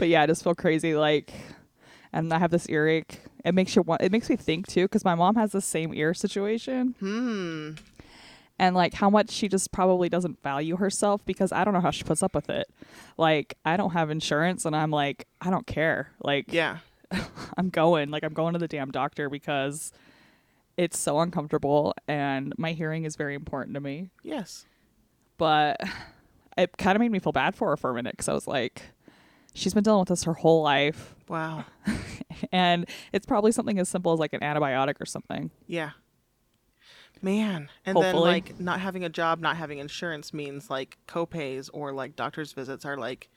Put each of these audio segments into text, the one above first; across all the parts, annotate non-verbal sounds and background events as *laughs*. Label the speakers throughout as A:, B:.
A: but yeah, I just feel crazy. Like, and I have this earache. It makes you want. It makes me think too, because my mom has the same ear situation.
B: Hmm.
A: and like how much she just probably doesn't value herself because I don't know how she puts up with it. Like I don't have insurance and I'm like I don't care. Like
B: Yeah. *laughs*
A: I'm going. Like I'm going to the damn doctor because it's so uncomfortable and my hearing is very important to me.
B: Yes.
A: But it kind of made me feel bad for her for a minute cuz I was like she's been dealing with this her whole life
B: Wow. *laughs*
A: and it's probably something as simple as like an antibiotic or something.
B: Yeah. Man. And then like not having a job, not having insurance means like copays or like doctor's visits are like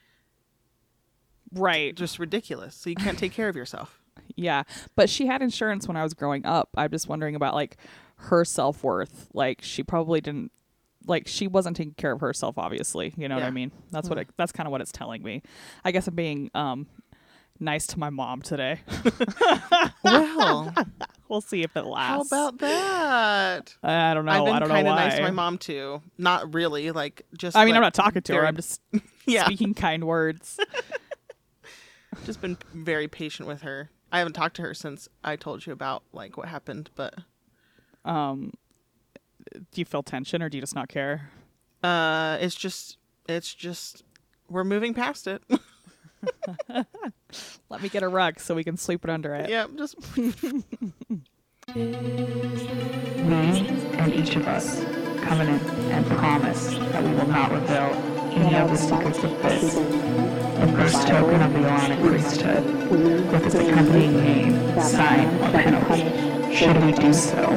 A: Right.
B: just ridiculous. So you can't take care of yourself. *laughs*
A: Yeah, but she had insurance when I was growing up. I'm just wondering about like her self worth. Like she probably didn't like she wasn't taking care of herself. Obviously, you know what I mean. That's what it, that's kind of what it's telling me. I guess I'm being um nice to my mom today. *laughs*
B: Well, *laughs*
A: we'll see if it lasts.
B: how about that?
A: I don't know.
B: I've been
A: I don't know
B: kind of nice to my mom too. Not really, like just.
A: I mean,
B: like,
A: I'm not talking to her. I'm just *laughs*
B: Yeah,
A: speaking kind words.
B: just been very patient with her. I haven't talked to her since I told you about like what happened, but
A: Um, do you feel tension or do you just not care?
B: uh, it's just, it's just, we're moving past it. *laughs*
A: Let me get a rug so we can sleep it under it.
B: yeah, just *laughs*
C: We and each of us covenant and promise that we will not reveal any of the secrets of this, the first token of the Aaronic priesthood, with its accompanying name, sign, or penalty. Should we do so,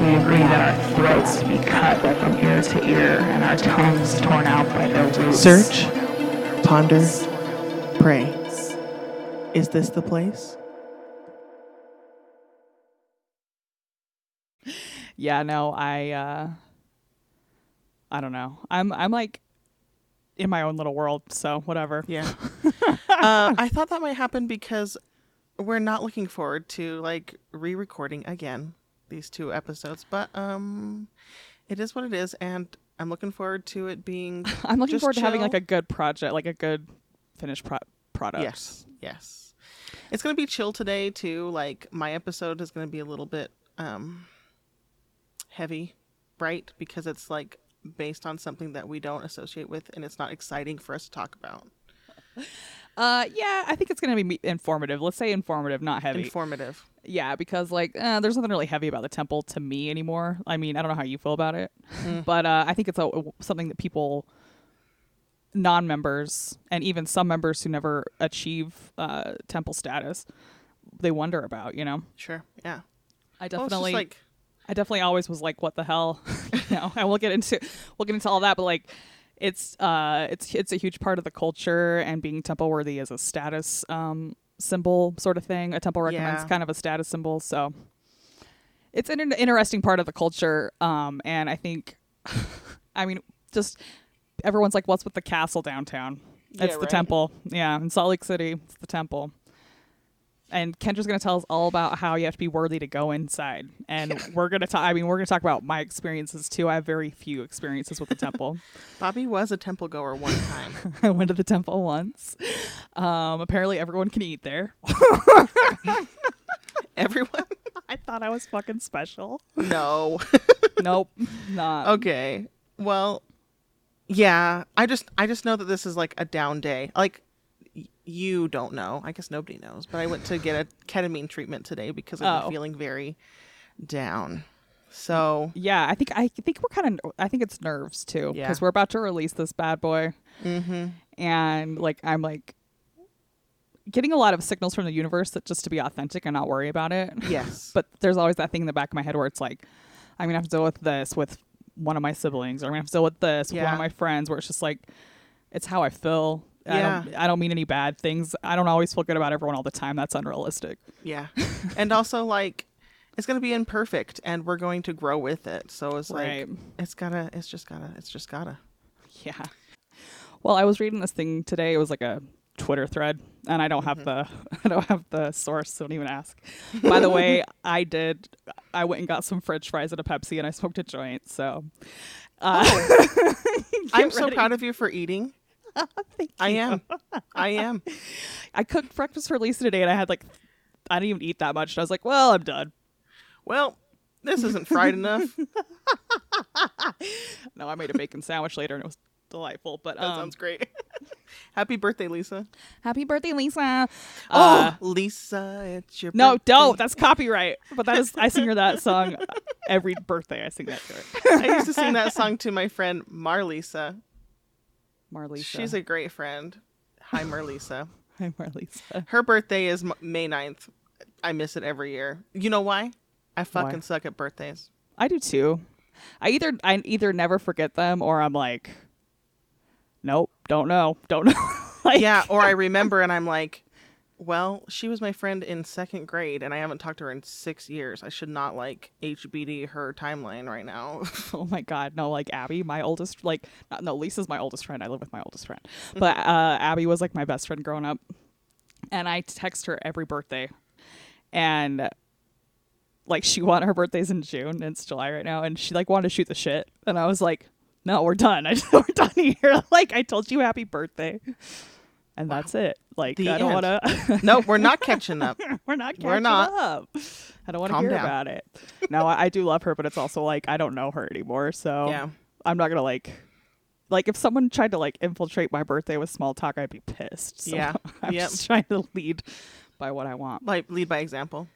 C: we agree that our throats be cut from ear to ear and our tongues torn out by their roots.
B: search, ponder, pray. Is this the place?
A: yeah no i uh i don't know i'm i'm like in my own little world so whatever
B: Yeah. *laughs* uh, I thought that might happen because we're not looking forward to like re-recording again these two episodes, but um, it is what it is, and I'm looking forward to it being. *laughs*
A: i'm looking forward to having like a good project like a good finished pro- product
B: Yes, yes. It's gonna be chill today too. Like my episode is gonna be a little bit um heavy, right? Because it's like based on something that we don't associate with, and it's not exciting for us to talk about. *laughs*
A: uh yeah i think it's gonna be informative let's say informative not heavy
B: Informative.
A: yeah because like uh, there's nothing really heavy about the temple to me anymore i mean i don't know how you feel about it
B: Mm.
A: but uh i think it's a, something that people non-members and even some members who never achieve uh temple status they wonder about you know
B: Sure. Yeah.
A: i
B: Well,
A: definitely
B: like
A: I definitely always was like, what the hell, *laughs* you know. And we'll get into we'll get into all that, but like, it's uh, it's it's a huge part of the culture, and being temple worthy is a status um symbol sort of thing. A temple recommends
B: Yeah.
A: kind of a status symbol, so it's an interesting part of the culture. Um, and I think, *laughs* I mean, just everyone's like, what's with the castle downtown? It's
B: Yeah,
A: the
B: right.
A: temple, yeah, in Salt Lake City. It's the temple. And Kendra's going to tell us all about how you have to be worthy to go inside. And we're going to talk, I mean, we're going to talk about my experiences too. I have very few experiences with the temple. *laughs*
B: Bobby was a temple goer one time. *laughs*
A: I went to the temple once. Um, apparently, everyone can eat there. *laughs*
B: Everyone?
A: I thought I was fucking special.
B: No.
A: nope, not.
B: okay. Well, yeah. I just I just know that this is like a down day. Like you don't know. I guess nobody knows. But I went to get a ketamine treatment today because I've
A: Oh.
B: been feeling very down. So
A: Yeah, I think I think we're kind of. I think it's nerves too,
B: Yeah.
A: because we're about to release this bad boy,
B: mm-hmm.
A: and like I'm like getting a lot of signals from the universe that just to be authentic and not worry about it.
B: yes. *laughs*
A: But there's always that thing in the back of my head where it's like, I'm gonna have to deal with this with one of my siblings, or I'm gonna have to deal with this with one of my friends. Where it's just like, it's how I feel. I
B: Yeah.
A: don't, I don't mean any bad things. I don't always feel good about everyone all the time. That's unrealistic.
B: Yeah. *laughs* and also like it's gonna be imperfect and we're going to grow with it. So it's like it's gotta it's just gotta it's just gotta.
A: Yeah. Well, I was reading this thing today. It was like a Twitter thread, and I don't have the *laughs* I don't have the source. So don't even ask. By the way, *laughs* I did. I went and got some French fries and a Pepsi, and I smoked a joint. So, uh,
B: I'm
A: get
B: so proud of you for eating. *laughs* I am. I am. *laughs*
A: I cooked breakfast for Lisa today, and I had like, I didn't even eat that much. And I was like, well, I'm done.
B: Well, this isn't fried enough. *laughs*
A: No, I made a bacon sandwich later, and it was delightful. But
B: That
A: um,
B: sounds great. Happy birthday, Lisa.
A: happy birthday, Lisa.
B: Oh,
A: Uh,
B: Lisa, it's your
A: no,
B: birthday.
A: don't. That's copyright. But that is, I sing her that song every birthday. I sing that to her.
B: I used to sing that song to my friend Marlisa.
A: Marlisa.
B: She's a great friend. Hi, Marlisa. *laughs*
A: Hi, Marlisa.
B: Her birthday is May 9th. I miss it every year. You know why? I fucking
A: Why?
B: suck at birthdays.
A: I do too. I either I either never forget them or I'm like, nope, don't know, don't know. *laughs* like,
B: Yeah, or I *laughs* remember and I'm like, well, she was my friend in second grade and I haven't talked to her in six years. I should not like HBD her timeline right now. *laughs* *laughs*
A: Oh my god, no! Like Abby, my oldest, like not, no, Lisa's my oldest friend. I live with my oldest friend, but uh, Abby was like my best friend growing up, and I text her every birthday, and like she *laughs* wanted her birthdays in June, and it's July right now, and she like wanted to shoot the shit, and I was like, no, we're done. I we're done here. Like I told you, happy birthday, and that's it. Like
B: The
A: I don't want to. *laughs*
B: nope, we're not catching up. *laughs*
A: We're not catching
B: We're not.
A: up. I don't want to
B: Calm
A: hear
B: down.
A: about it. *laughs* No, I, I do love her, but it's also like I don't know her anymore, so
B: Yeah.
A: I'm not gonna like. Like if someone tried to like infiltrate my birthday with small talk, I'd be pissed. So
B: Yeah.
A: I'm
B: Yep.
A: just trying to lead by what I want.
B: Like lead by example.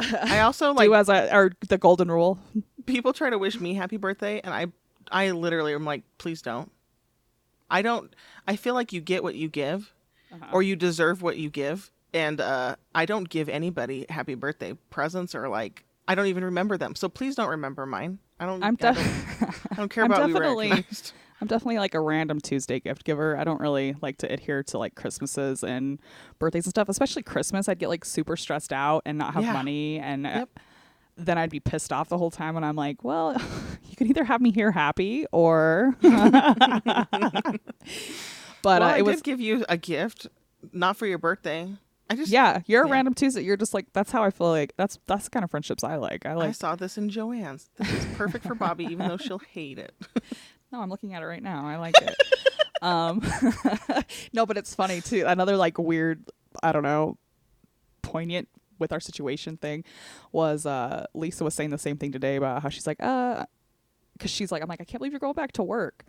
B: I also like
A: Do as I or the golden rule.
B: people try to wish me happy birthday and I I literally am like, please don't. I don't I feel like you get what you give
A: Uh-huh.
B: or you deserve what you give. And uh I don't give anybody happy birthday presents or like I don't even remember them. So please don't remember mine. I don't
A: I'm
B: I, don't, I don't care *laughs*
A: I'm
B: about we
A: definitely- *laughs* I'm definitely like a random Tuesday gift giver. I don't really like to adhere to like Christmases and birthdays and stuff, especially Christmas. I'd get like super stressed out and not have
B: Yeah.
A: money and uh, then I'd be pissed off the whole time and I'm like, well, *laughs* you can either have me here happy or But
B: well,
A: uh,
B: I
A: it was
B: did give you a gift, not for your birthday. I just
A: yeah, you're a
B: Yeah.
A: random Tuesday. You're just like that's how I feel like that's that's the kind of friendships I like. I
B: I
A: like
B: saw this in Joanne's. This is perfect for Bobby, even though she'll hate it. *laughs*
A: No, I'm looking at it right now. I like it. *laughs* um, *laughs* no, but it's funny too. Another like weird, I don't know, poignant with our situation thing was uh Lisa was saying the same thing today about how she's like, uh, because she's like, I'm like, I can't believe you're going back to work.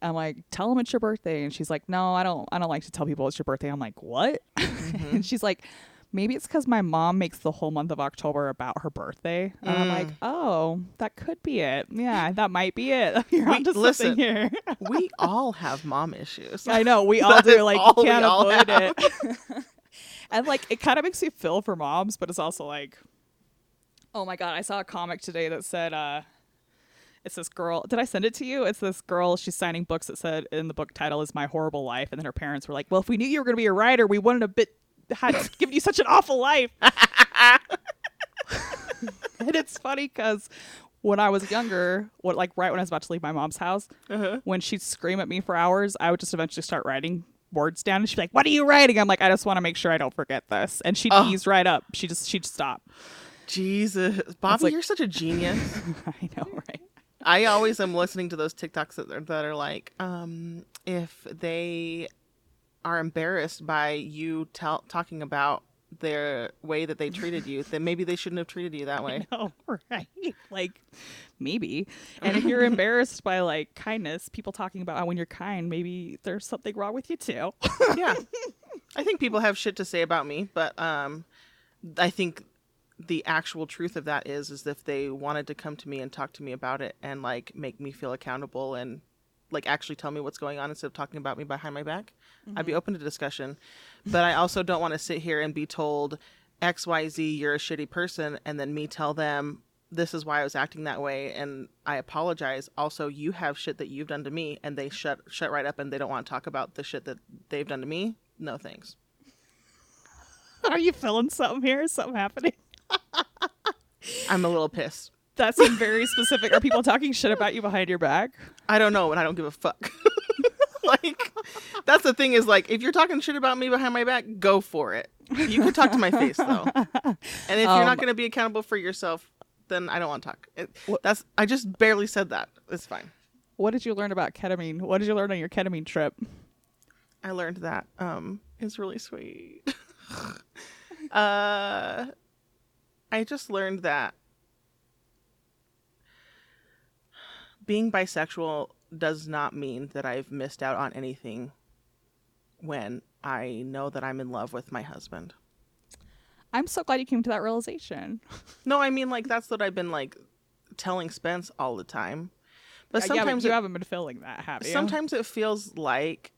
A: I'm like, tell them it's your birthday, and she's like, no, I don't, I don't like to tell people it's your birthday. I'm like, what? and *laughs* she's like. Maybe it's because my mom makes the whole month of October about her birthday. And I'm like, oh, that could be it. Yeah, that might be it. *laughs* You're
B: We-
A: onto
B: listen.
A: something here.
B: We all have mom issues.
A: I know we *laughs* all
B: That
A: do. Like
B: all
A: can't avoid it. and like it kind of makes you feel for moms, but it's also like, oh my god! I saw a comic today that said, uh, "It's this girl." Did I send it to you? It's this girl. She's signing books that said in the book title is "My Horrible Life," and then her parents were like, "Well, if we knew you were going to be a writer, we wouldn't have bit had given you such an awful life." *laughs* *laughs* and it's funny because when I was younger, what like right when I was about to leave my mom's house,
B: Uh-huh.
A: when she'd scream at me for hours, I would just eventually start writing words down, and she'd be like, "What are you writing?" I'm like, "I just want to make sure I don't forget this," and she'd
B: Oh.
A: ease right up. She just she'd stop.
B: Jesus, Bobby,
A: like-
B: you're such a genius. *laughs*
A: I know, right?
B: I always am listening to those TikToks that are, that are like, um, if they are embarrassed by you tell talking about their way that they treated you, then maybe they shouldn't have treated you that *laughs* way.
A: Oh, *laughs* right. Like maybe. And if you're embarrassed by like kindness, people talking about when you're kind, maybe there's something wrong with you too.
B: yeah, *laughs* I think people have shit to say about me, but um, I think the actual truth of that is is if they wanted to come to me and talk to me about it and like make me feel accountable and like actually tell me what's going on instead of talking about me behind my back i'd be mm-hmm. open to discussion. But i also don't want to sit here and be told xyz you're a shitty person and then me tell them this is why i was acting that way and i apologize. Also you have shit that you've done to me and they shut shut right up and they don't want to talk about the shit that they've done to me? No thanks. *laughs*
A: Are you feeling something here? Is something happening?
B: I'm a little pissed
A: That seemed very specific. Are people talking shit about you behind your back?
B: I don't know, and I don't give a fuck. *laughs* like, that's the thing is like, if you're talking shit about me behind my back, go for it. You can talk to my face though, *laughs* and if you're
A: Um,
B: not going to be accountable for yourself, then I don't want to talk. It, that's I just barely said that. It's fine.
A: What did you learn about ketamine? What did you learn on your ketamine trip?
B: I learned that um is really sweet. *laughs* uh I just learned that being bisexual does not mean that I've missed out on anything when I know that I'm in love with my husband.
A: I'm so glad you came to that realization.
B: No, I mean like that's what I've been like telling Spence all the time. But
A: Uh, yeah,
B: sometimes
A: you
B: it,
A: haven't been feeling that, have you?
B: sometimes it feels like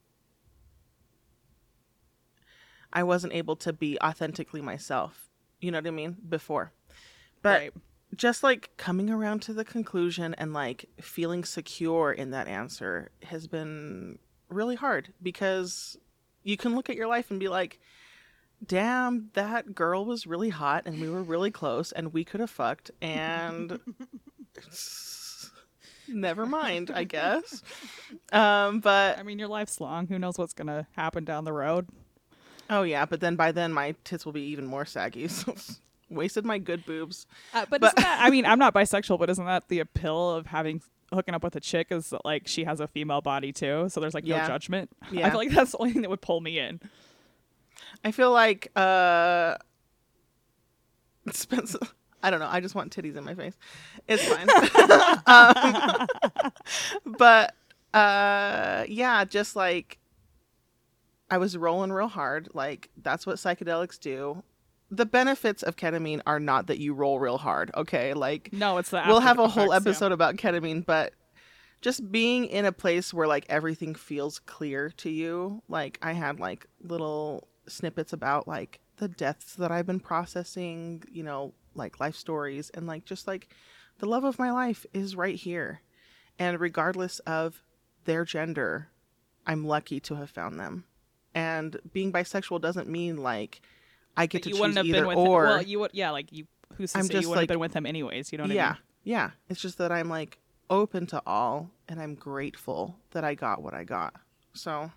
B: I wasn't able to be authentically myself. You know what I mean? Before. But
A: Right.
B: just like coming around to the conclusion and like feeling secure in that answer has been really hard because you can look at your life and be like, damn, that girl was really hot and we were really close and we could have fucked and *laughs* never mind, I guess. *laughs* Um, but
A: I mean, your life's long. Who knows what's gonna happen down the road?
B: Oh yeah, but then by then my tits will be even more saggy. *laughs* So wasted my good boobs.
A: Uh, but,
B: But-
A: isn't that? I mean, *laughs* I'm not bisexual, but isn't that the appeal of having hooking up with a chick? Is that, like she has a female body too, so there's like
B: Yeah.
A: no judgment. *laughs* I feel like that's the only thing that would pull me in.
B: I feel like uh Spencer I don't know. I just want titties in my face. It's fine. um, but uh yeah, just like I was rolling real hard. Like that's what psychedelics do. The benefits of ketamine are not that you roll real hard, okay? Like
A: No, it's the.
B: we'll have a whole
A: effects, yeah.
B: episode about ketamine, but just being in a place where like everything feels clear to you. Like I had like little snippets about like the deaths that I've been processing, you know, like life stories and like just like the love of my life is right here. And regardless of their gender, I'm lucky to have found them. And being bisexual doesn't mean like I get
A: But
B: to
A: you
B: choose either or.
A: Him. Well, you would. Yeah, like you. Who's to
B: I'm
A: say
B: just
A: you wouldn't
B: like-
A: have been with him anyways? You know what
B: yeah,
A: I mean?
B: yeah. It's just that I'm like open to all, and I'm grateful that I got what I got. So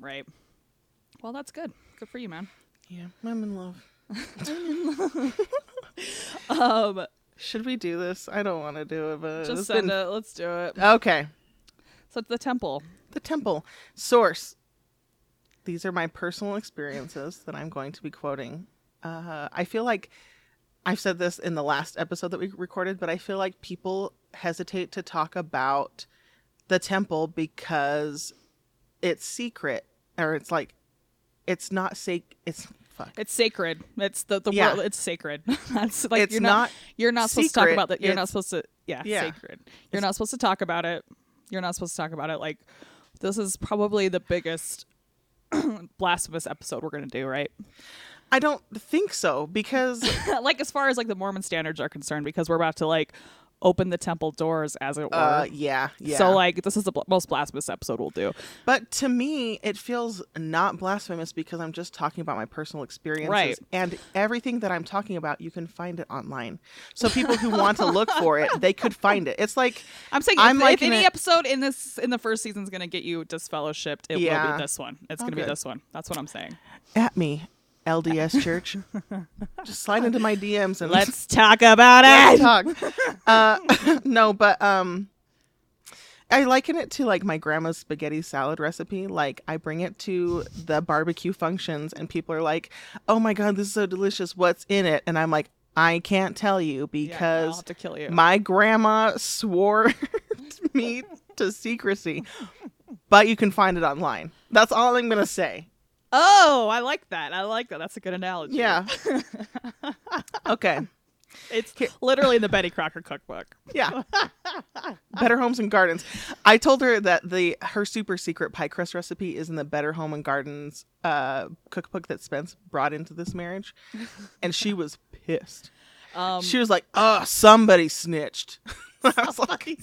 A: Right. Well, that's good. Good for you, man.
B: yeah, I'm in love.
A: I'm *laughs* in Um,
B: Should we do this? I don't want to do it, but
A: just send
B: been-
A: it. Let's do it.
B: Okay,
A: So it's the temple.
B: the temple source. These are my personal experiences that I'm going to be quoting. Uh, I feel like I've said this in the last episode that we recorded, but I feel like people hesitate to talk about the temple because it's secret or it's like it's not sac it's fuck.
A: It's sacred. It's the the
B: Yeah.
A: world. It's sacred. *laughs* That's like
B: It's
A: you're not,
B: not
A: you're not supposed to talk about that. You're not supposed to. Yeah,
B: Yeah.
A: sacred. You're not supposed to talk about it. You're not supposed to talk about it. Like this is probably the biggest *clears throat* blasphemous episode we're gonna do, right?
B: I don't think so because *laughs*
A: like as far as like the Mormon standards are concerned, because we're about to like open the temple doors, as it were.
B: uh yeah, yeah.
A: So like this is the bl- most blasphemous episode we'll do.
B: But to me, it feels not blasphemous because I'm just talking about my personal experiences.
A: Right.
B: And everything that I'm talking about, you can find it online. So people who want to look for it, they could find it. It's like, *laughs*
A: I'm saying
B: I'm
A: if, if any
B: it-
A: episode in this in the first season is gonna get you disfellowshipped, it will be this one. It's
B: Oh,
A: gonna be this one. That's what I'm saying.
B: at me, LDS *laughs* Church. just slide into my DMs and
A: Let's talk about
B: let's
A: it.
B: talk. *laughs* Uh, *laughs* no, but um, I liken it to like my grandma's spaghetti salad recipe. Like I bring it to the barbecue functions, and people are like, "Oh my god, this is so delicious! What's in it?" And I'm like, "I can't tell you because
A: kill you.
B: my grandma swore me to secrecy." But you can find it online. That's all I'm gonna say.
A: Oh, I like that. I like that. That's a good analogy.
B: Yeah. *laughs* okay.
A: It's literally in the Betty Crocker cookbook.
B: Yeah. *laughs* Better Homes and Gardens. I told her that the her super secret pie crust recipe is in the Better Home and Gardens uh, cookbook that Spence brought into this marriage, and she was pissed. *laughs*
A: Um,
B: she was like, "Oh, somebody snitched." I was like,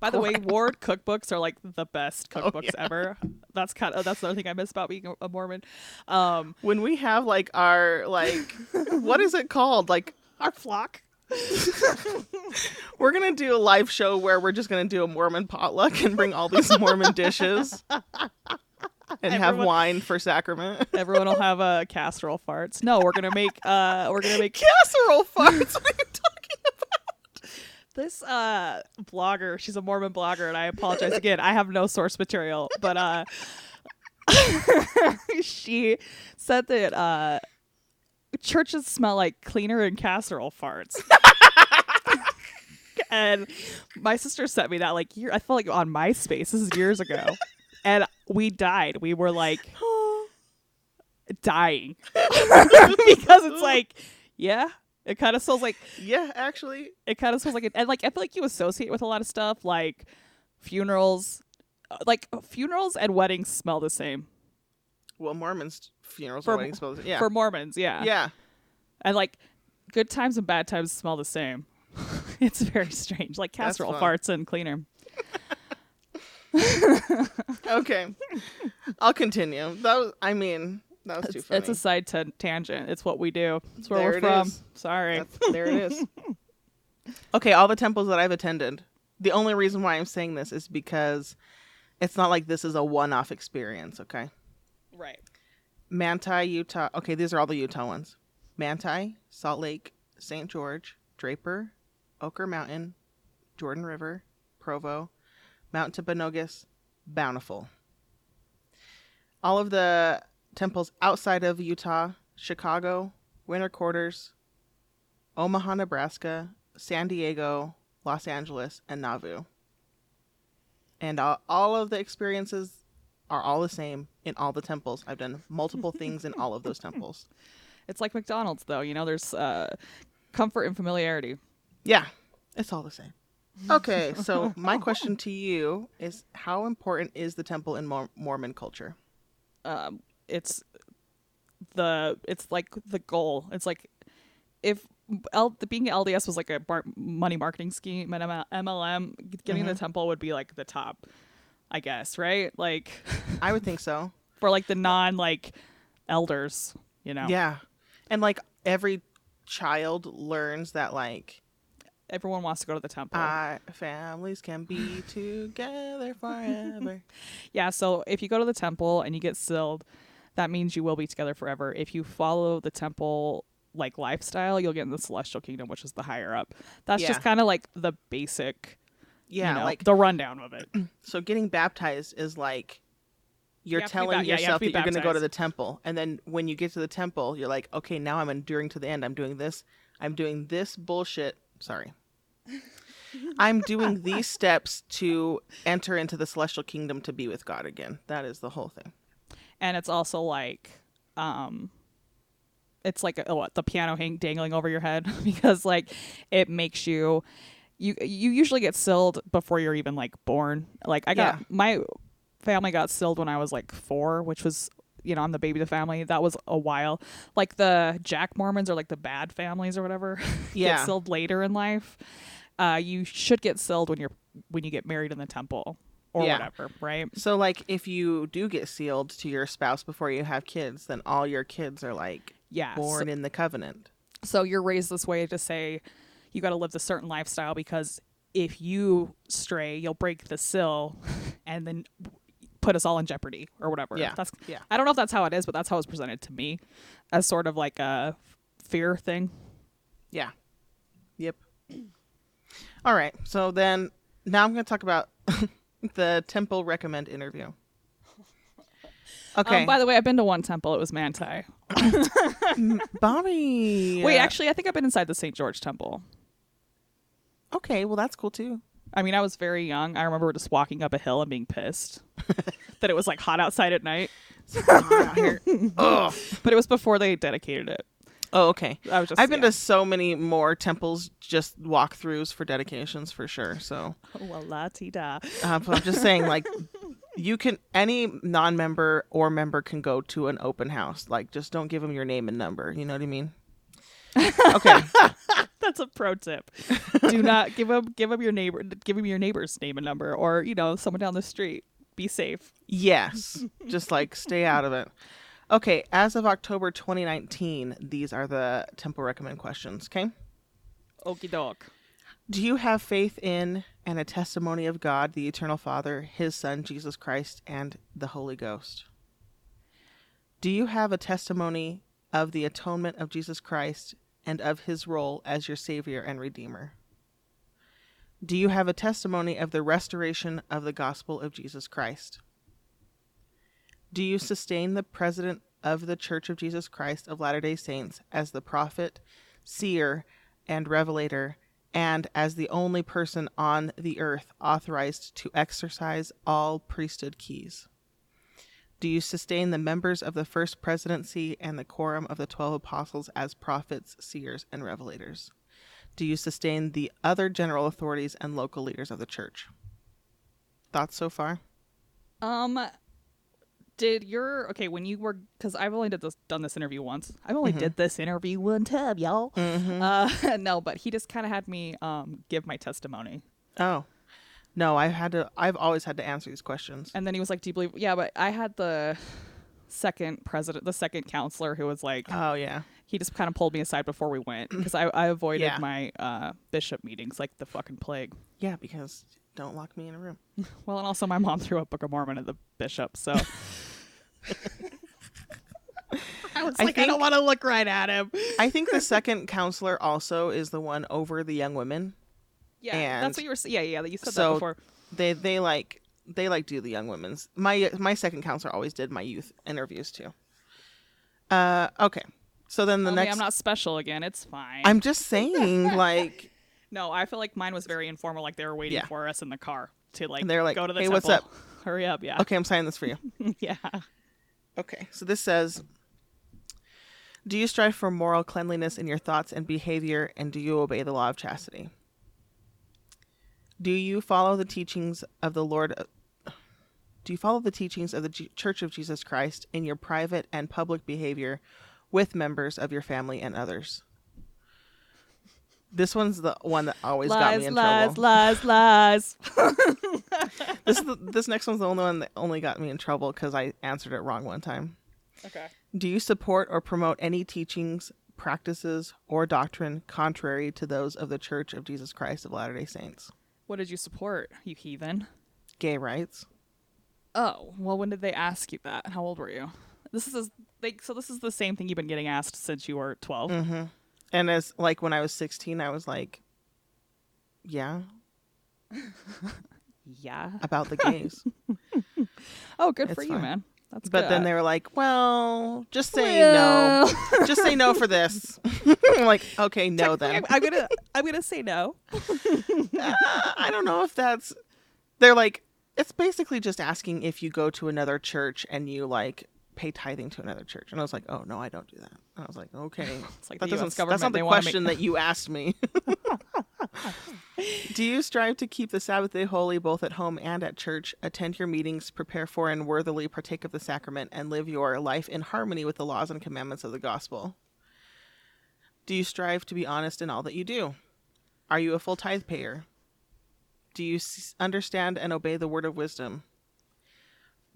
A: By the way, Ward cookbooks are like the best cookbooks
B: Oh, yeah.
A: ever. That's kind of that's the other thing I miss about being a- Mormon. Um,
B: when we have like our like, what is it called? Like,
A: our flock.
B: we're gonna do a live show where we're just gonna do a Mormon potluck and bring all these Mormon dishes. And have wine for sacrament.
A: Everyone will have a uh, casserole farts. No, we're gonna make uh we're gonna make
B: Casserole farts. What are you talking about?
A: This uh blogger. She's a Mormon blogger, and I apologize again. I have no source material, but uh. *laughs* she said that uh, churches smell like cleaner and casserole farts. *laughs* and my sister sent me that like year. I felt like on MySpace. This is years ago, and we died. We were like *gasps* dying *laughs* because it's like, yeah, it kind of smells like
B: Yeah, actually.
A: it kind of smells like it, and like I feel like you associate with a lot of stuff like funerals, uh, like funerals and weddings smell the same
B: Well, Mormons funerals
A: For-
B: are weddings. supposed- Yeah.
A: for Mormons, yeah,
B: yeah.
A: and like good times and bad times smell the same. *laughs* it's very strange, like casserole farts and cleaner. *laughs*
B: Okay. I'll continue. That was, I mean, that was too
A: It's,
B: funny.
A: it's a side t- tangent. It's what we do. It's where
B: There
A: we're
B: it
A: from.
B: is.
A: Sorry.
B: That's, there it is. *laughs* okay, all the temples that I've attended. The only reason why I'm saying this is because it's not like this is a one-off experience. Okay.
A: right.
B: Manti, Utah. Okay, these are all the Utah ones. Manti, Salt Lake, St. George, Draper, Oquirrh Mountain, Jordan River, Provo, Mount Timpanogos, Bountiful. All of the temples outside of Utah, Chicago, Winter Quarters, Omaha, Nebraska, San Diego, Los Angeles, and Nauvoo. And all, all of the experiences are all the same in all the temples. I've done multiple things in all of those *laughs* temples.
A: It's like McDonald's, though. You know, there's uh, comfort and familiarity.
B: Yeah, it's all the same. *laughs* Okay, so my question to you is how important is the temple in Mor- Mormon culture?
A: um, it's the it's like the goal. It's like if L, being LDS was like a bar- money marketing scheme and MLM, getting the temple would be like the top, I guess, right? Like
B: I would think so. *laughs*
A: for like the non like elders, you know.
B: Yeah. And like every child learns that like
A: Everyone wants to go to the temple.
B: uh, families can be *laughs* together forever. *laughs*
A: Yeah, so if you go to the temple and you get sealed, that means you will be together forever. If you follow the temple like lifestyle, you'll get in the celestial kingdom, which is the higher up. That's
B: Yeah.
A: just kind of like the basic,
B: Yeah,
A: you know,
B: like
A: the rundown of it. *clears throat*
B: so getting baptized is like you're
A: You have to be
B: telling
A: ba- yeah, you
B: yourself that you're going to go to the temple and then when you get to the temple you're like okay now i'm enduring to the end i'm doing this i'm doing this bullshit sorry *laughs* i'm doing these steps to enter into the celestial kingdom to be with god again that is the whole thing
A: and it's also like, um, it's like a, what, the piano hang dangling over your head *laughs* because like it makes you. You, you usually get sealed before you're even like born. Like I got
B: Yeah.
A: my family got sealed when I was like four, which was you know I'm the baby of the family. That was a while. Like the Jack Mormons or like the bad families or whatever *laughs*
B: Yeah.
A: get sealed later in life. Uh, you should get sealed when you're when you get married in the temple or
B: Yeah.
A: whatever, right?
B: so like if you do get sealed to your spouse before you have kids then all your kids are like
A: Yeah. so-
B: born in the covenant
A: So you're raised this way to say you got to live this certain lifestyle because if you stray, you'll break the seal *laughs* and then put us all in jeopardy or whatever.
B: Yeah,
A: That's
B: yeah.
A: I don't know if that's how it is, but that's how it's presented to me as sort of like a fear thing.
B: Yeah. Yep. All right. So then now I'm going to talk about *laughs* the temple recommend interview. *laughs* Okay.
A: Um, by the way, I've been to one temple. It was Manti.
B: Bobby. *laughs*
A: Wait, actually, I think I've been inside the St. George Temple.
B: Okay. Well, that's cool too.
A: I mean, I was very young. I remember just walking up a hill and being pissed *laughs* that it was like hot outside at night.
B: Out here. Ugh.
A: But it was before they dedicated it.
B: Oh, okay.
A: I was just
B: I've been
A: yeah.
B: to so many more temples, just walkthroughs for dedications for sure. So, *laughs*
A: Well, la ti da.
B: uh, I'm just saying, like, *laughs* you can any non-member or member can go to an open house. Like, just don't give them your name and number. You know what I mean? Okay. *laughs*
A: That's a pro tip. Do not give them give them your neighbor give him your neighbor's name and number or you know someone down the street. Be safe.
B: Yes. Just like stay out of it. Okay, as of October 2019, these are the temple recommend questions, okay?
A: Okie doke.
B: Do you have faith in and a testimony of God, the eternal Father, his son Jesus Christ, and the Holy Ghost? Do you have a testimony of the atonement of Jesus Christ and of his role as your savior and redeemer? Do you have a testimony of the restoration of the gospel of Jesus Christ? Do you sustain the president of the Church of Jesus Christ of Latter day Saints as the prophet, seer, and revelator, and as the only person on the earth authorized to exercise all priesthood keys? Do you sustain the members of the first presidency and the quorum of the twelve apostles as prophets, seers, and revelators? Do you sustain the other general authorities and local leaders of the church? Thoughts so far?
A: Um, did your okay when you were because I've only did this done this interview once. I've only did this interview one time, y'all. Uh, *laughs* no, but he just kind of had me um give my testimony,
B: Oh, no, I've had to. I've always had to answer these questions.
A: and then he was like, "Do you believe?" Yeah, but I had the second president, the second counselor, who was like,
B: Oh yeah,
A: he just kind of pulled me aside before we went because I, I avoided
B: Yeah.
A: my uh bishop meetings like the fucking plague.
B: yeah, because don't lock me in a room. *laughs*
A: Well, and also my mom threw a Book of Mormon at the bishop, so. *laughs* *laughs* I was
B: I
A: like, I don't want to look right at him.
B: I think the *laughs* second counselor also is the one over the young women.
A: Yeah,
B: And
A: that's what you were. Yeah, yeah, you said
B: so-
A: that before.
B: They they like they like do the young women's. My my second counselor always did my youth interviews too. Uh, okay. So then the
A: Okay,
B: next,
A: I'm not special again. It's fine.
B: I'm just saying, *laughs* like,
A: no, I feel like mine was very informal. Like they were waiting
B: Yeah.
A: for us in the car to like.
B: And they're like,
A: go to the
B: "Hey,
A: temple.
B: what's up?"
A: Hurry up! Yeah.
B: okay, I'm signing this for you.
A: yeah.
B: Okay, so this says Do you strive for moral cleanliness in your thoughts and behavior, and do you obey the law of chastity? Do you follow the teachings of the Lord? Uh, do you follow the teachings of the G- Church of Jesus Christ in your private and public behavior with members of your family and others? This one's the one that always got me
A: Lies,
B: in
A: lies,
B: trouble.
A: lies, *laughs* lies. *laughs*
B: This is the, this next one's the only one that only got me in trouble because I answered it wrong one time.
A: okay.
B: Do you support or promote any teachings, practices, or doctrine contrary to those of the Church of Jesus Christ of Latter day Saints?
A: What did you support, you heathen?
B: Gay rights?
A: Oh, well, when did they ask you that? How old were you? This is like so. This is the same thing you've been getting asked since you were 12
B: Mm-hmm. And as like when I was 16, I was like, yeah, *laughs*
A: Yeah.
B: about the *laughs* gays.
A: Oh, good
B: It's
A: for you, man. That's good.
B: but then they were like, well, just say
A: Well.
B: no. *laughs* Just say no for this. I'm like, okay, no then.
A: I'm, I'm gonna I'm gonna say no.
B: Uh, I don't know if that's. They're like, it's basically just asking if you go to another church and you like pay tithing to another church. And I was like, oh no, I don't do that. And I was like, okay, *laughs*
A: It's like
B: that
A: the
B: doesn't. That's not the
A: wanna make-
B: question that you asked me. *laughs* do you strive to keep the Sabbath day holy both at home and at church? Attend your meetings, prepare for and worthily partake of the sacrament, and live your life in harmony with the laws and commandments of the gospel. Do you strive to be honest in all that you do? Are you a full tithe payer? Do you s- understand and obey the word of wisdom?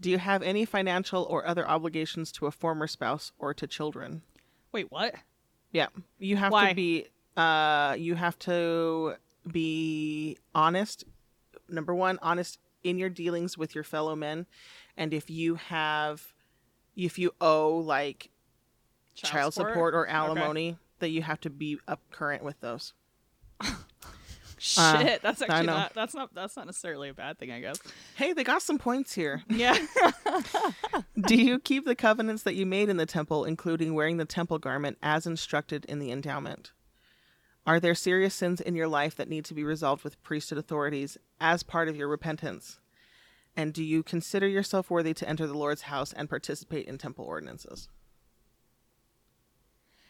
B: Do you have any financial or other obligations to a former spouse or to children?
A: Wait, what?
B: Yeah, you have
A: Why?
B: to be. Uh, you have to be honest. Number one, honest in your dealings with your fellow men, and if you have, if you owe like child, support? or alimony, that you have to be up current with those. *laughs* Uh,
A: Shit, that's actually not. That's not. That's not necessarily a bad thing, I guess.
B: Hey, they got some points here. *laughs*
A: Yeah.
B: Do you keep the covenants that you made in the temple, including wearing the temple garment as instructed in the endowment? Are there serious sins in your life that need to be resolved with priesthood authorities as part of your repentance? And do you consider yourself worthy to enter the Lord's house and participate in temple ordinances?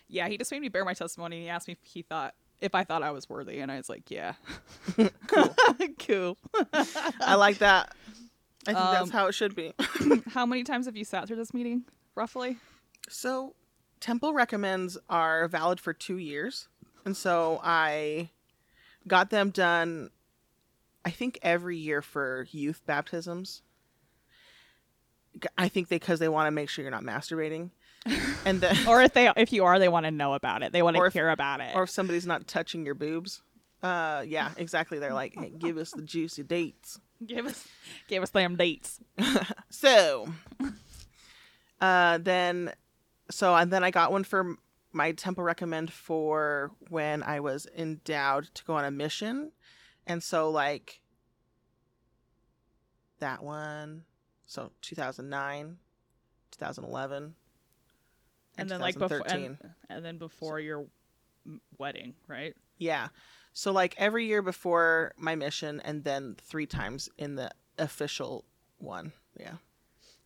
A: yeah. He just made me bear my testimony. He asked me if he thought if I thought I was worthy, and I was like, yeah.
B: Cool. *laughs*
A: cool.
B: I like that. I think
A: Um,
B: that's how it should be. *laughs*
A: How many times have you sat through this meeting, roughly?
B: So, temple recommends are valid for two years. And so I got them done, I think, every year for youth baptisms. I think they because they want to make sure you're not masturbating. *laughs* And then,
A: Or if they, if you are, they want to know about it. They want to hear about it.
B: or if somebody's not touching your boobs. Uh, yeah, exactly. They're like, hey, give us the juicy dates. *laughs*
A: give us, give us them dates. *laughs*
B: So, uh, then, so and then I got one for my temple recommend for when I was endowed to go on a mission, and so like that one, so 2009, 2011,
A: and then like before, and, and then before your wedding, right?
B: Yeah. So like every year before my mission, and then three times in the official one. Yeah.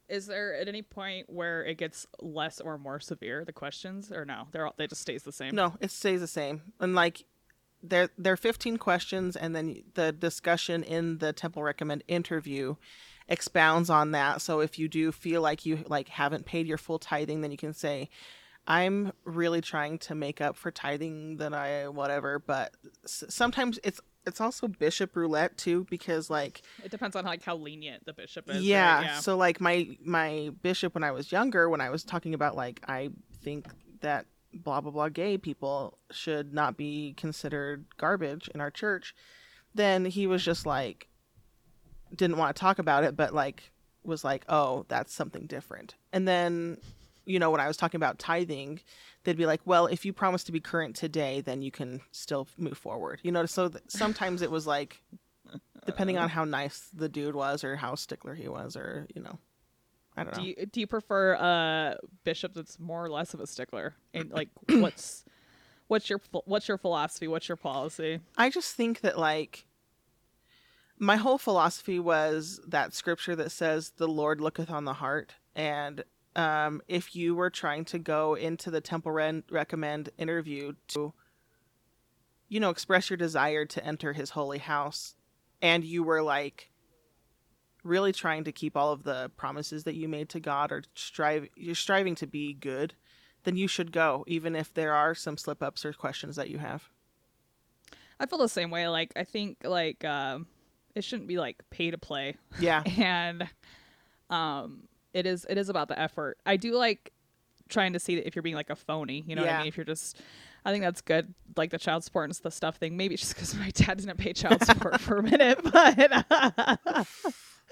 A: Is there at any point where it gets less or more severe the questions, or no? They're all, they just stays the same.
B: No, it stays the same. And like there there are 15 questions and then the discussion in the temple recommend interview expounds on that. So if you do feel like you like haven't paid your full tithing, then you can say I'm really trying to make up for tithing that I whatever, but s- sometimes it's it's also bishop roulette too because like
A: It depends on like how lenient the bishop is.
B: yeah,
A: right? yeah.
B: so like my my bishop when i was younger when i was talking about like i think that blah blah blah gay people should not be considered garbage in our church then he was just like didn't want to talk about it but like was like oh that's something different and then you know when i was talking about tithing they'd be like well if you promise to be current today then you can still move forward you know so th- sometimes it was like depending on how nice the dude was or how stickler he was or you know i don't know
A: do you do you prefer a bishop that's more or less of a stickler? And like, *clears throat* what's what's your what's your philosophy? What's your policy?
B: i just think that like my whole philosophy was that scripture that says the lord looketh on the heart and um, if you were trying to go into the temple Ren- recommend interview to you know express your desire to enter his holy house and you were like really trying to keep all of the promises that you made to god or strive you're striving to be good then you should go even if there are some slip ups or questions that you have
A: I feel the same way. Like, I think like um, it shouldn't be like pay to play.
B: yeah. *laughs*
A: And um it is it is about the effort. I do like trying to see if you're being like a phony you know what i mean? If you're just i think that's good like the child support and the stuff thing. Maybe it's just because my dad didn't pay child support for a minute *laughs* but *laughs*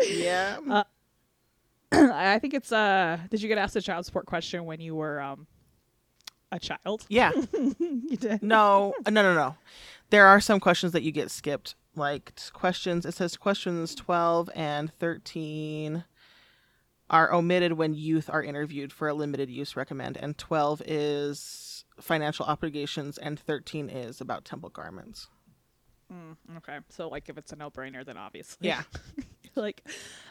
B: yeah.
A: Uh, *clears throat* i think it's uh did you get asked a child support question when you were um a child?
B: Yeah.
A: You did.
B: No no no no. There are some questions that you get skipped like questions it says questions 12 and 13 are omitted when youth are interviewed for a limited use recommend and 12 is financial obligations and 13 is about temple garments.
A: Mm, okay. So like if it's a no-brainer then obviously.
B: Yeah. *laughs*
A: Like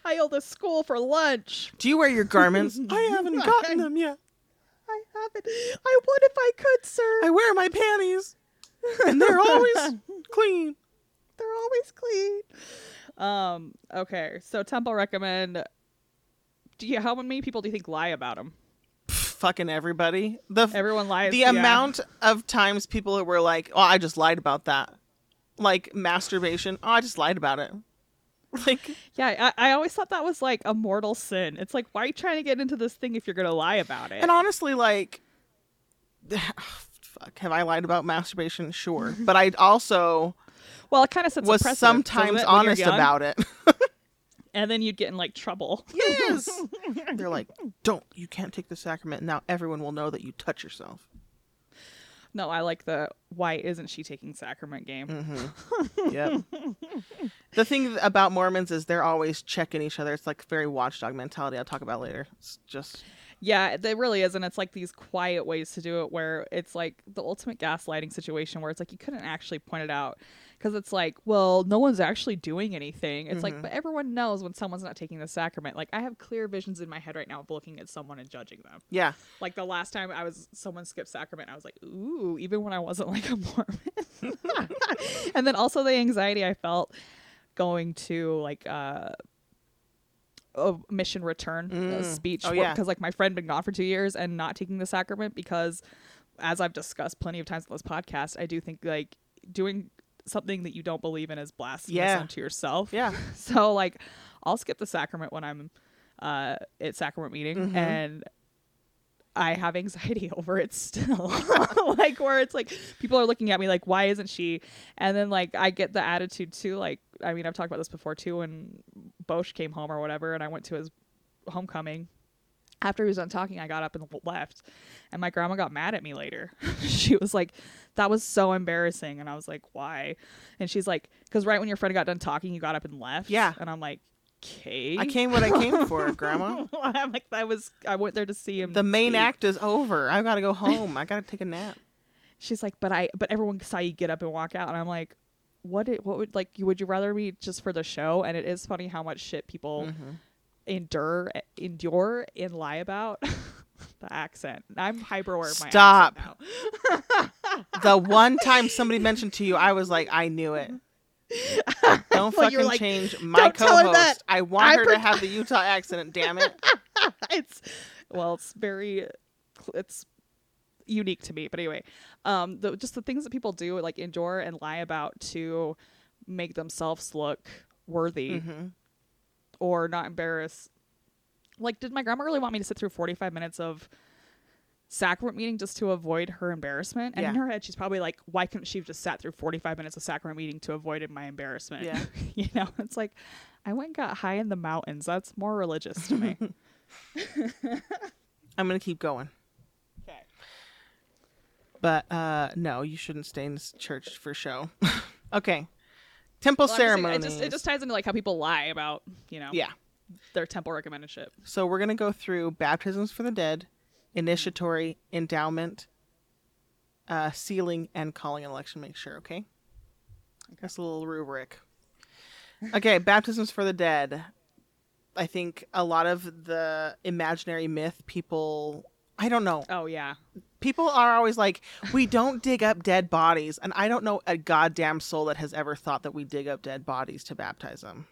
A: i owe the school for lunch.
B: Do you wear your garments? *laughs* I haven't gotten them yet.
A: I haven't. I would if i could sir.
B: I wear my panties. *laughs* And they're always clean
A: They're always clean. Um. Okay. So Temple recommend. Do you? How many people do you think lie about him?
B: fucking everybody the
A: Everyone lies.
B: the
A: yeah.
B: amount of times people were like, "Oh, I just lied about that," like masturbation. Oh, I just lied about it. *laughs* Like,
A: Yeah. I, I always thought that was like a mortal sin. It's like, why are you trying to get into this thing if you're gonna lie about it?
B: and honestly, like, *sighs* fuck, have I lied about masturbation? Sure, *laughs* but I also
A: well, it kind of sets a
B: was
A: precedent,
B: sometimes
A: doesn't it, when you're
B: honest
A: young?
B: about it. *laughs*
A: and then you'd get in like trouble.
B: yes, *laughs* they're like, "Don't, you can't take the sacrament." Now everyone will know that you touch yourself.
A: No, I like the why isn't she taking sacrament game.
B: Mm-hmm. *laughs* Yep. the thing about Mormons is they're always checking each other. It's like very watchdog mentality. I'll talk about later. It's just
A: Yeah, there really is, and it's like these quiet ways to do it, where it's like the ultimate gaslighting situation, where it's like you couldn't actually point it out, because it's like, well, no one's actually doing anything. It's like, but everyone knows when someone's not taking the sacrament. Like I have clear visions in my head right now of looking at someone and judging them.
B: yeah.
A: Like the last time I was someone skipped sacrament, I was like, ooh, even when I wasn't like a Mormon. *laughs* and then also the anxiety I felt going to like uh a mission return
B: Mm.
A: speech
B: Oh,
A: because
B: yeah.
A: like my friend been gone for two years and not taking the sacrament because as I've discussed plenty of times on this podcast, I do think like doing something that you don't believe in is blasphemous
B: Yeah.
A: unto yourself.
B: Yeah. *laughs*
A: So like I'll skip the sacrament when I'm uh at sacrament meeting
B: Mhm.
A: and I have anxiety *laughs* over it still. *laughs* like where it's like people are looking at me like why isn't she? And then like I get the attitude too like I mean I've talked about this before too when Bosch came home or whatever and I went to his homecoming. After he was done talking, I got up and left. And my grandma got mad at me later. *laughs* she was like, That was so embarrassing. And I was like, Why? And she's like, Because right when your friend got done talking, you got up and left.
B: Yeah.
A: And I'm like, okay.
B: I came what I came *laughs* for, Grandma. *laughs*
A: I'm like, I was, I went there to see him.
B: The main
A: speak.
B: act is over. I gotta go home. I gotta take a nap.
A: She's like, but I, but everyone saw you get up and walk out, and I'm like, what? It, what would like? You would you rather be just for the show? And it is funny how much shit people
B: Mm-hmm.
A: Endure, endure, and lie about. *laughs* the accent. I'm hyper aware of my
B: Stop. *laughs* The one time somebody mentioned to you, I was like, I knew it. *laughs* Don't
A: Well,
B: fucking
A: like,
B: change my
A: "Don't tell her
B: co-host. I want
A: I
B: her
A: pre-
B: to have the Utah accent. Damn it!
A: it's well, it's very, it's unique to me. But anyway, um, the, just the things that people do, like endure and lie about to make themselves look worthy
B: Mhm.
A: Or not embarrass. Like, did my grandma really want me to sit through 45 minutes of sacrament meeting just to avoid her embarrassment? And in her head, she's probably like, why couldn't she have just sat through 45 minutes of sacrament meeting to avoid my embarrassment?
B: Yeah. *laughs*
A: you know, it's like, I went and got high in the mountains. That's more religious to me. *laughs* *laughs*
B: I'm gonna keep going.
A: okay.
B: But uh no, you shouldn't stay in this church for show. okay. Temple
A: Well,
B: ceremony.
A: It just, it just ties into like how people lie about, you know,
B: yeah.
A: their temple recommended shit.
B: So we're gonna go through baptisms for the dead, initiatory, endowment, uh, sealing, and calling an election. Make sure, okay? That's a little rubric. Okay, *laughs* baptisms for the dead. I think a lot of the imaginary myth people. I don't know.
A: Oh yeah.
B: People are always like, we don't dig up dead bodies, and I don't know a goddamn soul that has ever thought that we dig up dead bodies to baptize them.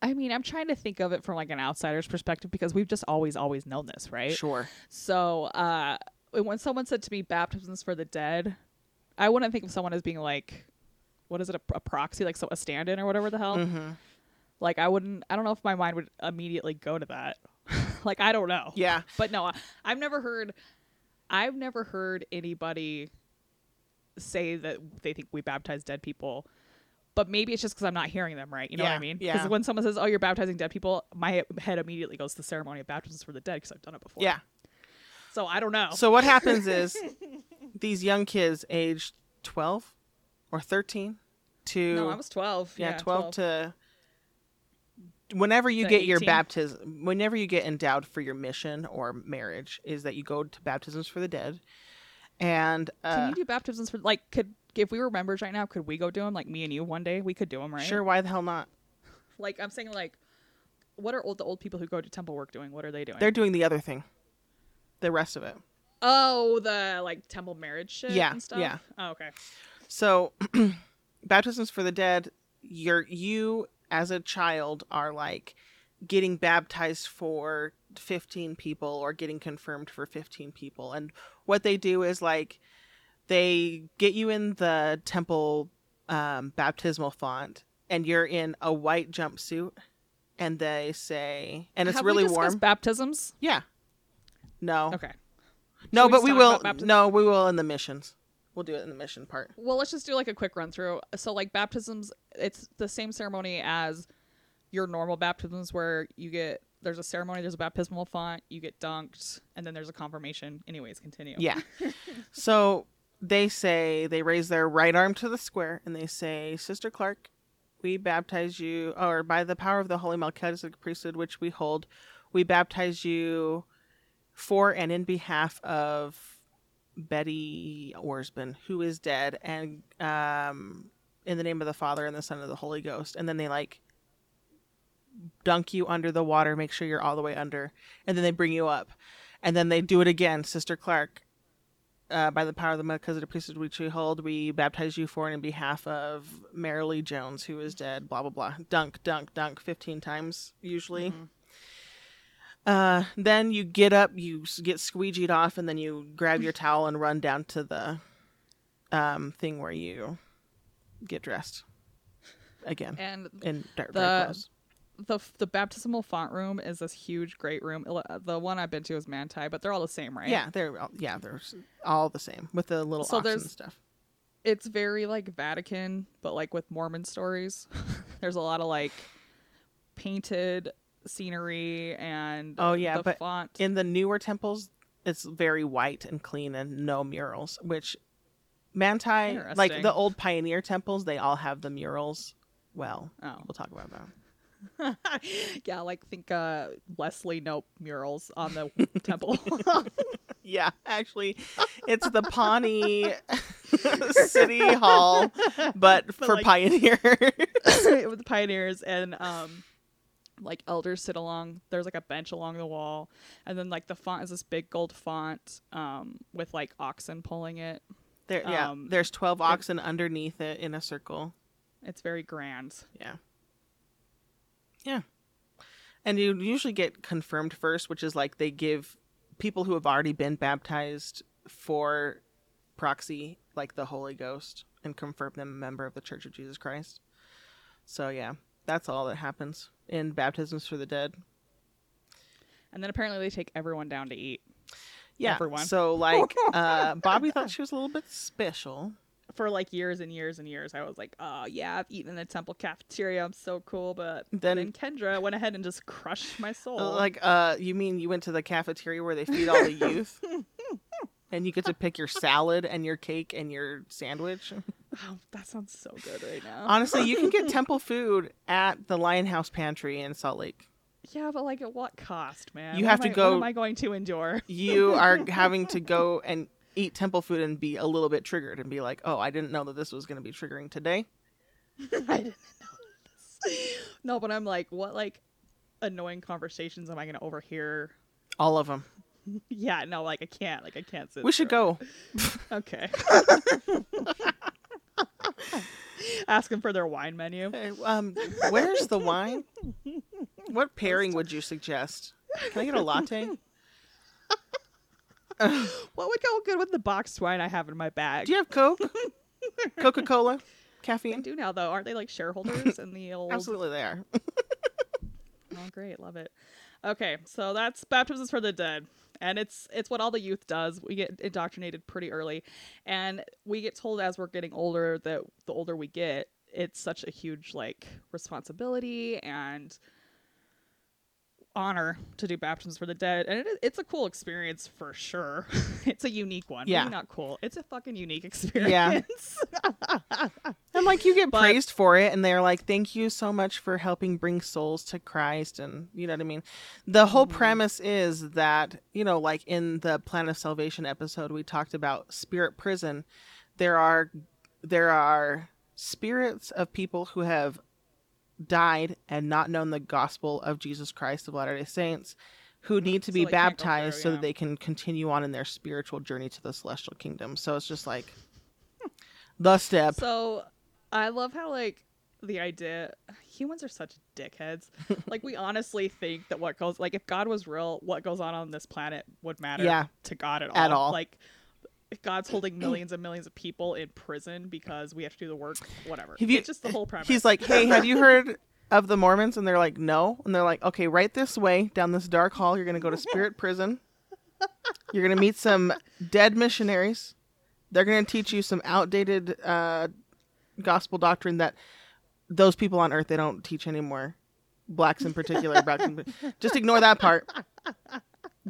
A: I mean, I'm trying to think of it from like an outsider's perspective because we've just always, always known this, right?
B: Sure.
A: So, uh, when someone said to me baptisms for the dead, I wouldn't think of someone as being like, what is it, a, a proxy, like so a stand-in or whatever the hell.
B: hmm
A: Like, I wouldn't. I don't know if my mind would immediately go to that. *laughs* like, I don't know.
B: Yeah.
A: But no, I, I've never heard. I've never heard anybody say that they think we baptize dead people. But maybe it's just because I'm not hearing them right. You know what I
B: Yeah,
A: mean?
B: yeah.
A: Because when someone says, "Oh, you're baptizing dead people," my head immediately goes to the ceremony of baptisms for the dead because I've done it before.
B: Yeah.
A: So I don't know.
B: So what happens is *laughs* these young kids aged 12 or 13 to
A: no, I was 12.
B: yeah,
A: Yeah,
B: 12, to whenever you get your baptism whenever you get endowed for your mission or marriage is that you go to baptisms for the dead and
A: Can
B: uh
A: you do baptisms for like could if we were members right now? Could we go do them like me and you one day? We could do them, right?
B: sure why the hell not *laughs*
A: Like I'm saying, like, what are old the old people who go to temple work doing? What are they doing?
B: they're doing the other thing the rest of it
A: oh the like temple marriage shit.
B: Yeah,
A: and stuff?
B: yeah.
A: Oh, okay.
B: So, *clears throat* baptisms for the dead, you're you as a child are like getting baptized for 15 people or getting confirmed for 15 people. And what they do is like they get you in the temple um, baptismal font and you're in a white jumpsuit and they say and it's
A: Have
B: really warm.
A: Baptisms.
B: yeah. No.
A: Okay.
B: No,
A: Should we
B: but we will no, we will in the missions. We'll do it in the mission part.
A: Well, let's just do like a quick run through. So, like baptisms, it's the same ceremony as your normal baptisms, where you get there's a ceremony, there's a baptismal font, you get dunked, and then there's a confirmation. Anyways, continue.
B: Yeah. *laughs* so they say they raise their right arm to the square and they say, Sister Clark, we baptize you, or by the power of the holy Melchizedek priesthood which we hold, we baptize you for and in behalf of Betty Orsman, who is dead, and um, in the name of the Father and the Son and the Holy Ghost. And then they like dunk you under the water, make sure you're all the way under, and then they bring you up. And then they do it again, Sister Clark. Uh, by the power of the Melchizedek priesthood which we hold, we baptize you for and in behalf of Marilee Jones, who is dead. Blah blah blah. Dunk, dunk, dunk, fifteen times usually. Uh, then you get up, you get squeegeed off, and then you grab your towel and run down to the um thing where you get dressed again
A: And
B: in dark
A: the-
B: clothes.
A: the the baptismal font room is this huge, great room. The one I've been to is Manti, but they're all the same, right?
B: Yeah, they're all- yeah, they're all the same with the little
A: So there's-
B: and stuff.
A: It's very like Vatican, but like with Mormon stories. *laughs* there's a lot of like painted scenery and
B: Oh, yeah,
A: the
B: but
A: font.
B: In the newer temples, it's very white and clean and no murals. Which Manti, like the old pioneer temples, they all have the murals. Well,
A: oh,
B: we'll talk about that. *laughs*
A: yeah, like think uh Wesley Nope murals on the *laughs* temple. *laughs*
B: Yeah, actually, it's the Pawnee City Hall, but for
A: like-
B: pioneers.
A: with the pioneers and um like elders sit along there's like a bench along the wall and then like the font is this big gold font um with like oxen pulling it
B: There, yeah,
A: Um,
B: there's twelve oxen underneath it in a circle.
A: it's very grand
B: Yeah. Yeah. And you usually get confirmed first, which is like they give people who have already been baptized for proxy, like the Holy Ghost, and confirm them a member of the Church of Jesus Christ. So, yeah, that's all that happens in baptisms for the dead.
A: and then apparently they take everyone down to eat
B: Yeah.
A: Everyone.
B: So, like, *laughs* uh, Bobby thought she was a little bit special.
A: for like years and years and years i was like oh yeah i've eaten in the temple cafeteria i'm so cool but
B: Then-
A: then, kendra went ahead and just crushed my soul
B: Like, uh, you mean you went to the cafeteria where they feed all the youth? *laughs* and you get to pick your salad and your cake and your sandwich?
A: Oh, that sounds so good right now
B: Honestly, you can get *laughs* temple food at the Lion House Pantry in Salt Lake.
A: yeah but like at what cost man
B: You
A: What
B: have to
A: I-
B: go-
A: what am i going to endure
B: You are *laughs* having to go and eat temple food and be a little bit triggered and be like, "Oh, I didn't know that this was going to be triggering today." *laughs*
A: I didn't know this. No, but I'm like, what like annoying conversations am I gonna overhear?
B: All of them.
A: Yeah, no, like I can't, like I can't sit.
B: We should go.
A: Okay. *laughs* Ask them for their wine menu.
B: Hey, um, where's the wine? What pairing would you suggest? Can I get a latte? *laughs*
A: What would go good with the boxed wine I have in my bag?
B: Do you have Coke? Coca Cola?
A: I
B: Caffeine?
A: do now though. Aren't they like shareholders in the old?
B: Absolutely, they are. *laughs*
A: Oh, great, love it. Okay, so that's baptisms for the dead, and it's it's what all the youth does. We get indoctrinated pretty early, and we get told as we're getting older that the older we get, it's such a huge like responsibility and honor to do baptisms for the dead, and it, it's a cool experience for sure. *laughs* it's a unique one.
B: Yeah.
A: Maybe not cool. It's a fucking unique *laughs* experience. Yeah. *laughs*
B: And like you get
A: But-
B: praised for it, and they're like, "Thank you so much for helping bring souls to Christ," and you know what I mean. The whole
A: Mm-hmm.
B: premise is that you know, like in the Plan of Salvation episode, we talked about spirit prison. There are there are spirits of people who have died and not known the gospel of Jesus Christ of Latter Day Saints. Who need to
A: So
B: be baptized
A: through,
B: so that they can continue on in their spiritual journey to the celestial kingdom. So it's just like *laughs* the step.
A: So I love how like the idea humans are such dickheads. *laughs* like we honestly think that what goes like if God was real, what goes on on this planet would matter
B: Yeah.
A: to God at all.
B: At all.
A: Like God's *clears throat* holding millions and millions of people in prison because we have to do the work, whatever.
B: You-
A: it's just the whole premise.
B: He's like, "Hey, have you *laughs* heard of the Mormons?" And they're like, "No." And they're like, "Okay, right this way down this dark hall. You're gonna go to Spirit *laughs* Prison. You're gonna meet some dead missionaries. They're gonna teach you some outdated uh, gospel doctrine that those people on Earth they don't teach anymore. Blacks in particular. blacks *laughs* in- Just ignore that part."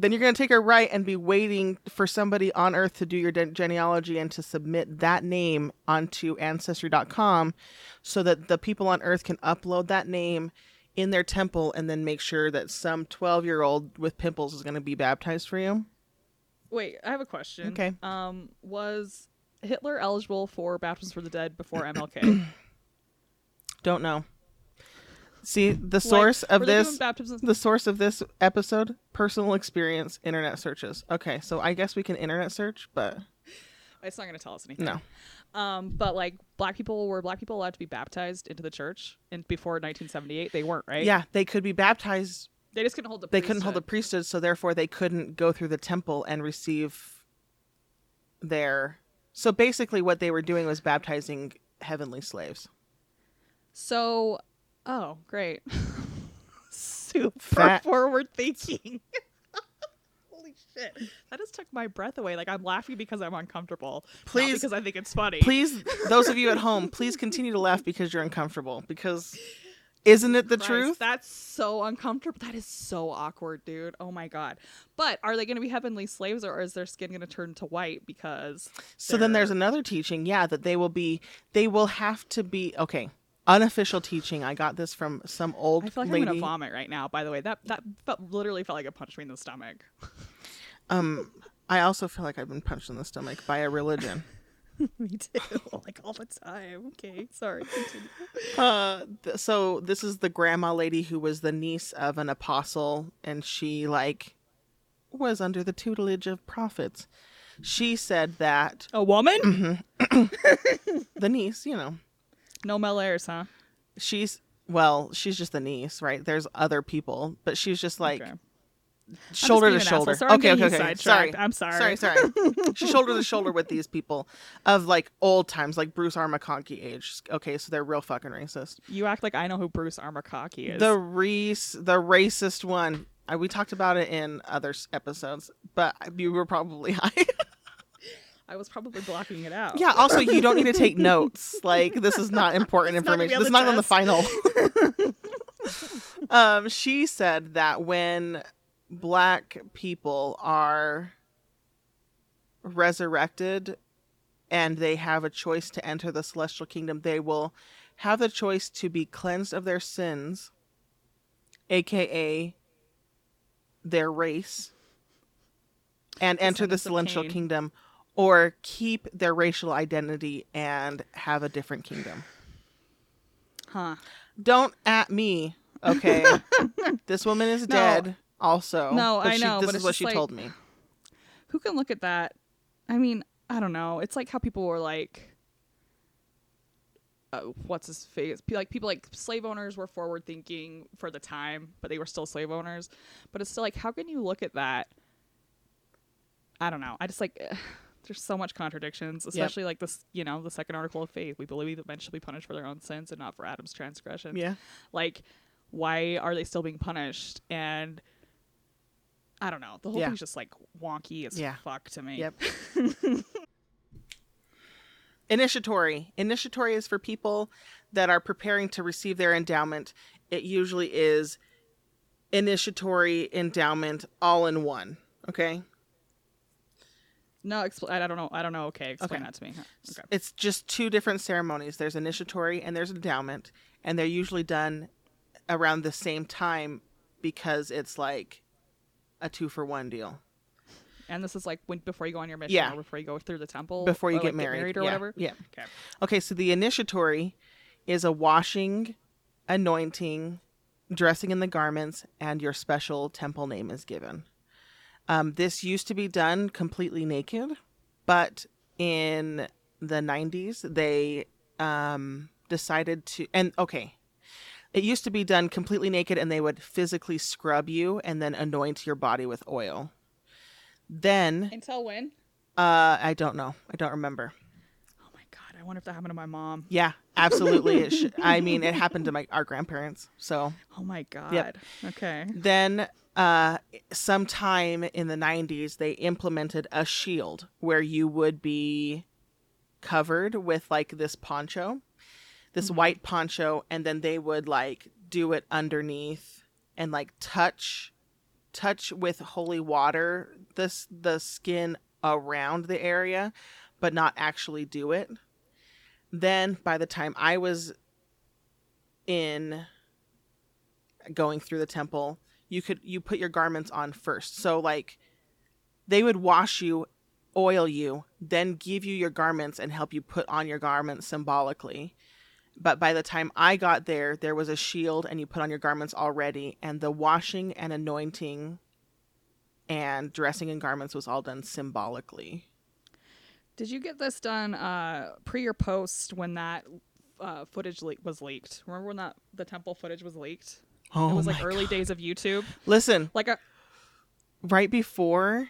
B: Then you're going to take a right and be waiting for somebody on Earth to do your de- genealogy and to submit that name onto Ancestry.com so that the people on Earth can upload that name in their temple and then make sure that some 12 year old with pimples is going to be baptized for you.
A: Wait, I have a question.
B: Okay.
A: Um was Hitler eligible for baptisms for the dead before MLK? *clears throat*
B: Don't know. See, the source
A: Like,
B: of
A: were they doing
B: this the source of this episode personal experience internet searches. Okay, so I guess we can internet search, but
A: It's not going to tell us anything.
B: no.
A: Um, but like black people were black people allowed to be baptized into the church, and before 1978 they weren't, right?
B: Yeah, they could be baptized
A: they just couldn't hold the.
B: they couldn't hold the
A: priesthood.
B: priesthood, so therefore they couldn't go through the temple and receive their. So basically, what they were doing was baptizing heavenly slaves.
A: So, oh, great, *laughs* super
B: Fat-
A: forward thinking. *laughs* Holy shit, that just took my breath away. Like I'm laughing because I'm uncomfortable,
B: Please-
A: because I think it's funny.
B: Please, those of you at home, *laughs* please continue to laugh because you're uncomfortable. Because isn't it the
A: Christ,
B: truth?
A: That's so uncomfortable. That is so awkward, dude. Oh my god. But are they going to be heavenly slaves, or is their skin going to turn to white because?
B: So then there's another teaching, yeah, that they will be, they will have to be, okay. Unofficial teaching. I got this from some old
A: I feel like
B: lady.
A: I'm gonna vomit right now. By the way, that that felt, literally felt like a punch me in the stomach.
B: Um, I also feel like I've been punched in the stomach by a religion. *laughs*
A: me too, *laughs* like all the time. Okay, sorry. Continue.
B: Uh, th- so this is the grandma lady who was the niece of an apostle, and she like was under the tutelage of prophets. She said that
A: A woman? *laughs* *coughs*
B: the niece, you know,
A: No Mel Ayers, huh?
B: she's well, she's just the niece, right? There's other people, but she's just like
A: Okay.
B: shoulder to shoulder.
A: Sorry,
B: okay, okay, okay. Sorry.
A: I'm sorry.
B: Sorry, sorry. *laughs* she's shoulder to shoulder with these people of like old times, like Bruce R. McConkie age. Okay, so they're real fucking racist.
A: You act like I know who Bruce R. McConkie is.
B: The Reese, the racist one. I, we talked about it in other episodes, but you were probably *laughs* high.
A: I was probably blocking it out.
B: yeah. Also, you don't need to take *laughs* notes. Like this is not important
A: It's
B: information.
A: be
B: This is not on the final. *laughs* um, she said that when black people are resurrected and they have a choice to enter the celestial kingdom, they will have the choice to be cleansed of their sins, aka their race, and enter the celestial kingdom, or keep their racial identity and have a different kingdom.
A: Huh.
B: Don't at me, okay? *laughs* this woman is
A: No.
B: dead. Also,
A: No, I
B: she-
A: know,
B: This is what she
A: like-
B: told me.
A: Who can look at that? I mean, I don't know. It's like how people were like, uh, what's his face? Like people like slave owners were forward thinking for the time, but they were still slave owners. But it's still like, how can you look at that? I don't know. I just like. There's so much contradictions, especially like this, you know, the second article of faith. We believe that men shall be punished for their own sins and not for Adam's transgression.
B: Yeah.
A: Like, why are they still being punished? And I don't know. The whole
B: Yeah.
A: thing's just like wonky as
B: Yeah.
A: fuck to me.
B: Yep. *laughs* Initiatory. Initiatory is for people that are preparing to receive their endowment. It usually is initiatory endowment all in one. Okay.
A: No, expl- I don't know. I don't know. Okay, explain
B: Okay.
A: that to me. Okay.
B: It's just two different ceremonies. There's initiatory and there's endowment, and they're usually done around the same time because it's like a two for one deal.
A: And this is like when before you go on your mission
B: Yeah.
A: or before you go through the temple
B: Before you get
A: like,
B: married.
A: or
B: yeah.
A: whatever.
B: Yeah.
A: Okay.
B: Okay, so the initiatory is a washing, anointing, dressing in the garments, and your special temple name is given. Um, this used to be done completely naked, but in the 90s, they um, decided to. And okay, it used to be done completely naked, and they would physically scrub you and then anoint your body with oil. Then,
A: Until when?
B: uh, I don't know. I don't remember.
A: Oh my god! I wonder if that happened to my mom.
B: Yeah, absolutely. It sh- *laughs* I mean, it happened to my our grandparents. So
A: Oh my god. Yep. Okay.
B: then, uh, sometime in the '90s, they implemented a shield where you would be covered with like this poncho, this white poncho, and then they would like do it underneath and like touch, touch with holy water this the skin around the area, but not actually do it. Then by the time I was in going through the temple, you could you put your garments on first. So like they would wash you, oil you, then give you your garments and help you put on your garments symbolically. But by the time I got there, there was a shield and you put on your garments already and the washing and anointing and dressing in garments was all done symbolically.
A: Did you get this done uh, pre or post when that uh, footage le- was leaked? Remember when that the temple footage was leaked?
B: Oh
A: it was like early
B: God.
A: days of YouTube.
B: Listen,
A: Like a
B: right before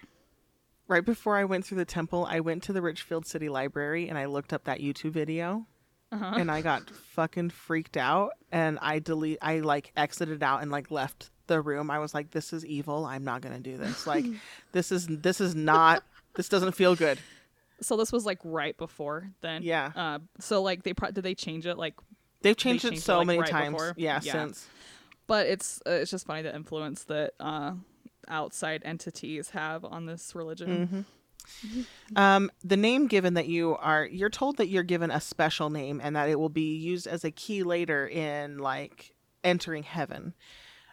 B: right before I went through the temple, I went to the Richfield City Library and I looked up that YouTube video
A: uh
B: and I got fucking freaked out and I delete I like exited out and like left the room. I was like this is evil. I'm not going to do this. Like *laughs* this is this is not this doesn't feel good.
A: So this was like right before then.
B: Yeah.
A: Uh, so like they pro- did they change it like
B: They've changed it
A: changed it,
B: so
A: like,
B: many
A: right
B: times. Yeah,
A: Yeah.
B: since
A: but it's uh, it's just funny the influence that uh, outside entities have on this religion.
B: Mhm. Um, the name given that you are, you're told that you're given a special name and that it will be used as a key later in like entering heaven.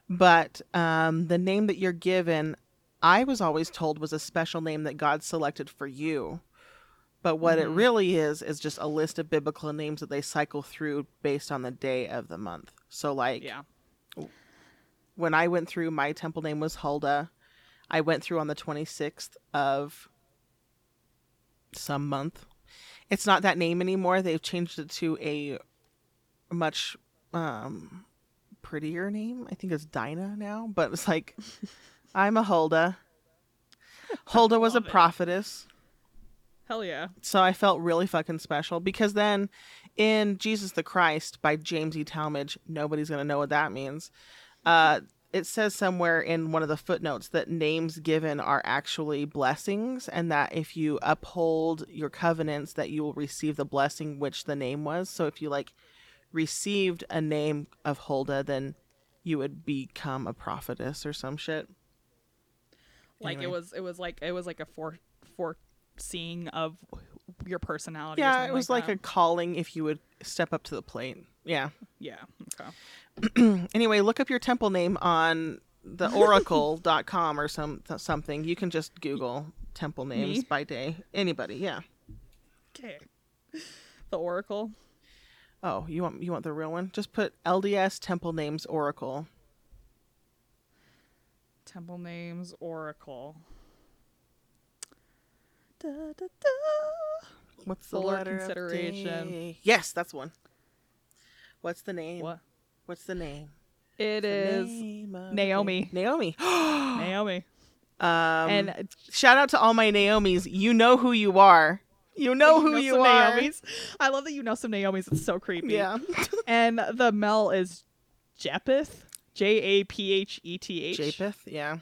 B: But um, the name that you're given, I was always told was a special name that God selected for you. But what it really is is just a list of biblical names that they cycle through based on the day of the month. So like
A: Yeah.
B: When I went through, my temple name was Hulda. I went through on the 26th of some month. It's not that name anymore. They've changed it to a much um, prettier name. I think it's Dinah now, but it's like, *laughs* I'm a Hulda. Hulda was a
A: Love it.
B: prophetess.
A: Hell yeah.
B: So I felt really fucking special because then in Jesus the Christ by James E. Talmage, nobody's going to know what that means. Uh, it says somewhere in one of the footnotes that names given are actually blessings and that if you uphold your covenants that you will receive the blessing which the name was. So if you like received a name of Hulda, then you would become a prophetess or some shit.
A: Like
B: Anyway.
A: it was it was like it was like a fore foreseeing of your personality.
B: Yeah, it was like, a calling if you would step up to the plate. Yeah.
A: Yeah. Okay. *clears throat*
B: anyway, look up your temple name on the oracle.com or some something. You can just Google temple names
A: Me?
B: by day. Anybody, yeah.
A: Okay. The Oracle.
B: Oh, you want you want the real one? Just put LDS temple names oracle.
A: Temple names Oracle. Da, da, da.
B: What's the
A: Fuller
B: letter
A: consideration.
B: day? Yes, that's one. What's the name?
A: What?
B: What's the name?
A: It
B: The
A: is
B: name
A: Naomi.
B: Naomi. *gasps*
A: Naomi.
B: um,
A: and
B: shout out to all my Naomis. You know who you are. You know who you
A: some
B: are.
A: Naomis. I love that you know some Naomis. It's so creepy.
B: Yeah. *laughs*
A: And the Mel is Japheth. J A P H E T H.
B: Japheth, yeah.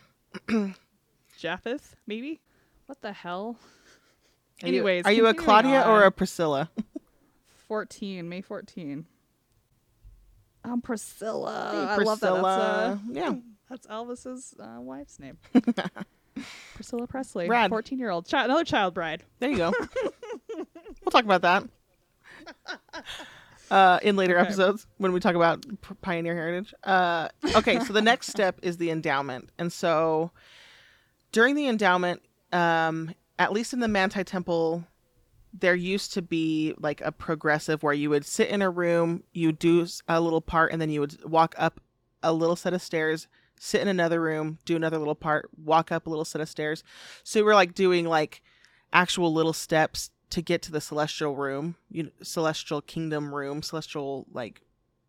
A: Japheth, maybe? What the hell?
B: Are you-
A: Anyways,
B: are you a
A: continuing
B: Claudia or a Priscilla? *laughs*
A: 14, May 14. I'm Priscilla.
B: Hey,
A: I love that. That's, uh,
B: yeah. *clears throat*
A: that's Elvis's uh, wife's name. *laughs* Priscilla Presley. 14 year old. Chi- another child bride.
B: There you go. *laughs* we'll talk about that uh, in later
A: Okay.
B: episodes when we talk about p- pioneer heritage. Uh, okay, so the next step is the endowment, and so during the endowment, um, at least in the Manti Temple, there used to be like a progressive where you would sit in a room, you do a little part, and then you would walk up a little set of stairs, sit in another room, do another little part, walk up a little set of stairs. So we're like doing like actual little steps to get to the celestial room, you know, celestial kingdom room, celestial like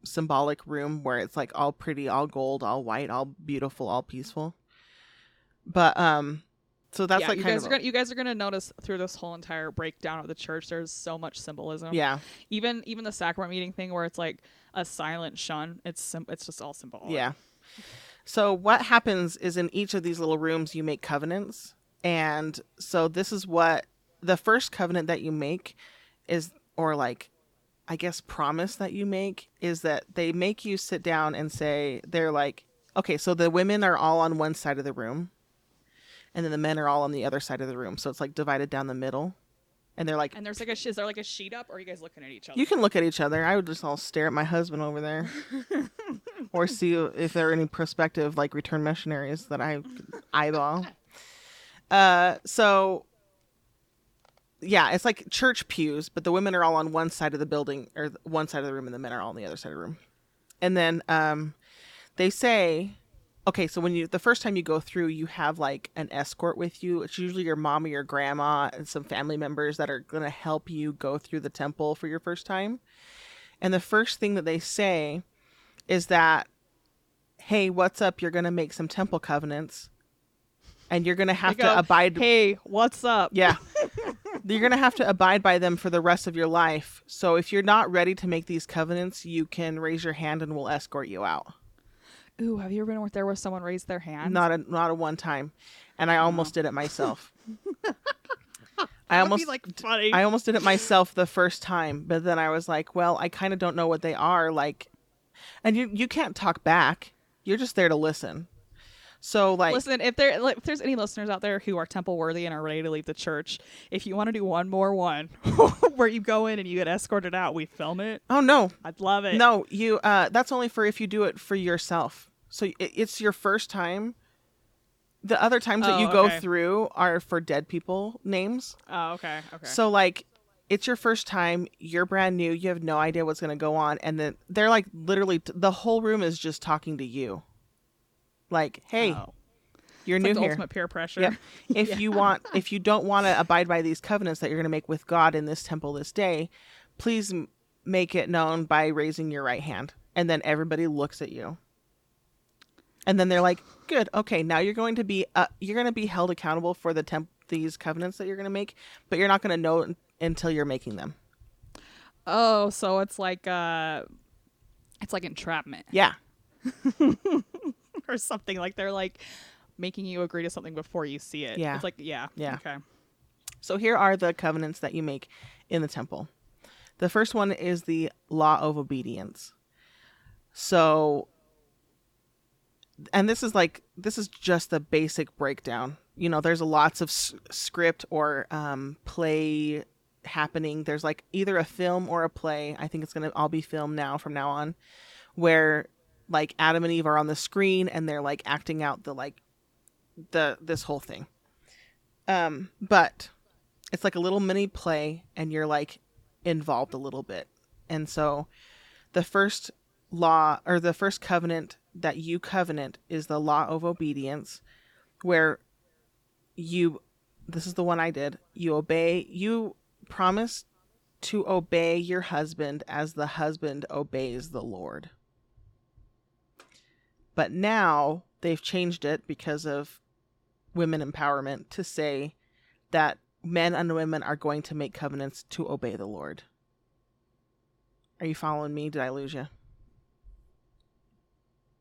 B: symbolic room where it's like all pretty, all gold, all white, all beautiful, all peaceful. But um so that's
A: yeah,
B: like
A: you
B: kind
A: guys gonna you guys are gonna notice through this whole entire breakdown of the church there's so much symbolism.
B: yeah.
A: Even even the sacrament meeting thing where it's like a silent shun, it's sim- it's just all symbolic.
B: Yeah. So what happens is in each of these little rooms you make covenants. And so this is what the first covenant that you make is or like I guess promise that you make is that they make you sit down and say they're like okay, so the women are all on one side of the room and then the men are all on the other side of the room. So it's like divided down the middle. And they're like
A: And there's like a sh- is there like a sheet up or are you guys looking at each other?
B: you can look at each other. I would just all stare at my husband over there, *laughs* or see if there are any prospective like return missionaries that I could eyeball. *laughs* Uh, so yeah, it's like church pews, but the women are all on one side of the building or one side of the room, and the men are all on the other side of the room. And then um, they say, okay, so when you the first time you go through, you have like an escort with you. It's usually your mom or your grandma and some family members that are gonna help you go through the temple for your first time. And the first thing that they say is that, hey, what's up? You're gonna make some temple covenants, and you're gonna have
A: They
B: to
A: go,
B: abide.
A: Hey, what's up?
B: Yeah. *laughs* You're going to have to abide by them for the rest of your life. So if you're not ready to make these covenants, you can raise your hand and we'll escort you out.
A: Ooh, have you ever been there where someone raised their hand?
B: Not a not a one time. And I almost did it myself. *laughs* I almost
A: be like funny.
B: I almost did it myself the first time, but then I was like, well, I kind of don't know what they are like. And you you can't talk back. You're just there to listen. So like
A: Listen, if there like, if there's any listeners out there who are temple worthy and are ready to leave the church, if you want to do one more one *laughs* where you go in and you get escorted out, we film it.
B: Oh no.
A: I'd love it.
B: No, you uh that's only for if you do it for yourself. So it, it's your first time. The other times that
A: Oh,
B: you go through are for dead people names.
A: Oh, okay. Okay.
B: So like it's your first time, you're brand new, you have no idea what's going to go on and then they're like literally t- the whole room is just talking to you. Like, "Hey,
A: Oh.
B: you're
A: It's
B: new
A: like the
B: here."
A: ultimate peer pressure.
B: Yep. *laughs* If you want, if you don't want to abide by these covenants that you're going to make with God in this temple this day, please m- make it known by raising your right hand. And then everybody looks at you. And then they're like, "Good. Okay, now you're going to be uh, you're going to be held accountable for the temp these covenants that you're going to make, but you're not going to know until you're making them."
A: Oh, so it's like uh, it's like entrapment
B: Yeah. *laughs* *laughs*
A: or something. Like they're like making you agree to something before you see it.
B: Yeah.
A: It's like yeah.
B: Yeah.
A: Okay.
B: So here are the covenants that you make in the temple. The first one is the law of obedience. So and this is like this is just the basic breakdown. You know, there's lots of s- script or um, play happening. There's like either a film or a play. I think it's going to all be film now from now on where like Adam and Eve are on the screen and they're like acting out the like the this whole thing. Um but it's like a little mini play and you're like involved a little bit. And so the first law or the first covenant that you covenant is the law of obedience where you this is the one I did. You obey you promise to obey your husband as the husband obeys the Lord. But now they've changed it because of women empowerment to say that men and women are going to make covenants to obey the Lord. Are you following me? Did I lose you?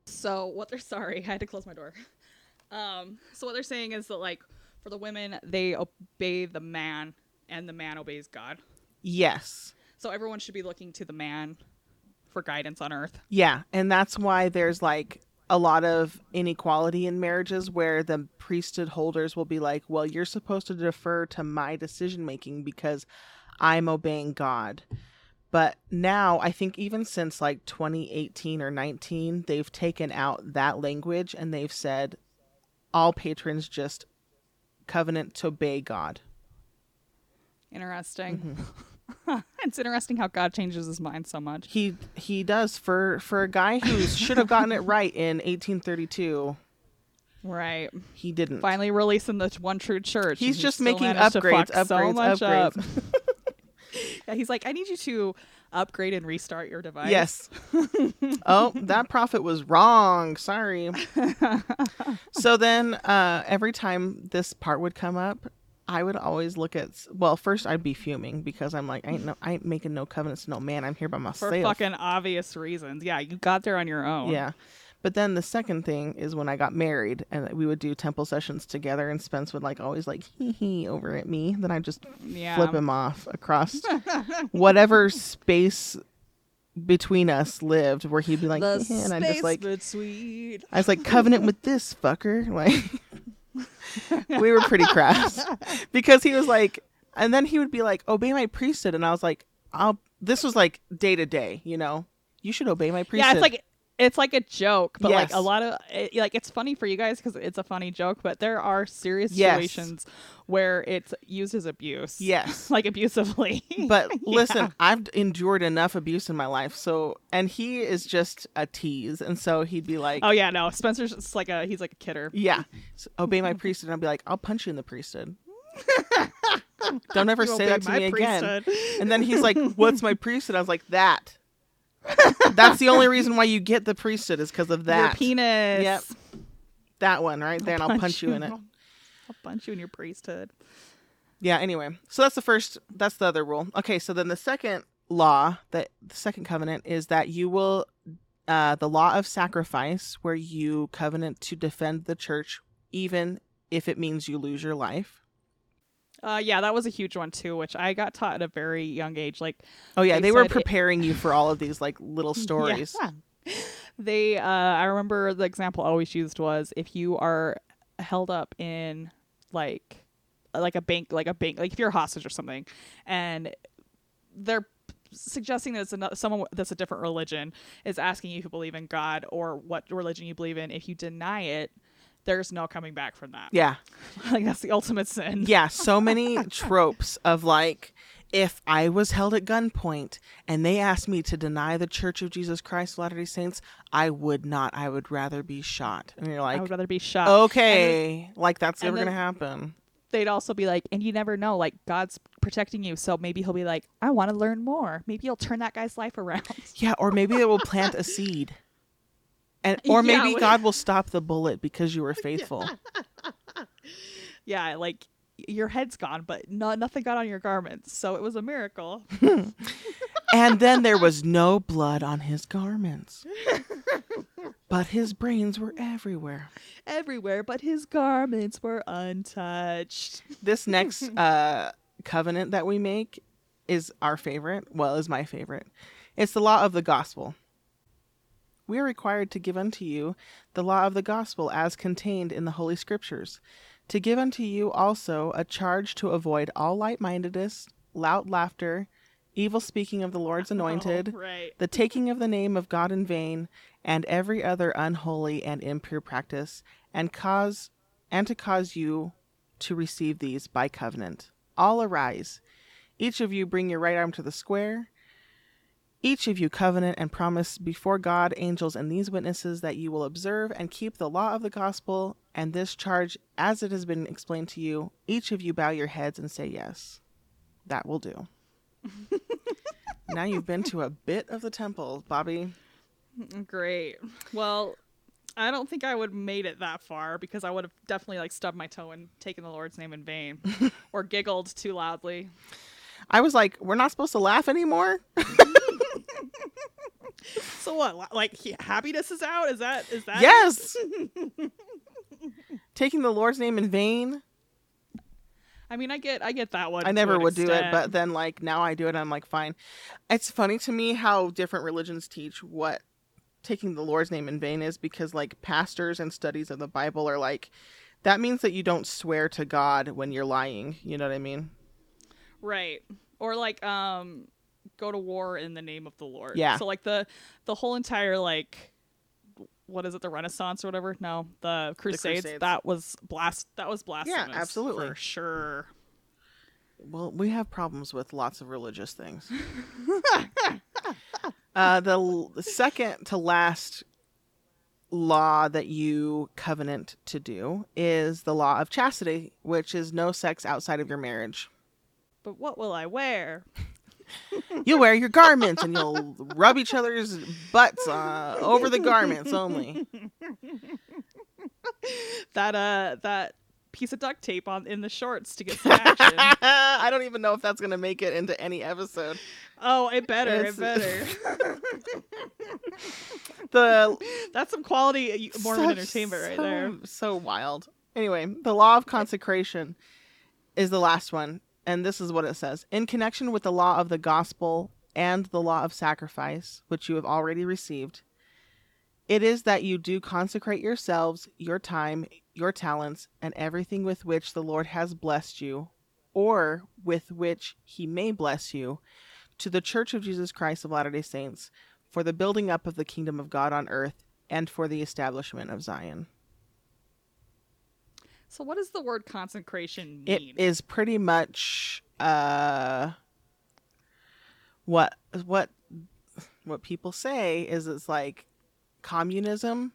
A: So what they're *laughs* sorry, I had to close my door. Um, so what they're saying is that like for the women, they obey the man, and the man obeys God.
B: Yes.
A: So everyone should be looking to the man for guidance on earth.
B: Yeah, and that's why there's like a lot of inequality in marriages where the priesthood holders will be like, "Well, you're supposed to defer to my decision making because I'm obeying God." But now, I think even since like 2018 or 19, they've taken out that language and they've said all patrons just covenant to obey God.
A: Interesting.
B: Mm-hmm. *laughs*
A: it's interesting how God changes his mind so much.
B: He he does for for a guy who *laughs* should have gotten it right in 1832.
A: Right.
B: He didn't.
A: Finally releasing the one true church.
B: He's just making
A: to
B: upgrades,
A: so
B: upgrades,
A: much
B: upgrades.
A: up. *laughs* yeah, he's like, I need you to upgrade and restart your device.
B: Yes. oh, that prophet was wrong. Sorry. so then, uh, every time this part would come up, I would always look at. Well, first I'd be fuming because I'm like, I ain't no, I ain't making no covenants. to No man, I'm here by myself For
A: fucking obvious reasons. Yeah, you got there on your own.
B: Yeah. But then the second thing is when I got married and we would do temple sessions together and Spence would like always like hee hee over at me. Then I just
A: Yeah.
B: flip him off across *laughs* whatever space between us lived where he'd be like
A: The
B: "Hee hee," and I'm just like
A: between.
B: I was like covenant with this fucker. *laughs* Like *laughs* we were pretty crass. Because he was like and then he would be like, Obey my priesthood and I was like, I'll this was like day to day, you know. You should obey my priesthood.
A: Yeah, it's like it's like a joke, but like a lot of it, like it's funny for you guys because it's a funny joke, but there are serious
B: Yes.
A: situations where it's used as abuse.
B: Yes. *laughs*
A: like abusively. *laughs*
B: But listen, I've endured enough abuse in my life. So, and he is just a tease. And so he'd be like,
A: oh yeah, no, Spencer's just like a he's like a kidder.
B: yeah, so obey my *laughs* priesthood. And I'd be like, I'll punch you in the priesthood. Don't ever
A: You
B: say that to me again. And then he's like, What's my priesthood? I was like, That. That's the only reason why you get the priesthood is because of
A: Your
B: that.
A: penis.
B: Yep. That one right there, and I'll punch you in it.
A: I'll punch you in your priesthood.
B: Yeah, anyway. So that's the first that's the other rule. Okay, so then the second law, that the second covenant is that you will uh the law of sacrifice where you covenant to defend the church even if it means you lose your life.
A: Uh, yeah, that was a huge one too, which I got taught at a very young age. Like,
B: Oh yeah,
A: They
B: they, were
A: said it-
B: preparing you for all of these like little *laughs* stories.
A: Yeah. *laughs* they uh i remember the example I always used was if you are held up in like like a bank like a bank like if you're a hostage or something and they're suggesting that it's another someone that's a different religion is asking you if you believe in god or what religion you believe in if you deny it there's no coming back from that
B: Yeah. *laughs*
A: like that's the ultimate sin
B: Yeah, so *laughs* many tropes of like if I was held at gunpoint and they asked me to deny the Church of Jesus Christ of Latter-day Saints, I would not. I would rather be shot. And you're like i
A: would rather be shot
B: okay, like that's never
A: then-
B: going to happen.
A: they'd also be like, and you never know, like God's protecting you, so maybe he'll be like, I want to learn more. Maybe he'll turn that guy's life around.
B: Yeah, or maybe it will plant a seed. And *laughs* or
A: Yeah,
B: maybe God will stop the bullet because you were *laughs* faithful. *laughs*
A: yeah, like your head's gone, but no, nothing got on your garments, so it was a miracle.
B: and then there was no blood on his garments. But his brains were everywhere.
A: Everywhere, but his garments were untouched.
B: This next uh, covenant that we make is our favorite. Well, is my favorite. It's the law of the gospel. We are required to give unto you the law of the gospel as contained in the Holy Scriptures, to give unto you also a charge to avoid all light mindedness, loud laughter, evil speaking of the Lord's *laughs* oh, anointed,
A: Oh, right.
B: the taking of the name of God in vain, and every other unholy and impure practice, and cause and to cause you to receive these by covenant. All arise. Each of you bring your right arm to the square. Each of you covenant and promise before God, angels, and these witnesses that you will observe and keep the law of the gospel and this charge as it has been explained to you. Each of you bow your heads and say yes. That will do. *laughs* now you've been to a bit of the temple, Bobby.
A: Great. Well, I don't think I would have made it that far because I would have definitely like stubbed my toe and taken the Lord's name in vain *laughs* or giggled too loudly.
B: I was like, we're not supposed to laugh anymore. *laughs* *laughs*
A: So what? Like he- happiness is out? Is that is that?
B: yes. *laughs* Taking the Lord's name in vain.
A: I mean, I get I get that one.
B: I never would do it, but then like now I do it. I'm like, fine. It's funny to me how different religions teach what taking the Lord's name in vain is because like pastors and studies of the Bible are like, that means that you don't swear to God when you're lying. You know what I mean?
A: right or like um go to war in the name of the Lord.
B: Yeah.
A: So like the the whole entire like what is it the Renaissance or whatever? No, the Crusades.
B: Crusades.
A: That was blast. That was blasphemous.
B: Yeah, absolutely.
A: for sure.
B: Well, we have problems with lots of religious things. *laughs* uh, the l- the second to last law that you covenant to do is the law of chastity, which is no sex outside of your marriage.
A: But what will I wear? *laughs*
B: You'll wear your garments and you'll rub each other's butts uh, over the garments only. *laughs*
A: That uh that piece of duct tape on in the shorts to get some action. *laughs*
B: I don't even know if that's gonna make it into any episode.
A: oh, it better.
B: It's-
A: It better.
B: The
A: That's some quality uh, Mormon
B: Such-
A: entertainment right
B: so-
A: there.
B: So wild. Anyway, the law of consecration is the last one, and this is what it says: In connection with the law of the gospel and the law of sacrifice, which you have already received, it is that you do consecrate yourselves, your time, your talents, and everything with which the Lord has blessed you, or with which He may bless you, to the Church of Jesus Christ of Latter Day Saints, for the building up of the kingdom of God on earth and for the establishment of Zion.
A: So what does the word consecration
B: It
A: mean?
B: is pretty much uh what what what people say is it's like communism,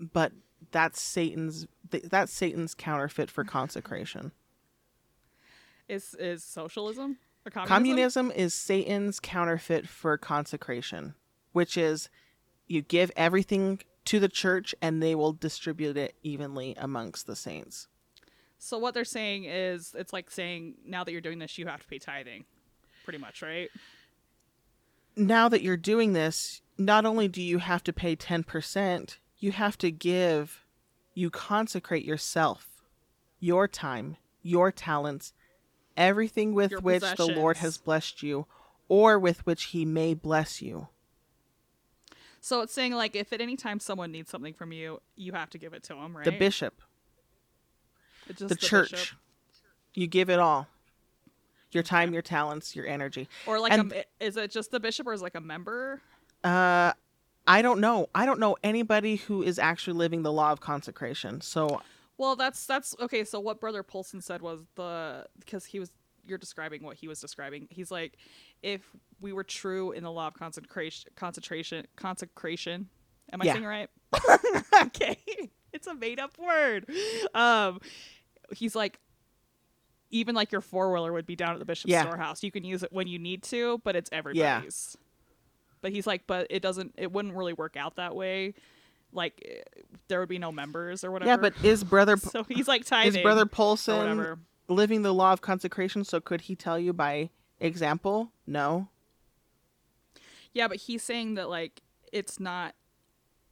B: but that's Satan's that's Satan's counterfeit for consecration.
A: is is socialism communism?
B: Communism is Satan's counterfeit for consecration, which is you give everything to the church and they will distribute it evenly amongst the saints.
A: So what they're saying is it's like saying now that you're doing this you have to pay tithing. Pretty much, right?
B: now that you're doing this, not only do you have to pay 10%, you have to give, you consecrate yourself, your time, your talents, everything with
A: Your
B: which the Lord has blessed you or with which he may bless you.
A: So it's saying like if at any time someone needs something from you, you have to give it to them, right?
B: The bishop,
A: Just
B: the, church.
A: bishop.
B: You give it all. Your time, your talents, your energy.
A: or like
B: and-
A: a, is it just the bishop or is it like a member?
B: Uh I don't know. I don't know anybody who is actually living the law of consecration. So
A: Well, that's that's okay. So what Brother Polson said was the because he was you're describing what he was describing. He's like, if we were true in the law of concentration, concentration, consecration. Am I
B: Yeah.
A: saying right? *laughs* *laughs* okay, *laughs* it's a made up word. Um, he's like, even like your four wheeler would be down at the bishop's
B: Yeah.
A: storehouse. You can use it when you need to, but it's everybody's. But he's like, but it doesn't. It wouldn't really work out that way. Like eh, there would be no members or whatever.
B: yeah, but is brother *laughs*
A: so he's like
B: is
A: tithing.
B: brother
A: or
B: Polson living the law of consecration? So could he tell you by example? No.
A: Yeah, but he's saying that like it's not.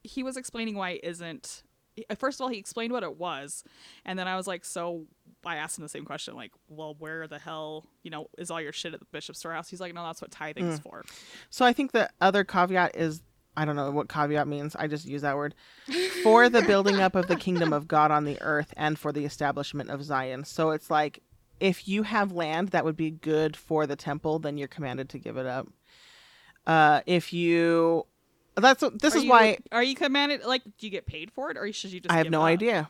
A: He was explaining why it isn't. Uh, First of all, he explained what it was, and then I was like, so I asked him the same question, like, well, where the hell, you know, is all your shit at the bishop's storehouse? He's like, no, that's what tithing
B: Mm.
A: is for.
B: So I think the other caveat is I don't know what caveat means. I just use that word. For the building up of the kingdom of God on the earth and for the establishment of Zion. So it's like if you have land that would be good for the temple, then you're commanded to give it up. Uh if you that's this
A: Are
B: is
A: you-
B: why
A: are you commanded? Like, do you get paid for it, or should you just?
B: I have no
A: up?
B: idea.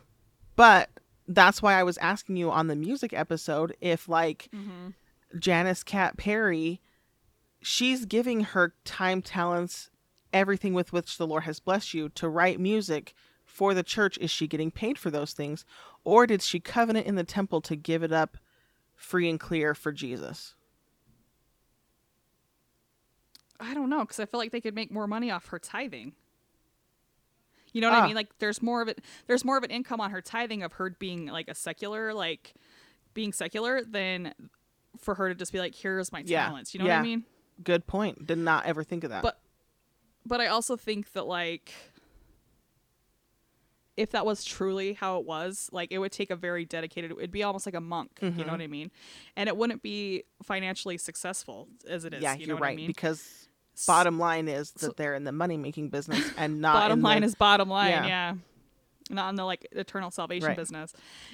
B: But that's why I was asking you on the music episode if like
A: Mhm.
B: Janice Kapp Perry, she's giving her time, talents, everything with which the Lord has blessed you to write music for the church. Is she getting paid for those things? Or did she covenant in the temple to give it up free and clear for Jesus?
A: I don't know because I feel like they could make more money off her tithing. You know what I
B: Ah.
A: mean? Like, there's more of it. There's more of an income on her tithing of her being like a secular, like being secular, than for her to just be like, "Here's my
B: Yeah.
A: talents." You know what I mean?
B: Good point. Did not ever think of that.
A: But but I also think that like if that was truly how it was, like it would take a very dedicated it'd be almost like a monk, you
B: Mm-hmm.
A: know what I mean? And it wouldn't be financially successful as it is.
B: yeah,
A: you know
B: you're
A: what
B: right.
A: I mean?
B: Because bottom line is that
A: So-
B: they're in the money making business *laughs* and not
A: bottom
B: in
A: line
B: the-
A: is bottom line,
B: Yeah.
A: yeah. Not in the like eternal salvation
B: Right.
A: business.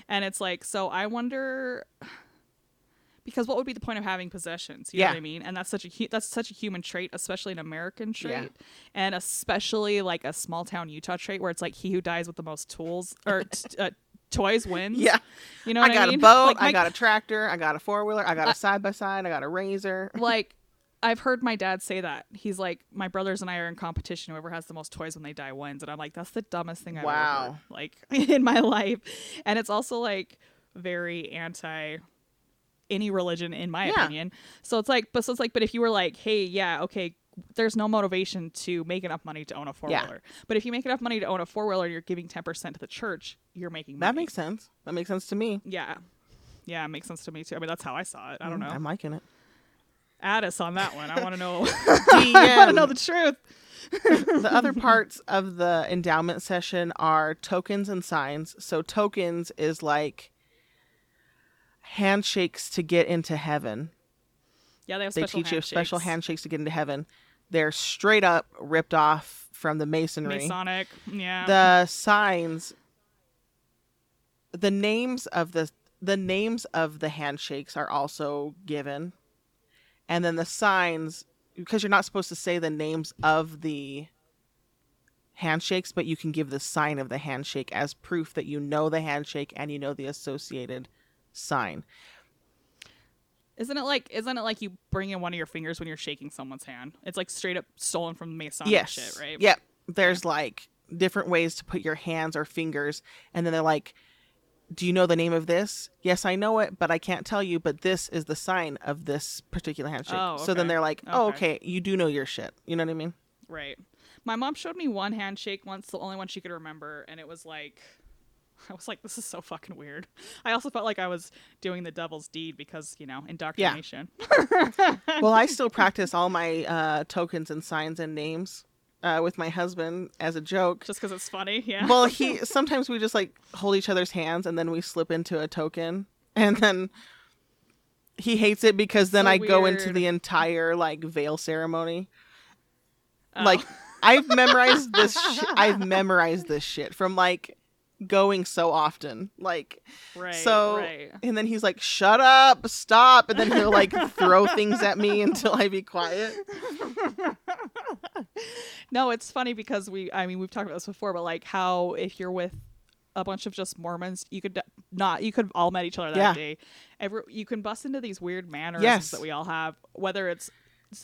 A: And it's like so I wonder because what would be the point of having possessions? You know
B: Yeah.
A: what I mean? And that's such a that's such a human trait, especially an American trait,
B: Yeah.
A: and especially like a small town Utah trait where it's like he who dies with the most tools or t- *laughs* uh, toys wins.
B: Yeah.
A: you know.
B: I got
A: I mean?
B: a boat,
A: Like,
B: I
A: my-
B: got a tractor, I got a four wheeler, I got a side by side, I got a razor.
A: like I've heard my dad say that. He's like, my brothers and I are in competition. Whoever has the most toys when they die wins. And I'm like, that's the dumbest thing I've ever
B: Wow.
A: heard, like *laughs* in my life. And it's also like very anti any religion, in my
B: Yeah.
A: opinion. So it's like, but so it's like, but if you were like, hey, yeah, okay, there's no motivation to make enough money to own a four wheeler. But if you make enough money to own a four wheeler you're giving 10% to the church, you're making money.
B: That makes sense. That makes sense to me.
A: yeah. Yeah, it makes sense to me too. I mean, that's how I saw it. I don't mm, know.
B: I'm liking it.
A: Add us on that one. I want to know. *laughs* I want to know
B: The,
A: truth. *laughs*
B: the other parts of the endowment session are tokens and signs. So tokens is like handshakes to get into heaven.
A: Yeah, they have
B: They
A: special
B: teach you special
A: handshakes.
B: handshakes to get into heaven. They're straight up ripped off from the masonry.
A: Masonic. Yeah.
B: the signs the names of the the names of the handshakes are also given and then the signs because you're not supposed to say the names of the handshakes but you can give the sign of the handshake as proof that you know the handshake and you know the associated sign
A: isn't it like isn't it like you bring in one of your fingers when you're shaking someone's hand? It's like straight up stolen from Masonic
B: yes
A: shit, right?
B: yep there's like different ways to put your hands or fingers and then they're like do you know the name of this yes i know it but i can't tell you but this is the sign of this particular handshake
A: Oh, okay.
B: so then they're like oh
A: Okay.
B: okay you do know your shit you know what i mean
A: Right. My mom showed me one handshake once, the only one she could remember, and it was like *laughs* I was like, this is so fucking weird. I also felt like I was doing the devil's deed because, you know, indoctrination. Yeah. *laughs*
B: well i still practice all my uh, tokens and signs and names uh, with my husband as a joke
A: Just because it's funny. Yeah.
B: well he *laughs* sometimes we just like hold each other's hands and then we slip into a token and then he hates it because then
A: So
B: i go into the entire like veil ceremony
A: Oh.
B: like I've *laughs* memorized this. Sh- I've memorized this shit from like going so often. Like,
A: Right.
B: so,
A: right.
B: and then he's like, "Shut up, stop," and then he'll like throw things at me *laughs* until I be quiet. *laughs*
A: no, it's funny because we, I mean, we've talked about this before, but like how if you're with a bunch of just Mormons, you could not, you could all met each other that
B: Yeah.
A: day. Every, you can bust into these weird manners
B: Yes.
A: that we all have, whether it's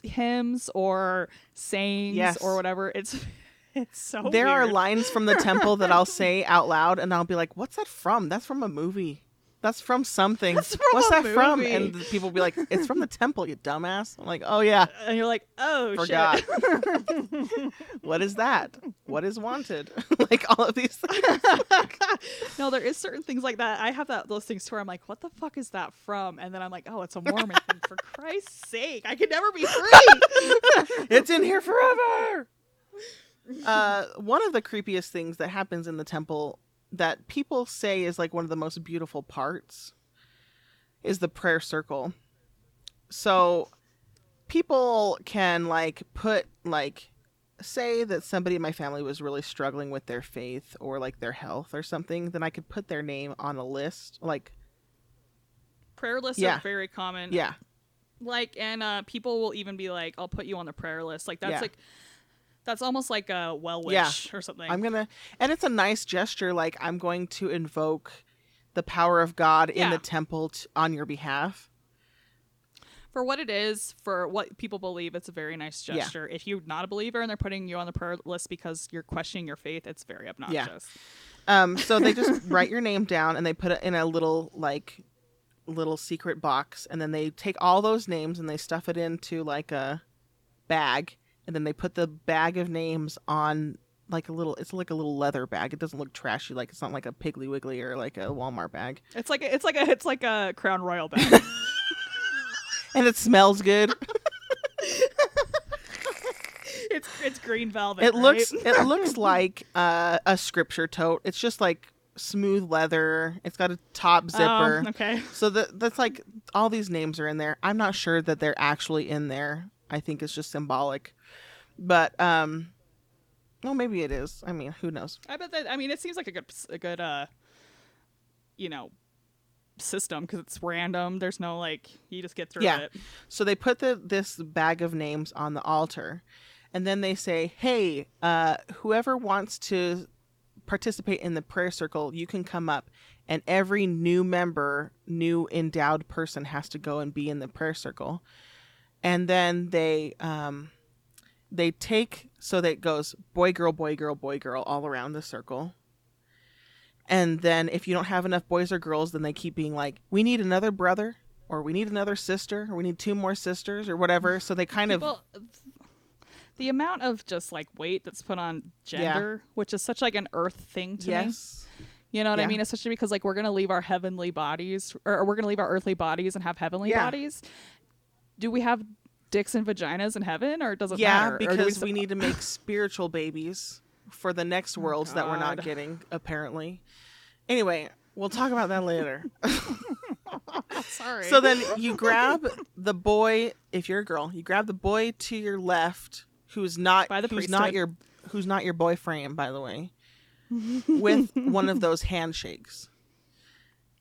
A: hymns or sayings
B: Yes.
A: or whatever. It's, *laughs* it's so
B: there are lines from the temple that I'll say *laughs* out loud, and I'll be like, "What's that from? That's from a movie. That's from something.
A: That's from
B: What's that from?" And the people will be like, "It's from the *laughs* temple, you dumbass." I'm like, "Oh yeah,
A: and you're like, oh
B: forgot.
A: shit. *laughs* *laughs*
B: what is that? What is wanted? like all of these things.
A: no, there is certain things like that. I have that those things where I'm like, what the fuck is that from? And then I'm like, oh, it's a Mormon thing. For Christ's sake, I could never be free.
B: it's in here forever. Uh, one of the creepiest things that happens in the temple that people say is like one of the most beautiful parts is the prayer circle. So people can like put like say that somebody in my family was really struggling with their faith or like their health or something, then I could put their name on a list. Like,
A: prayer lists
B: Yeah.
A: are very common.
B: yeah,
A: Like, and uh, people will even be like, I'll put you on the prayer list. Like, that's
B: Yeah.
A: like, that's almost like a well wish
B: Yeah.
A: or something.
B: I'm gonna, and it's a nice gesture. Like I'm going to invoke the power of God in
A: Yeah.
B: the temple t- on your behalf.
A: for what it is, for what people believe, it's a very nice
B: Yeah.
A: gesture. If you're not a believer and they're putting you on the prayer list because you're questioning your faith, it's very obnoxious.
B: Um, so they just *laughs* write your name down and they put it in a little like little secret box, and then they take all those names and they stuff it into like a bag, and then they put the bag of names on like a little. It's like a little leather bag. It doesn't look trashy. Like it's not like a Piggly Wiggly or like a Walmart bag,
A: It's like a, it's like a it's like a Crown Royal bag. *laughs*
B: and it smells good. *laughs*
A: it's it's green velvet.
B: It
A: right?
B: looks it looks *laughs* like uh, a scripture tote. It's just like smooth leather. It's got a top zipper.
A: Oh, okay.
B: So that that's like all these names are in there. I'm not sure that they're actually in there. I think it's just symbolic. But um well maybe it is. I mean, who knows.
A: I bet that. I mean, it seems like a good a good uh, you know, system because it's random. There's no like you just get through
B: Yeah.
A: it.
B: So they put the this bag of names on the altar and then they say, "Hey, uh whoever wants to participate in the prayer circle, you can come up." And every new member, new endowed person has to go and be in the prayer circle. And then they um they take so that it goes boy girl boy girl boy girl all around the circle and then if you don't have enough boys or girls then they keep being like we need another brother or we need another sister or we need two more sisters or whatever mm. so they kind of
A: People, the amount of just like weight that's put on gender, which is such like an earth thing to me.
B: yes
A: You know what I mean? Especially because like we're gonna leave our heavenly bodies, or we're gonna leave our earthly bodies and have heavenly
B: Yeah.
A: bodies. Do we have dicks and vaginas in heaven, or does it
B: yeah
A: matter? Do
B: because
A: we,
B: we need to make spiritual babies for the next worlds that we're not getting apparently anyway we'll talk about that later *laughs*
A: Sorry.
B: So then you grab the boy, if you're a girl, you grab the boy to your left, who's not
A: By the
B: who's not your who's not your boyfriend, by the way, with *laughs* one of those handshakes.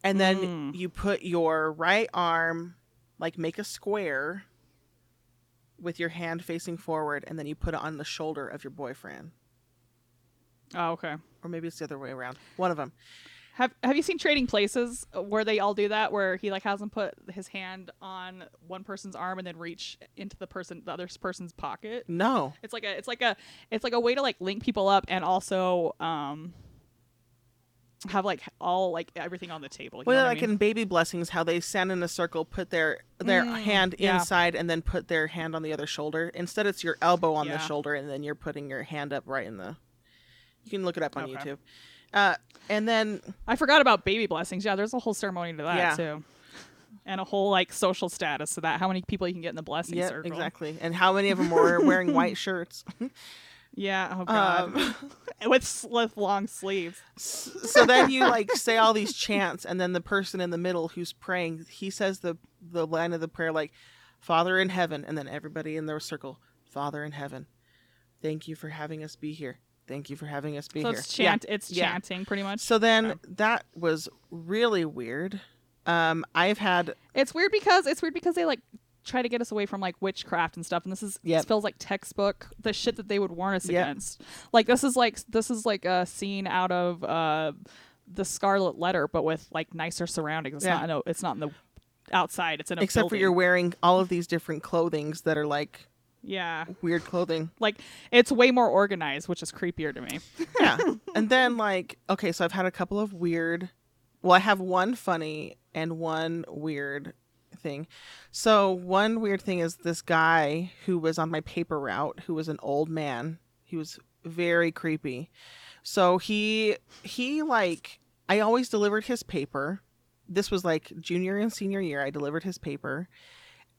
B: And then
A: Mm.
B: you put your right arm, like make a square with your hand facing forward, and then you put it on the shoulder of your boyfriend.
A: oh, okay.
B: Or maybe it's the other way around. One of them.
A: Have Have you seen Trading Places where they all do that? Where he like has him put his hand on one person's arm and then reach into the person the other person's pocket.
B: No.
A: It's like a it's like a it's like a way to like link people up and also um have like all like everything on the table. You
B: Well,
A: know what I
B: like
A: mean?
B: in baby blessings, how they stand in a circle, put their their
A: Mm,
B: hand
A: yeah.
B: inside, and then put their hand on the other shoulder. Instead, it's your elbow on the shoulder, and then you're putting your hand up right in the. You can look it up on
A: Okay.
B: YouTube. Uh, and then
A: I forgot about baby blessings. Yeah, there's a whole ceremony to that
B: Yeah.
A: too. And a whole like social status to that. How many people you can get in the blessing
B: yeah,
A: circle.
B: exactly. And how many of them were wearing *laughs* white shirts? *laughs*
A: Yeah, oh god.
B: Um, *laughs* *laughs*
A: with with long sleeves.
B: so then you like say all these chants, and then the person in the middle who's praying, he says the the line of the prayer like, "Father in heaven," and then everybody in their circle, "Father in heaven." Thank you for having us be here. Thank you for having us be
A: So
B: here.
A: it's
B: Yeah.
A: chant. It's
B: Yeah.
A: chanting pretty much.
B: So then
A: Okay.
B: that was really weird. Um, I've had
A: It's weird because it's weird because they like try to get us away from like witchcraft and stuff, and this is
B: Yep.
A: this feels like textbook the shit that they would warn us
B: Yep.
A: against. Like this is like this is like a scene out of uh the Scarlet Letter, but with like nicer surroundings. It's
B: Yeah.
A: not no, it's not in the outside. It's in a
B: except for you're wearing all of these different clothings that are like
A: yeah.
B: weird clothing.
A: Like it's way more organized, which is creepier to me.
B: Yeah. *laughs* and then like okay, so I've had a couple of weird well, I have one funny and one weird thing. So one weird thing is this guy who was on my paper route, who was an old man. He was very creepy. So he he like I always delivered his paper. This was like junior and senior year. I delivered his paper.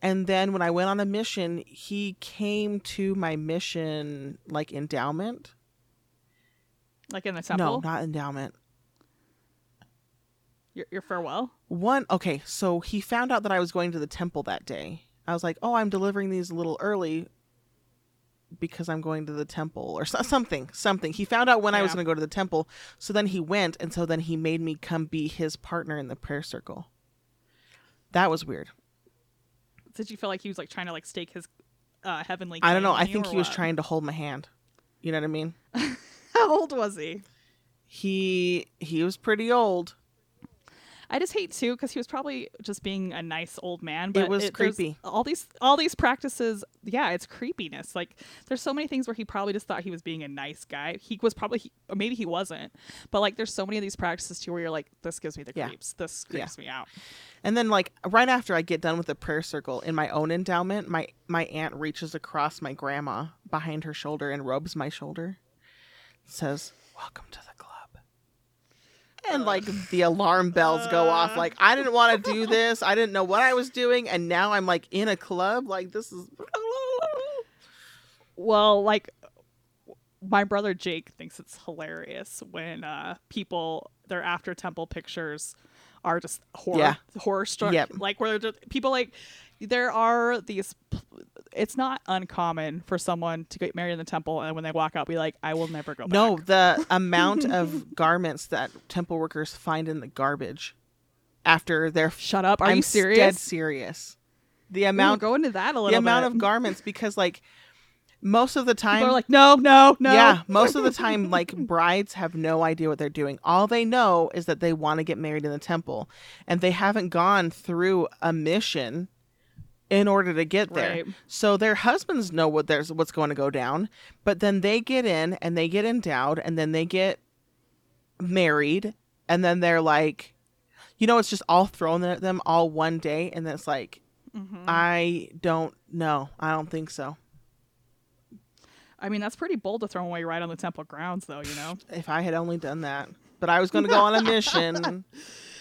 B: And then when I went on a mission, he came to my mission like endowment.
A: Like in the temple.
B: No, not endowment.
A: Your, your farewell.
B: One, okay, so he found out that I was going to the temple that day. I was like, oh, I'm delivering these a little early because I'm going to the temple or so- something, something. He found out when I was going to go to the temple. So then he went, and so then he made me come be his partner in the prayer circle. That was weird.
A: Did you feel like he was like trying to like stake his uh, heavenly?
B: I don't know. I think he was trying to hold my hand. You know what I mean? *laughs*
A: How old was he?
B: He he was pretty old.
A: I just hate too because he was probably just being a nice old man. But it
B: was
A: there's
B: creepy.
A: All these all these practices, yeah, it's creepiness. Like there's so many things where he probably just thought he was being a nice guy. He was probably, he, or maybe he wasn't. But like there's so many of these practices too where you're like, this gives me the
B: Yeah.
A: creeps. This
B: Yeah.
A: creeps me out.
B: And then like right after I get done with the prayer circle in my own endowment, my my aunt reaches across my grandma behind her shoulder and rubs my shoulder. Says, "Welcome to the club." And like the alarm bells go off like I didn't want to do this. I didn't know what I was doing and now I'm like in a club like this is *laughs*
A: Well, like my brother Jake thinks it's hilarious when uh people their after temple pictures are just horror
B: Yeah.
A: horror struck
B: Yep.
A: like where they're just, people like there are these it's not uncommon for someone to get married in the temple and when they walk out be like I will never go back.
B: No, the *laughs* amount of *laughs* garments that temple workers find in the garbage after they're
A: Shut up. Are
B: I'm
A: you serious?
B: dead serious. The
A: Ooh,
B: amount
A: go into that a little
B: the amount of garments *laughs* because like most of the time
A: people are like no, no, no.
B: yeah most of the time like brides have no idea what they're doing all they know is that they want to get married in the temple and they haven't gone through a mission in order to get there
A: Right.
B: so their husbands know what there's what's going to go down but then they get in and they get endowed and then they get married and then they're like you know it's just all thrown at them all one day and it's like
A: Mhm.
B: i don't know i don't think so
A: I mean, that's pretty bold to throw away right on the temple grounds, though. You know.
B: if i had only done that but i was going to go on a mission *laughs*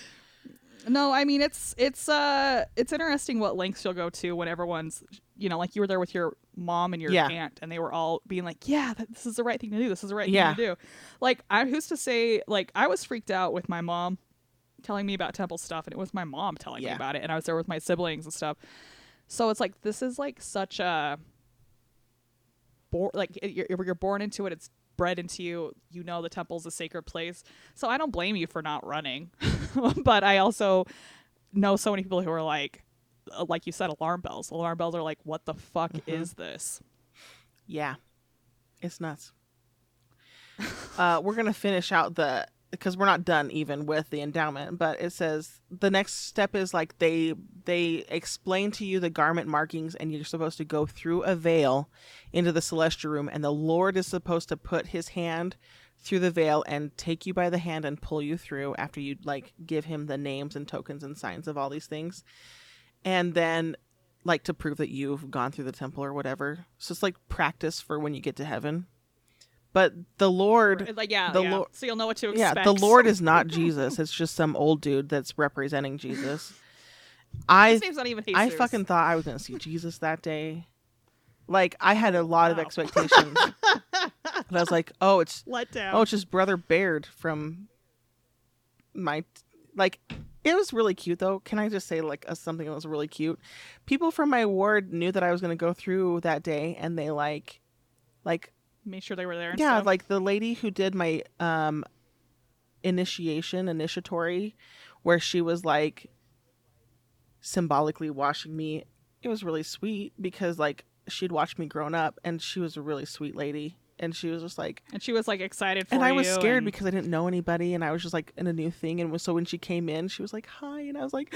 A: No, I mean it's it's uh it's interesting what lengths you'll go to when everyone's you know like you were there with your mom and your
B: Yeah.
A: aunt and they were all being like yeah this is the right thing to do. This is the right
B: Yeah.
A: thing to do. Like I who's to say like I was freaked out with my mom telling me about temple stuff and it was my mom telling me about it and I was there with my siblings and stuff. So it's like this is like such a bor- like you're, you're born into it. It's bred into you you know the temple's a sacred place. So i don't blame you for not running. *laughs* But i also know so many people who are like uh, like you said alarm bells. Alarm bells are like what the fuck
B: Mm-hmm.
A: is this?
B: Yeah, it's nuts. *laughs* uh, we're gonna finish out the because we're not done even with the endowment, but it says the next step is like they they explain to you the garment markings, and you're supposed to go through a veil into the celestial room, and the Lord is supposed to put His hand through the veil and take you by the hand and pull you through after you like give Him the names and tokens and signs of all these things, and then like to prove that you've gone through the temple or whatever. So it's like practice for when you get to heaven. But the Lord,
A: like yeah,
B: The
A: yeah.
B: Lord-
A: so you'll know what to expect.
B: yeah, the Lord is *laughs* not Jesus. It's just some old dude that's representing Jesus. I
A: his name's not even Jesus.
B: I fucking thought I was gonna see Jesus that day. Like I had a lot of expectations, *laughs* but I was like, oh, it's
A: let down
B: oh, it's just brother Baird from my like. It was really cute though. Can I just say like a, something that was really cute? People from my ward knew that I was gonna go through that day, and they like, like
A: made sure they were there. And
B: yeah
A: stuff.
B: like the lady who did my um initiation initiatory where she was like symbolically washing me it was really sweet because like she'd watched me growing up and she was a really sweet lady and she was just like
A: and she was like excited for
B: and I was scared
A: and-
B: because I didn't know anybody and I was just like in a new thing and was, so when she came in she was like hi and I was like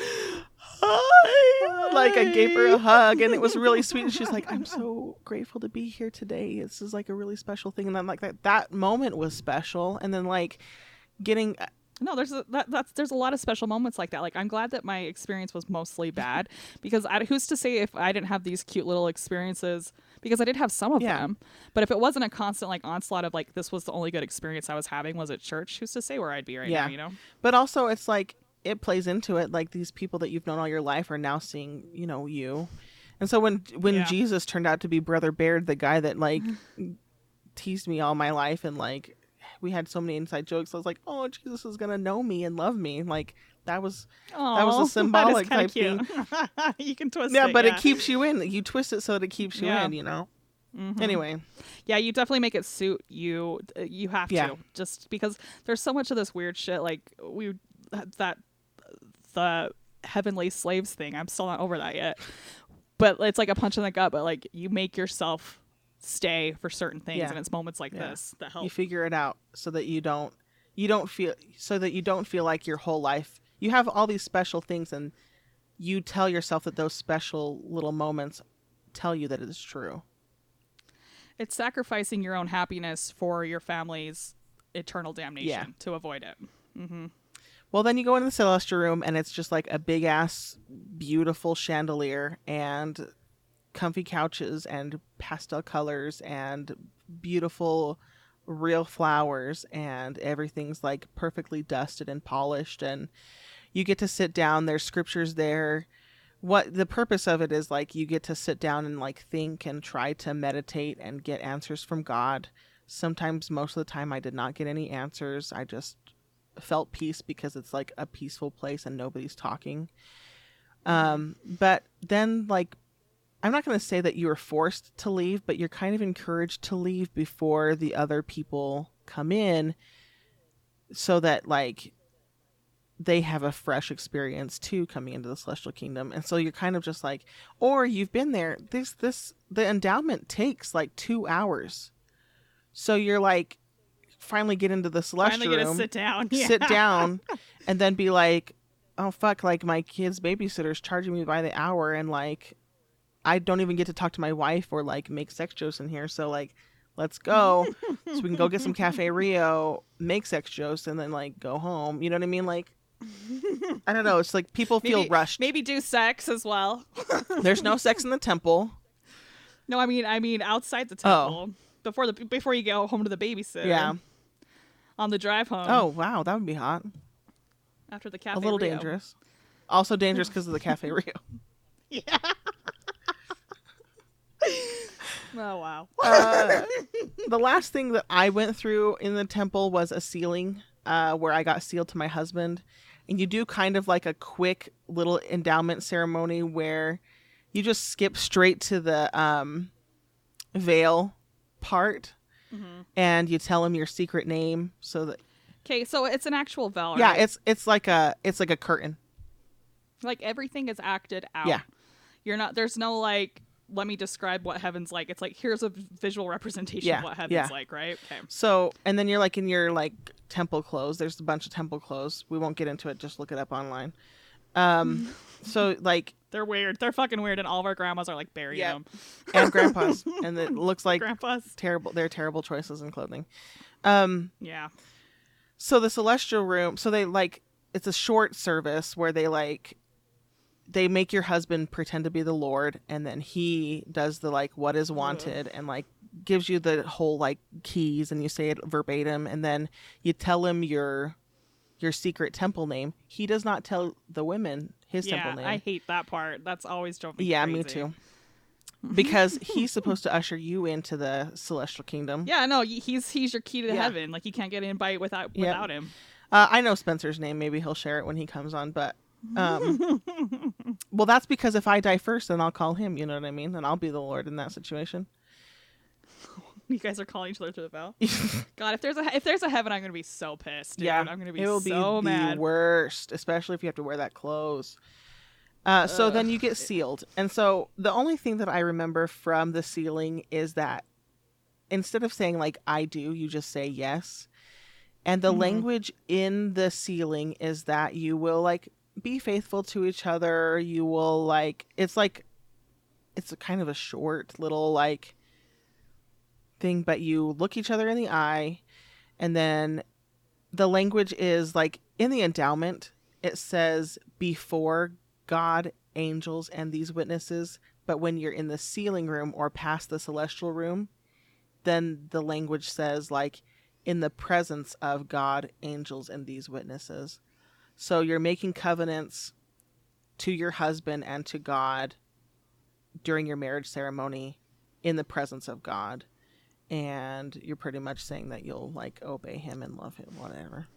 B: hi! Like I gave her a hug and it was really sweet and she's like I'm so grateful to be here today. This is like a really special thing. And then like that that moment was special and then like getting uh,
A: No, there's a, that, that's there's a lot of special moments like that. Like I'm glad that my experience was mostly bad because I, who's to say if I didn't have these cute little experiences because I did have some of
B: Yeah.
A: them, but if it wasn't a constant like onslaught of like this was the only good experience I was having was at church, who's to say where I'd be right
B: Yeah.
A: now? You know?
B: but also it's like it plays into it like these people that you've known all your life are now seeing you know you and so when when
A: Yeah.
B: jesus turned out to be brother baird the guy that like *laughs* teased me all my life and like we had so many inside jokes i was like oh jesus is gonna know me and love me like that was
A: That
B: was a *laughs* symbolic type
A: thing. *laughs* you can twist
B: yeah
A: it.
B: but
A: yeah.
B: it keeps you in you twist it so that it keeps you
A: Yeah.
B: in you know
A: Mhm.
B: anyway
A: Yeah, you definitely make it suit you. uh, You have
B: Yeah.
A: to just because there's so much of this weird shit. Like we that the heavenly slaves thing. I'm still not over that yet. But it's like a punch in the gut. But like you make yourself stay for certain things,
B: Yeah.
A: and it's moments like this that help.
B: you figure it out so that you don't you don't feel so that you don't feel like your whole life you have all these special things and you tell yourself that those special little moments tell you that it is true
A: It's sacrificing your own happiness for your family's eternal damnation
B: Yeah.
A: to avoid it. hmm
B: well then you go into the celestial room and it's just like a big ass beautiful chandelier and comfy couches and pastel colors and beautiful real flowers and everything's like perfectly dusted and polished and you get to sit down there's scriptures there. What the purpose of it is like you get to sit down and like think and try to meditate and get answers from god. Sometimes most of the time i did not get any answers. I just felt peace because it's like a peaceful place and nobody's talking. Um but then like i'm not going to say that you were forced to leave but you're kind of encouraged to leave before the other people come in so that like they have a fresh experience too coming into the celestial kingdom. And so you're kind of just like or you've been there this this the endowment takes like two hours. So you're like finally get into the celestial
A: Finally, get to
B: room
A: sit down. *laughs*
B: sit
A: Yeah.
B: down and then be like oh fuck like my kid's babysitter's charging me by the hour and like i don't even get to talk to my wife or like make sex jokes in here. So like let's go. So we can go get some *laughs* cafe rio make sex jokes and then like go home. You know what i mean? Like i don't know it's like people feel
A: Maybe-
B: rushed
A: Maybe do sex as well. *laughs*
B: there's no sex in the temple
A: No, I mean, I mean outside the
B: Oh.
A: temple before the before you go home to the babysitter.
B: yeah
A: On the drive home.
B: oh wow that would be hot
A: after the cafe.
B: a little
A: Rio.
B: dangerous also dangerous because of the cafe rio *laughs*
A: Yeah. *laughs* oh wow.
B: uh, the last thing that I went through in the temple was a sealing, uh, where I got sealed to my husband, and you do kind of like a quick little endowment ceremony where you just skip straight to the um, veil part,
A: Mm-hmm.
B: and you tell him your secret name, so that
A: Okay, so it's an actual veil
B: yeah,
A: right?
B: it's it's like a it's like a curtain.
A: like everything is acted out.
B: Yeah.
A: You're not. There's no like. Let me describe what heaven's like. It's like here's a visual representation
B: Yeah,
A: of what heaven's
B: yeah.
A: like, right? Okay.
B: So, and then you're like in your like temple clothes. There's a bunch of temple clothes. We won't get into it. Just look it up online. Um, *laughs* so like
A: They're weird. They're fucking weird, and all of our grandmas are like burying
B: Yeah.
A: them.
B: and *laughs* grandpas, and it looks like
A: Grandpas.
B: terrible. They're terrible choices in clothing. Um,
A: Yeah.
B: so the celestial room. So they like it's a short service where they like they make your husband pretend to be the Lord, and then he does the like what is wanted, and like gives you the whole like keys, and you say it verbatim, and then you tell him your your secret temple name. He does not tell the women his
A: Yeah.
B: temple name.
A: I hate that part. That's always drove me
B: yeah, me too. Because he's supposed to usher you into the celestial kingdom.
A: Yeah, no, he's he's your key to
B: Yeah.
A: heaven. Like you can't get in by without
B: Yep.
A: without him.
B: Uh, I know Spencer's name. Maybe he'll share it when he comes on. But, um, *laughs* well, that's because if I die first, then I'll call him. You know what I mean? And I'll be the Lord in that situation. *laughs*
A: you guys are calling each other to the vow. *laughs* God, if there's a if there's a heaven, I'm gonna be so pissed. Dude.
B: yeah,
A: I'm gonna be
B: it will
A: so
B: be
A: mad.
B: the worst, especially if you have to wear that clothes. Uh, so then you get sealed, and so the only thing that I remember from the sealing is that instead of saying like "I do," you just say "yes," and the
A: Mhm.
B: language in the sealing is that you will like be faithful to each other. You will like it's like it's a kind of a short little like thing, but you look each other in the eye, and then the language is like in the endowment, it says before God, angels, and these witnesses. But when you're in the sealing room or past the celestial room, then the language says like in the presence of God, angels, and these witnesses. So you're making covenants to your husband and to God during your marriage ceremony in the presence of God. And you're pretty much saying that you'll like obey him and love him, whatever.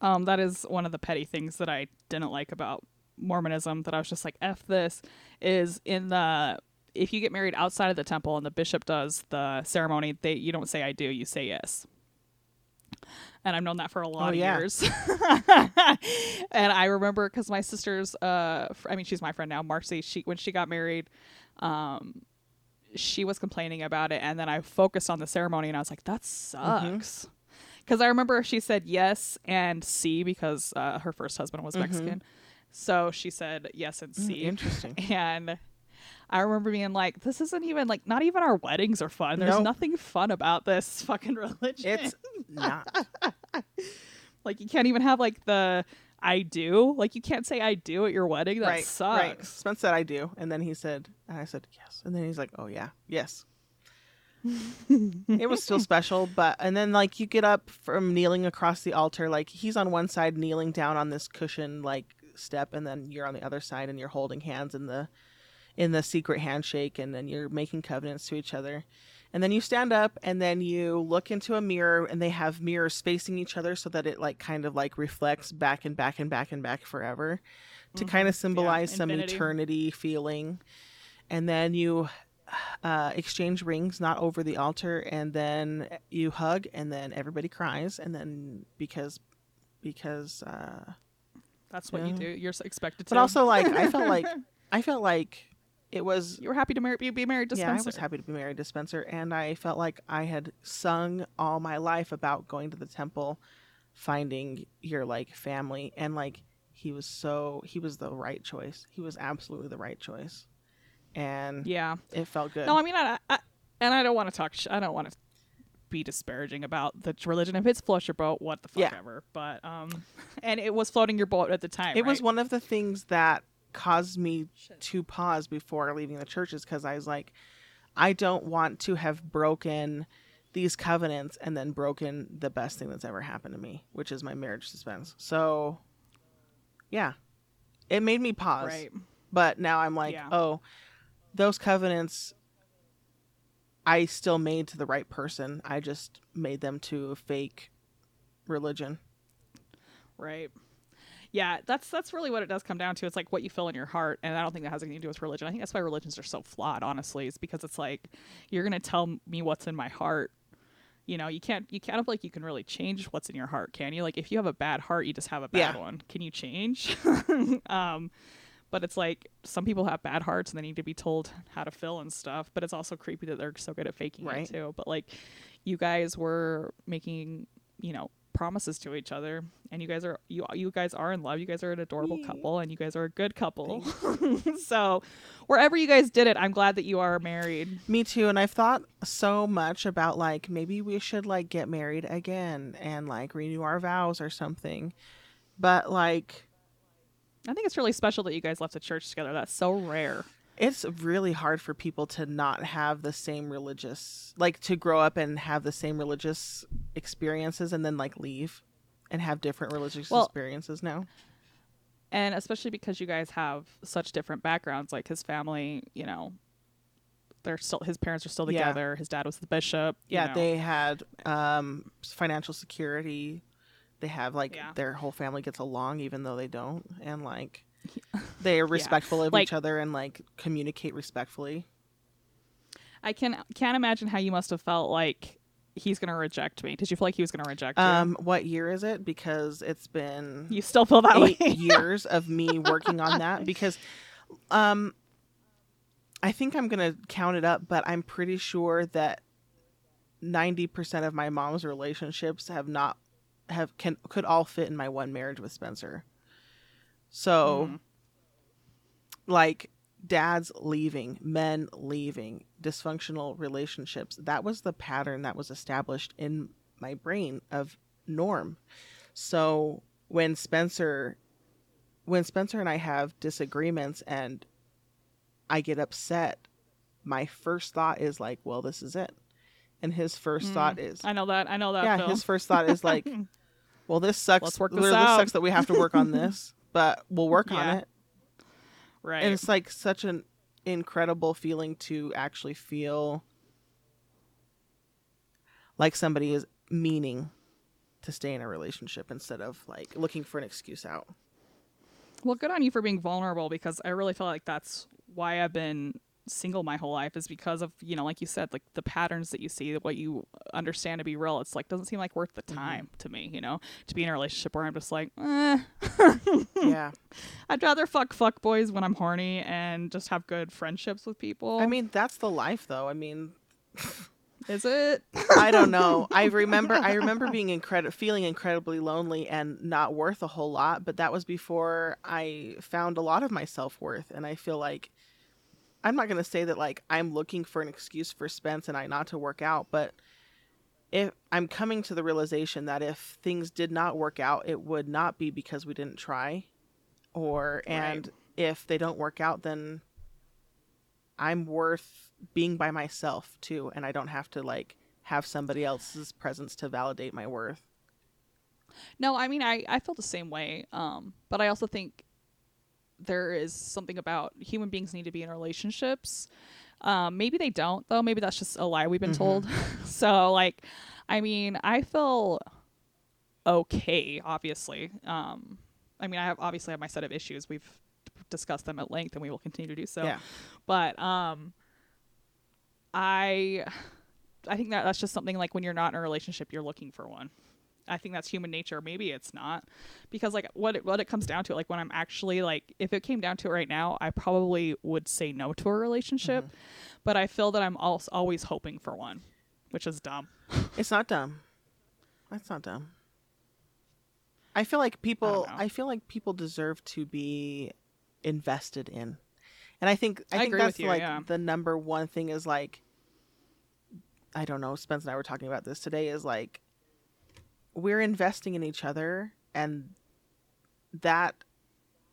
A: Um, that is one of the petty things that I didn't like about Mormonism. That I was just like, "F this." Is in the if you get married outside of the temple and the bishop does the ceremony, they you don't say "I do," you say "yes." And I've known that for a lot
B: Oh,
A: of
B: yeah.
A: years. *laughs* and I remember because my sister's, uh, I mean, she's my friend now, Marcy. She when she got married, um, she was complaining about it, and then I focused on the ceremony, and I was like, that
B: Mm-hmm.
A: sucks. Because I remember she said yes and C because uh, her first husband was Mexican. So she said yes and C.
B: Mm-hmm. interesting. *laughs*
A: And I remember being like, this isn't even like, not even our weddings are fun. There's
B: Nope.
A: nothing fun about this *laughs* fucking religion.
B: It's not. *laughs*
A: like, you can't even have like the I do. Like, you can't say I do at your wedding. That
B: right,
A: sucks.
B: right. Spence said I do, and then he said, and I said yes, and then he's like, oh yeah, yes. it was still special, but and then like you get up from kneeling across the altar, like he's on one side kneeling down on this cushion like step, and then you're on the other side and you're holding hands in the in the secret handshake, and then you're making covenants to each other. And then you stand up and then you look into a mirror and they have mirrors facing each other so that it like kind of like reflects back and back and back and back forever to kind of symbolize some eternity feeling. And then you uh, exchange rings, not over the altar, and then you hug, and then everybody cries, and then because because uh,
A: That's what you
B: Yeah.
A: do. You're expected to.
B: but also like I felt like *laughs* I felt like it was
A: you were happy to marry, be, married to Spencer.
B: yeah, I was happy to be married to Spencer, and I felt like I had sung all my life about going to the temple, finding your like family, and like he was so he was the right choice. He was absolutely the right choice, and
A: Yeah.
B: it felt good.
A: No, I mean, I, I and I don't want to talk. Sh- I don't want to be disparaging about the religion. If it's floats your boat, what the fuck
B: Yeah.
A: ever. But um, and it was floating your boat at the time.
B: it was one of the things that caused me to pause before leaving the churches because I was like, I don't want to have broken these covenants and then broken the best thing that's ever happened to me, which is my marriage suspense. So, yeah, it made me pause.
A: right.
B: But now I'm like,
A: Yeah.
B: oh, those covenants I still made to the right person. I just made them to a fake religion.
A: Right. Yeah, that's that's really what it does come down to. It's like what you feel in your heart, and I don't think that has anything to do with religion. I think that's why religions are so flawed. Honestly, is because it's like you're gonna tell me what's in my heart. You know, you can't you can't like you can really change what's in your heart, can you? Like if you have a bad heart, you just have a bad
B: Yeah.
A: one. Can you change? *laughs* um, but it's like some people have bad hearts and they need to be told how to fill and stuff. But it's also creepy that they're so good at faking
B: Right.
A: it too. But like you guys were making, you know, promises to each other and you guys are you you guys are in love. You guys are an adorable couple and you guys are a good couple. *laughs* so wherever you guys did it, I'm glad that you are married.
B: Me too, and I've thought so much about like maybe we should like get married again and like renew our vows or something. But like
A: I think it's really special that you guys left the church together. That's so rare.
B: It's really hard for people to not have the same religious like to grow up and have the same religious experiences and then like leave and have different religious
A: Well-
B: experiences now.
A: and especially because you guys have such different backgrounds like his family you know they're still his parents are still
B: Yeah.
A: together his dad was the bishop you
B: Yeah,
A: know.
B: they had um financial security. They have like
A: Yeah.
B: their whole family gets along even though they don't and like *laughs* they are respectful of
A: Like-
B: each other and like communicate respectfully.
A: I can can't imagine how you must have felt like he's gonna reject me. Did you feel like he was gonna reject
B: Um, what year is it? Because it's been
A: you? You still feel that
B: eight
A: way?
B: years of me *laughs* working on that. Because, um, I think I'm gonna count it up, but I'm pretty sure that ninety percent of my mom's relationships have not have can could all fit in my one marriage with Spencer. So,
A: Mhm.
B: like dads leaving, men leaving, dysfunctional relationships. That was the pattern that was established in my brain of norm. So when Spencer when Spencer and I have disagreements and I get upset, my first thought is like, well, this is it. And his first
A: Mm.
B: thought is
A: I know that. I know that.
B: yeah,
A: Phil.
B: his first thought is like, *laughs* well, this sucks.
A: Let's work this
B: Well,
A: out.
B: sucks that we have to work on *laughs* this, but we'll work on it.
A: right.
B: And it's like such an incredible feeling to actually feel like somebody is meaning to stay in a relationship instead of like looking for an excuse out.
A: Well, good on you for being vulnerable because I really feel like that's why I've been single my whole life is because of you know like you said like the patterns that you see what you understand to be real it's like doesn't seem like worth the
B: Mm-hmm.
A: time to me you know to be in a relationship where i'm just like eh. *laughs*
B: yeah.
A: i'd rather fuck fuck boys when i'm horny and just have good friendships with people
B: I mean, that's the life though. I mean,
A: is it
B: I don't know. *laughs* I remember I remember being incredible feeling incredibly lonely and not worth a whole lot, but that was before I found a lot of my self-worth and I feel like I'm not going to say that like I'm looking for an excuse for Spence and I not to work out, but if I'm coming to the realization that if things did not work out, it would not be because we didn't try or and if they don't work out then I'm worth being by myself too, and I don't have to like have somebody else's presence to validate my worth.
A: No, I mean I I feel the same way. Um, but I also think there is something about human beings need to be in relationships. Um, maybe they don't though. Maybe that's just a lie we've been told. *laughs* so like, I mean, I feel okay. Obviously, um, I mean, I have obviously have my set of issues. We've discussed them at length, and we will continue to do so.
B: Yeah.
A: But um, I I think that that's just something like when you're not in a relationship, you're looking for one. I think that's human nature. Maybe it's not, because like what it, what it comes down to, like when I'm actually like, if it came down to it right now, I probably would say no to a relationship, mm-hmm. but I feel that I'm also always hoping for one, which is dumb. *laughs*
B: It's not dumb. That's not dumb. I feel like people
A: know.
B: I, feel like people deserve to be invested in. And I think I,
A: I
B: think that's
A: you,
B: like
A: yeah.
B: the number one thing is like I don't know, Spence and I were talking about this today is like we're investing in each other and that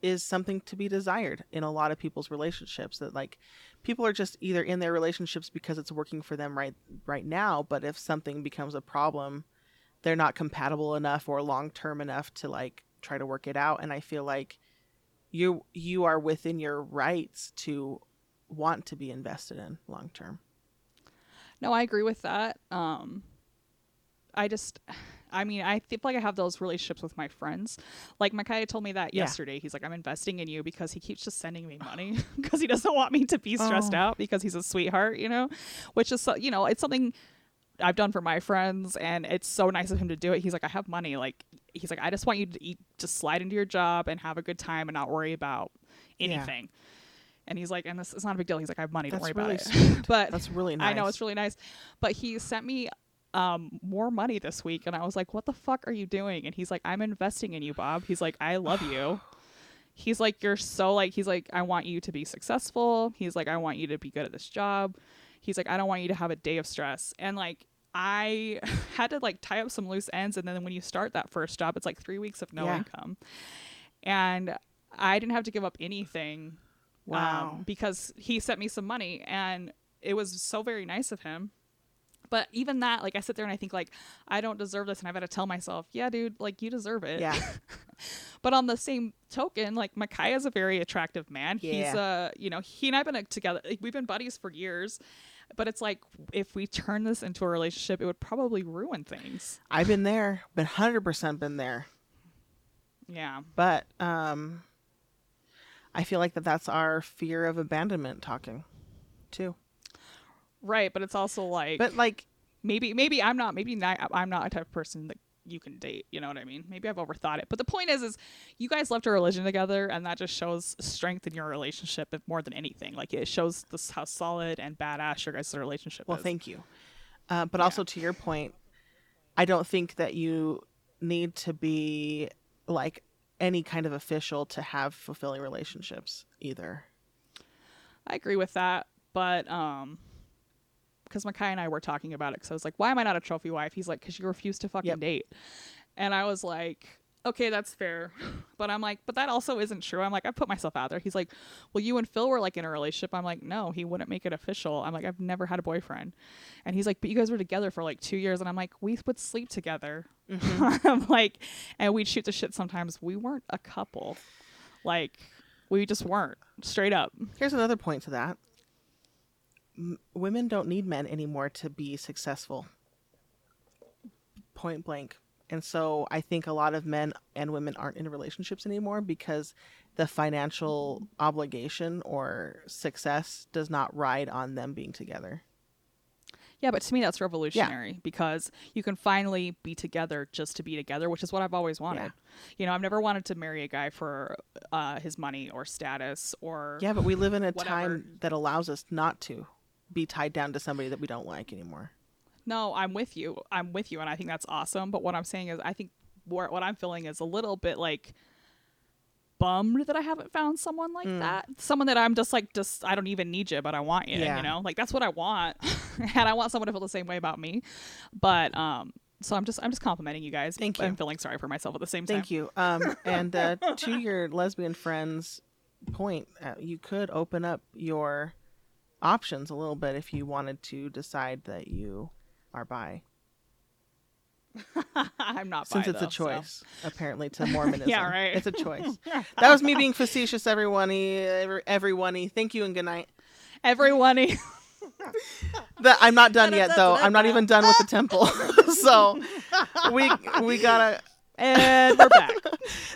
B: is something to be desired in a lot of people's relationships that like people are just either in their relationships because it's working for them right right now but if something becomes a problem they're not compatible enough or long term enough to like try to work it out and i feel like you you are within your rights to want to be invested in long term
A: No, I agree with that. Um, I just, I mean, I feel like I have those relationships with my friends. Like Micaiah told me that
B: Yeah.
A: yesterday. He's like, I'm investing in you because he keeps just sending me money *laughs* because he doesn't want me to be stressed
B: Oh.
A: out because he's a sweetheart, you know, which is, so, you know, it's something I've done for my friends and it's so nice of him to do it. He's like, I have money. Like, he's like, I just want you to eat, just slide into your job and have a good time and not worry about
B: Yeah.
A: anything. And he's like, and this it's not a big deal. He's like, I have money. Don't
B: That's
A: worry
B: really
A: about it. *laughs* but
B: that's really nice
A: I know it's really nice, but he sent me um more money this week, and I was like, "What the fuck are you doing?" And he's like, "I'm investing in you, Bob." He's like, "I love you." *sighs* He's like, "You're so like." He's like, "I want you to be successful." He's like, "I want you to be good at this job." He's like, "I don't want you to have a day of stress." And like. I *laughs* had to like tie up some loose ends, and then when you start that first job, it's like three weeks of no
B: Yeah.
A: income, and I didn't have to give up anything
B: wow
A: um, because he sent me some money and it was so very nice of him. But even that, like I sit there and I think like I don't deserve this, and I've got to tell myself, yeah, dude, like you deserve it.
B: yeah *laughs*
A: But on the same token, like Micaiah's a very attractive man.
B: yeah.
A: He's uh, you know, he and I've been uh, together. Like, we've been buddies for years. But it's like if we turn this into a relationship, it would probably ruin things.
B: i've been there been 100% been there
A: Yeah.
B: but um i feel like that that's our fear of abandonment talking too
A: right, but it's also like
B: But like
A: maybe maybe I'm not maybe not I'm not a type of person that you can date. You know what I mean? Maybe I've overthought it. But the point is, is you guys left a religion together, and that just shows strength in your relationship more than anything. Like it shows this how solid and badass your guys' relationship
B: Well,
A: is.
B: thank you. Uh, but also to your point, I don't think that you need to be like any kind of official to have fulfilling relationships either.
A: I agree with that, but um, because Makai and I were talking about it, because I was like, "Why am I not a trophy wife?" He's like, "Because you refuse to fucking
B: Yep.
A: date," and I was like, "Okay, that's fair," *sighs* but I'm like, "But that also isn't true." I'm like, I put myself out there. He's like, "Well, you and Phil were like in a relationship." I'm like, "No, he wouldn't make it official." I'm like, "I've never had a boyfriend," and he's like, "But you guys were together for like two years," and I'm like, "We would sleep together." Mm-hmm. *laughs* I'm like, and we'd shoot the shit sometimes. We weren't a couple, like. We just weren't straight up.
B: Here's another point to that. M- women don't need men anymore to be successful. Point blank. And so I think a lot of men and women aren't in relationships anymore because the financial obligation or success does not ride on them being together.
A: Yeah, but to me that's revolutionary because you can finally be together just to be together, which is what I've always wanted.
B: Yeah.
A: You know, I've never wanted to marry a guy for uh, his money or status or
B: Yeah, but we live in a
A: Whatever.
B: time that allows us not to be tied down to somebody that we don't like anymore.
A: No, I'm with you. I'm with you, and I think that's awesome. But what I'm saying is, I think what, what I'm feeling is a little bit like bummed that I haven't found someone like that. Someone that I'm just like, just I don't even need you, but I want you.
B: Yeah.
A: You know, like that's what I want, *laughs* and I want someone to feel the same way about me. But um, so I'm just I'm just complimenting you guys.
B: Thank you.
A: I'm feeling sorry for myself at the same time.
B: Thank you. Um, *laughs* and uh, to your lesbian friends' point, uh, you could open up your options a little bit if you wanted to decide that you are bi, *laughs*
A: I'm not.
B: since
A: bi,
B: it's
A: though,
B: a
A: so-
B: choice apparently to *laughs* Mormonism.
A: Yeah, right.
B: It's a choice. *laughs* That was me being facetious, everyone. Every, everyone. Thank you and good night.
A: Everyone,
B: that I'm not done yet, though. I'm not even done with the temple. so we we gotta
A: and we're back.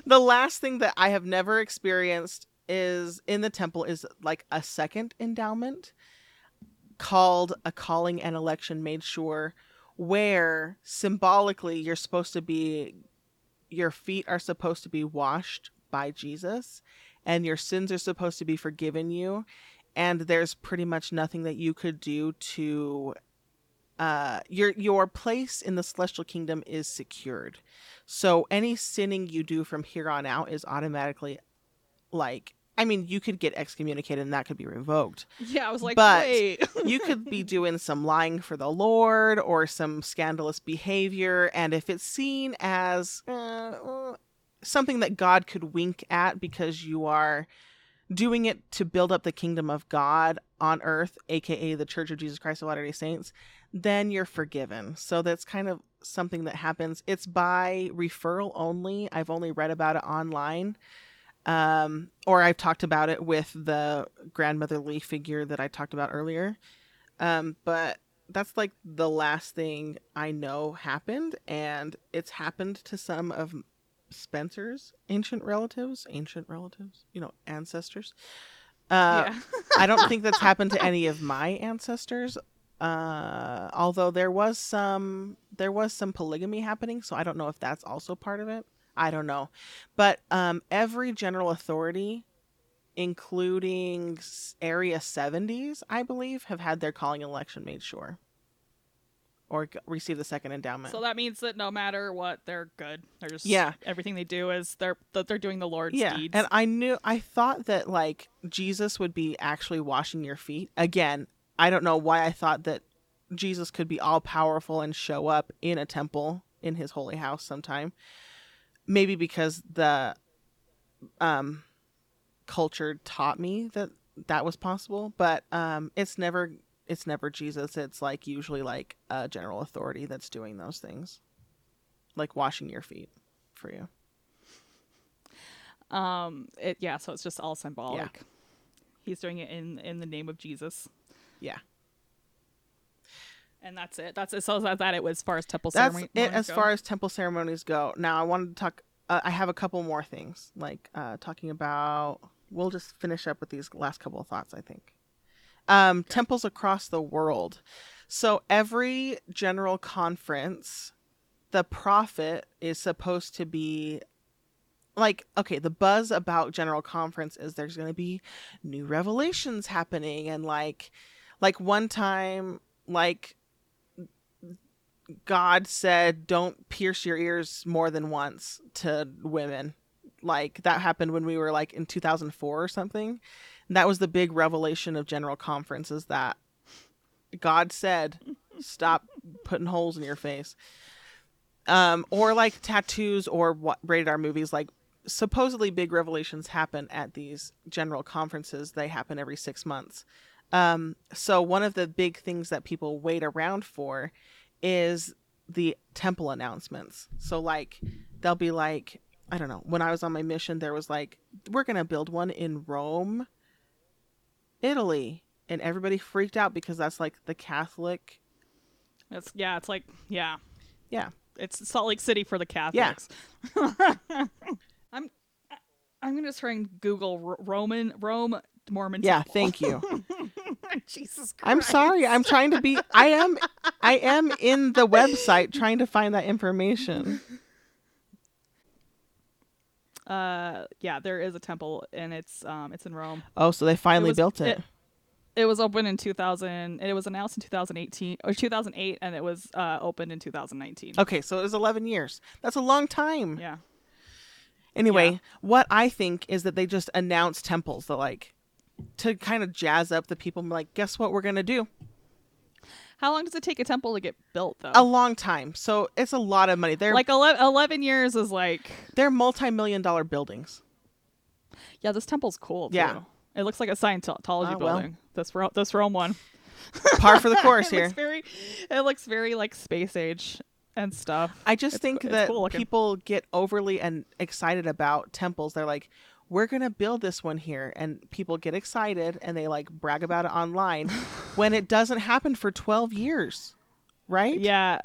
B: the last thing that I have never experienced is in the temple is like a second endowment called a calling and election made sure where symbolically you're supposed to be your feet are supposed to be washed by Jesus and your sins are supposed to be forgiven you. And there's pretty much nothing that you could do to uh your your place in the celestial kingdom is secured. So any sinning you do from here on out is automatically like I mean you could get excommunicated and that could be revoked.
A: Yeah, I was like,
B: But-
A: wait.
B: You could be *laughs* doing some lying for the Lord or some scandalous behavior and if it's seen as uh, uh, something that God could wink at because you are doing it to build up the kingdom of God on earth, aka the Church of Jesus Christ of Latter-day Saints, then you're forgiven. So that's kind of something that happens. It's by referral only. I've only read about it online. Um, or I've talked about it with the grandmotherly figure that I talked about earlier. Um, but that's like the last thing I know happened, and it's happened to some of Spencer's ancient relatives, ancient relatives, you know, ancestors. Uh,
A: yeah.
B: I don't think that's *laughs* happened to any of my ancestors. Uh, although there was some there was some polygamy happening, so I don't know if that's also part of it. I don't know, but um, every general authority, including Area Seventies, I believe, have had their calling election made sure, or receive the second endowment.
A: So that means that no matter what, they're good. They're just
B: Yeah.
A: Everything they do is they're that they're doing the Lord's
B: yeah,
A: deeds.
B: and I knew I thought that like Jesus would be actually washing your feet. Again, I don't know why I thought that Jesus could be all powerful and show up in a temple in his holy house sometime. Maybe because the um culture taught me that that was possible, but um it's never it's never Jesus. It's like usually like a general authority that's doing those things. Like washing your feet for you.
A: um, it yeah. So it's just all symbolic. He's doing it in in the name of Jesus,
B: Yeah.
A: And that's it. That's it. So that, that it was as far as temple
B: That's
A: ceremony.
B: it as far as temple ceremonies go. Now I wanted to talk. Uh, I have a couple more things, like uh, talking about. We'll just finish up with these last couple of thoughts. I think. um, temples across the world. So every general conference, the prophet is supposed to be like okay the buzz about general conference is there's going to be new revelations happening and like like one time like god said don't pierce your ears more than once to women. Like that happened when we were like in 2004 or something. And that was the big revelation of general conference is that god said stop putting holes in your face. Um or like tattoos or what rated r movies. Like supposedly big revelations happen at these general conferences. They happen every six months. Um so one of the big things that people wait around for is the temple announcements so like they'll be like i don't know when i was on my mission there was like we're gonna build one in rome italy and everybody freaked out because that's like the catholic
A: It's yeah, it's like yeah,
B: yeah
A: it's Salt Lake City for the Catholics. *laughs* I'm I'm gonna try and Google R- Roman Rome Mormon.
B: yeah
A: temple.
B: thank you *laughs* *laughs*
A: Jesus Christ.
B: I'm sorry. I'm trying to be. I am. I am in the website trying to find that information.
A: Uh, yeah, there is a temple, and it's um, it's in Rome.
B: Oh, so they finally
A: was-
B: built it.
A: it- It was opened in 2000. It was announced in 2018 or 2008, and it was uh, opened in 2019.
B: Okay, so it was 11 years. That's a long time.
A: Yeah.
B: Anyway,
A: Yeah.
B: what I think is that they just announced temples that like to kind of jazz up the people. Like, guess what we're gonna do?
A: How long does it take a temple to get built, though?
B: A long time. So it's a lot of money. They're
A: like 11, 11 years is like
B: they're multi-million dollar buildings.
A: yeah. This temple's cool. Too.
B: Yeah.
A: It looks like a Scientology
B: ah, well.
A: building. This Ro- this Rome one. *laughs*
B: Par for the course *laughs*
A: it
B: here.
A: looks very, it looks very like space age and stuff.
B: I just
A: It's
B: think
A: it's
B: that
A: cool
B: people get overly and excited about temples. They're like, "We're gonna build this one here," and people get excited and they like brag about it online, *laughs* when it doesn't happen for twelve years, right?
A: Yeah,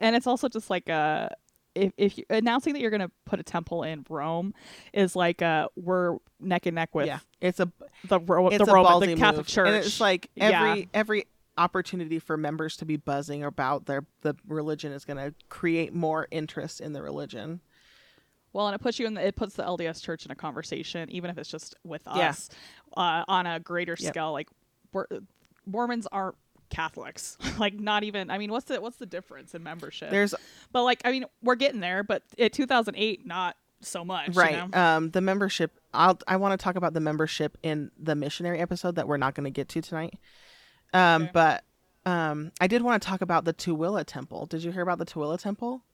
A: and it's also just like uh if if you announcing that you're gonna put a temple in Rome is like uh we're neck and neck with
B: yeah. It's a
A: the Ro- the
B: a
A: Roman the Catholic
B: move.
A: Church.
B: and it's like
A: Yeah.
B: every every opportunity for members to be buzzing about their the religion is gonna create more interest in the religion.
A: Well, and it puts you in the, it puts the LDS Church in a conversation, even if it's just with
B: Yeah.
A: us, uh, on a greater
B: Yep.
A: scale. Like, Mormons aren't Catholics. *laughs* like, not even. I mean, what's the what's the difference in membership?
B: There's
A: but like, I mean, we're getting there. But in 2008, not so much. you
B: right
A: know?
B: um the membership i'll i want to talk about the membership in the missionary episode that we're not going to get to tonight um
A: Okay.
B: but um i did want to talk about the Tooele temple did you hear about the Tooele temple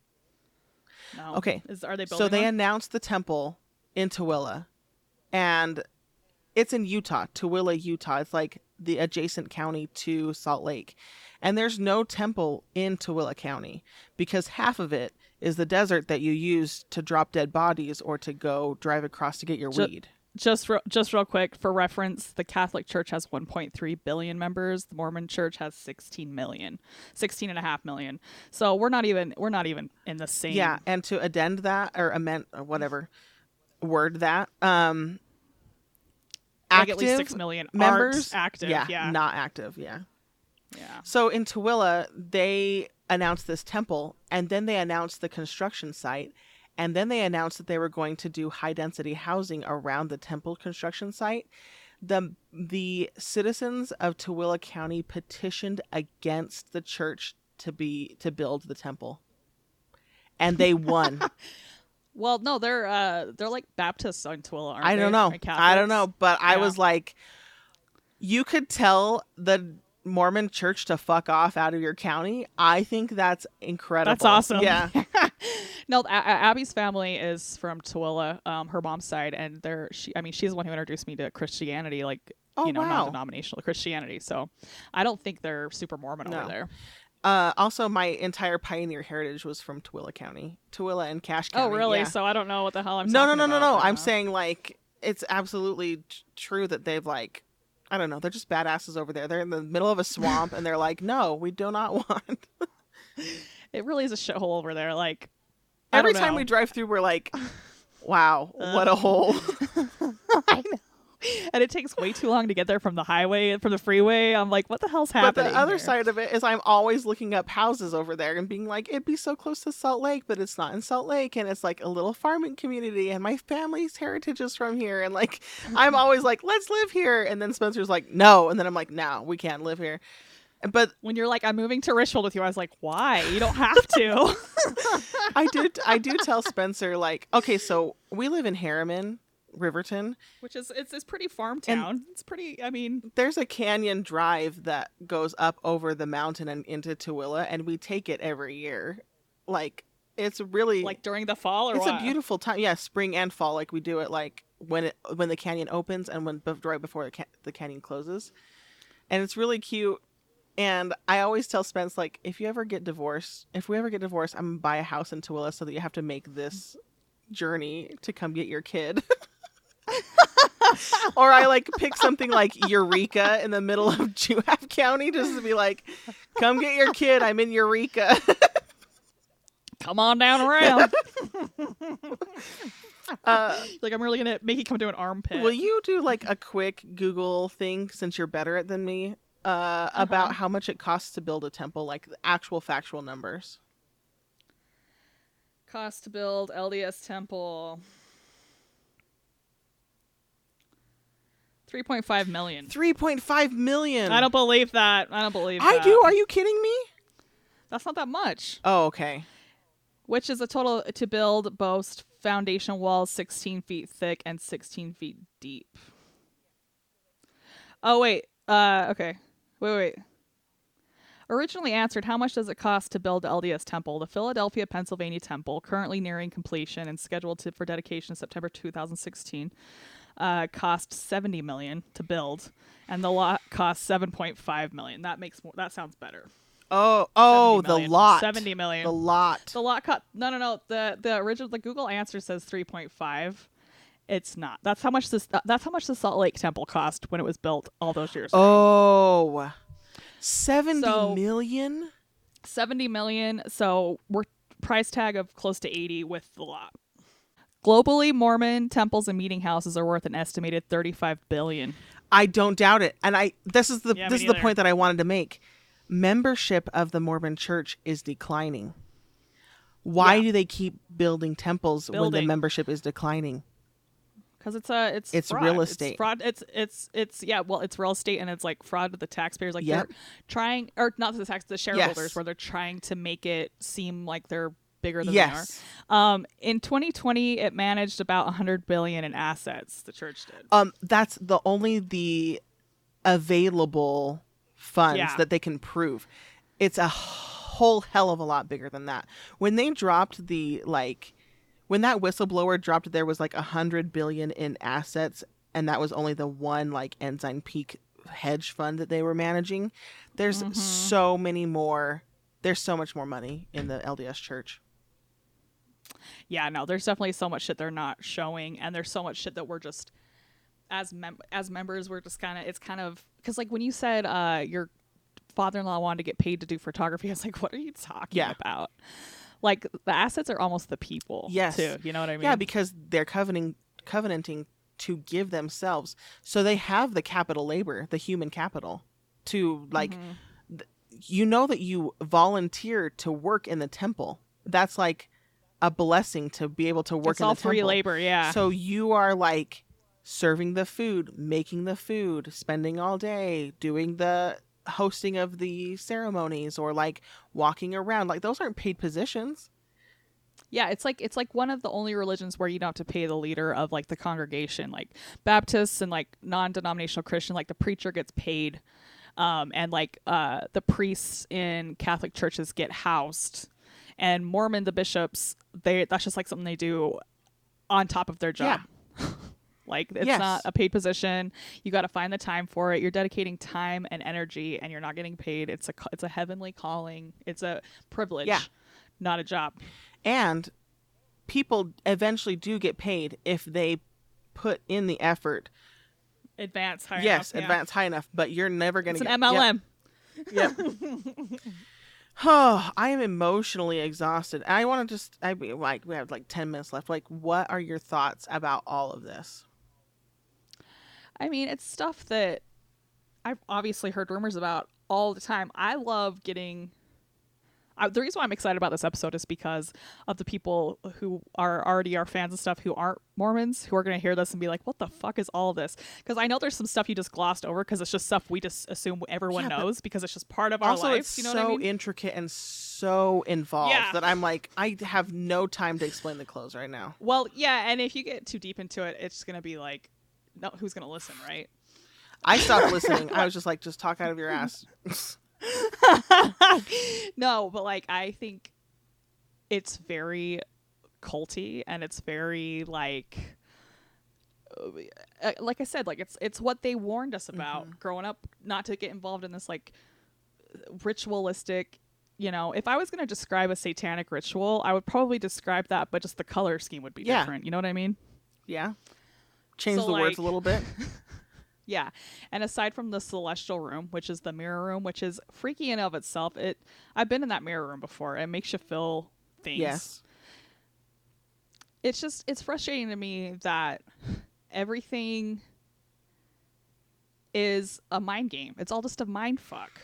A: No.
B: okay.
A: Is are they building?
B: so they
A: one?
B: announced the temple in Tooele and it's in utah Tooele utah it's like the adjacent county to salt lake and there's no temple in Tooele county because half of it is the desert that you use to drop dead bodies or to go drive across to get your
A: Ju-
B: weed
A: just real, just real quick for reference, the Catholic Church has 1.3 billion members. The Mormon Church has 16 million, 16 and a half million. So we're not even we're not even in the same.
B: Yeah, and to addend that or amend or whatever word that um
A: like
B: active
A: at least six million
B: members
A: active.
B: yeah,
A: Yeah,
B: not active, yeah.
A: yeah.
B: So in Tooele, they announced this temple and then they announced the construction site and then they announced that they were going to do high density housing around the temple construction site. The the citizens of Tooele County petitioned against the church to be to build the temple. And they won. *laughs*
A: Well, no, they're uh they're like Baptists on Tooele, aren't
B: I don't know. I don't know, but I was like, you could tell the Mormon church to fuck off out of your county. I think that's incredible.
A: That's awesome.
B: Yeah. *laughs*
A: No, A- Abby's family is from Tooele, um, her mom's side, and they're she. I mean, she's the one who introduced me to Christianity, like
B: Oh,
A: you know,
B: wow.
A: non-denominational Christianity. So, I don't think they're super Mormon
B: No.
A: over there.
B: Uh, also, my entire pioneer heritage was from Tooele County, Tooele and Cache County.
A: Oh, really?
B: yeah.
A: So I don't know what the hell I'm.
B: no, no, no, no, no.
A: right
B: I'm
A: now.
B: saying like it's absolutely t- true that they've like. I don't know. They're just badasses over there. They're in the middle of a swamp, and they're like, "No, we do not *laughs* want."
A: it really is a shithole over there. Like
B: Every time
A: know.
B: we drive through, we're like, "Wow, what a hole!" *laughs*
A: I know. *laughs* and it takes way too long to get there from the highway from the freeway. I'm like, what the hell's happening?
B: But the other
A: here?
B: side of it is I'm always looking up houses over there and being like, it'd be so close to Salt Lake, but it's not in Salt Lake. And it's like a little farming community and my family's heritage is from here. And like, I'm *laughs* always like, let's live here. And then Spencer's like, no. And then I'm like, no, we can't live here. But
A: when you're like, I'm moving to Richfield with you, I was like, why? You don't have to. *laughs*
B: I do, I do tell Spencer, like, okay, so we live in Herriman, Riverton.
A: Which is it's it's pretty farm town. it's pretty. I mean,
B: There's a canyon drive that goes up over the mountain and into Tooele, and we take it every year. Like, it's really
A: like during the fall or
B: it's
A: what?
B: a beautiful time. Yeah, spring and fall. Like we do it like when it when the canyon opens and when right before the, the canyon closes, and it's really cute. And I always tell Spence like, if you ever get divorced, if we ever get divorced, I'm gonna buy a house in Tooele so that you have to make this journey to come get your kid. *laughs* *laughs* or I like pick something like Eureka in the middle of *laughs* Juab County just to be like, come get your kid. I'm in Eureka. *laughs*
A: Come on down around.
B: uh,
A: like I'm really gonna make you come to an armpit.
B: Will you do like a quick Google thing since you're better at than me uh, about how much it costs to build a temple, like the actual factual numbers?
A: Cost to build LDS temple. 3.5 million.
B: Three point five million.
A: I don't believe that. I don't believe
B: I
A: that.
B: do. Are you kidding me?
A: That's not that much.
B: Oh, okay.
A: Which is a total to build boast foundation walls 16 feet thick and 16 feet deep. Oh wait. Uh okay. Wait, wait. Originally answered, how much does it cost to build the LDS temple? The Philadelphia, Pennsylvania temple, currently nearing completion and scheduled to, for dedication in September 2016, uh, cost 70 million to build, and the lot cost 7.5 million. That makes more. That sounds better.
B: Oh, oh, the lot.
A: 70 million.
B: The lot.
A: The lot cut. No, no, no. The the original the Google answer says 3.5. It's not. That's how much this. That's how much the Salt Lake Temple cost when it was built all those years. ago.
B: Oh, seventy million.
A: Oh. 70 million. So we're price tag of close to 80 with the lot. Globally, Mormon temples and meeting houses are worth an estimated 35 billion.
B: I don't doubt it. And I this is the
A: Yeah,
B: this is the point that I wanted to make. Membership of the Mormon Church is declining. Why
A: Yeah.
B: do they keep building temples when the membership is declining?
A: Because it's a it's
B: It's
A: fraud.
B: real estate.
A: It's fraud. It's it's it's yeah. Well, it's real estate and it's like fraud to the taxpayers. Like
B: Yep.
A: they're trying or not to the tax the shareholders
B: Yes.
A: where they're trying to make it seem like they're bigger than
B: Yes.
A: they are. Um, in 2020, it managed about 100 billion in assets. The church did.
B: Um, that's the only the available funds
A: Yeah.
B: that they can prove. It's a whole hell of a lot bigger than that. When they dropped the like, when that whistleblower dropped, there was like a hundred billion in assets, and that was only the one like Ensign Peak hedge fund that they were managing. There's
A: Mm-hmm.
B: so many more. There's so much more money in the LDS Church.
A: Yeah, no, there's definitely so much shit they're not showing, and there's so much shit that we're just as mem- as members we're just kind of it's kind of because like when you said uh your father-in-law wanted to get paid to do photography, *laughs* I was like, what are you talking
B: Yeah.
A: about? Like the assets are almost the people,
B: Yes.
A: too. You know what I mean?
B: Yeah, because they're covenanting covenanting to give themselves. So they have the capital labor, the human capital to like
A: Mm-hmm.
B: th- you know that you volunteer to work in the temple. That's like a blessing to be able to work
A: it's
B: in
A: all
B: the
A: free
B: temple.
A: labor. Yeah.
B: So you are like serving the food, making the food, spending all day doing the hosting of the ceremonies or like walking around. Like those aren't paid positions.
A: Yeah, it's like it's like one of the only religions where you don't have to pay the leader of like the congregation. Like Baptists and like non-denominational Christian, like the preacher gets paid, um, and like uh, the priests in Catholic churches get housed, and Mormon the bishops they that's just like something they do on top of their job. Yeah. *laughs* like it's
B: Yes.
A: not a paid position. You got to find the time for it. You're dedicating time and energy, and you're not getting paid. It's a it's a heavenly calling. It's a privilege,
B: Yeah.
A: not a job.
B: and people eventually do get paid if they put in the effort
A: advance high
B: yes
A: enough, Yes,
B: advance high enough but you're never going to.
A: It's an
B: get
A: MLM.
B: yep, yep. *laughs* oh i am emotionally exhausted i want to just i mean, like we have like 10 minutes left like what are your thoughts about all of this
A: I mean, it's stuff that I've obviously heard rumors about all the time. I love getting. I, the reason why I'm excited about this episode is because of the people who are already our fans and stuff who aren't Mormons who are going to hear this and be like, "What the fuck is all this?" Because I know there's some stuff you just glossed over because it's just stuff we just assume everyone
B: Yeah,
A: knows because it's just part of our
B: also,
A: lives.
B: it's
A: you know
B: so
A: I mean?
B: intricate and so involved
A: Yeah.
B: that I'm like, I have no time to explain the clothes right now.
A: well, yeah, and if you get too deep into it, it's going to be like, no, who's going to listen, right?
B: I stopped listening. I was just like, just talk out of your ass. *laughs* *laughs*
A: no, but like I think it's very culty and it's very like uh, like I said, like it's it's what they warned us about growing up, not to get involved in this like ritualistic. You know, if I was going to describe a satanic ritual, I would probably describe that, but just the color scheme would be
B: Yeah.
A: different. You know what I mean?
B: yeah. Change
A: So,
B: the words a little bit. *laughs*
A: Yeah. And aside from the celestial room, which is the mirror room, which is freaky in of itself, it I've been in that mirror room before. It makes you feel things.
B: Yes.
A: It's just it's frustrating to me that everything is a mind game. It's all just a mind fuck.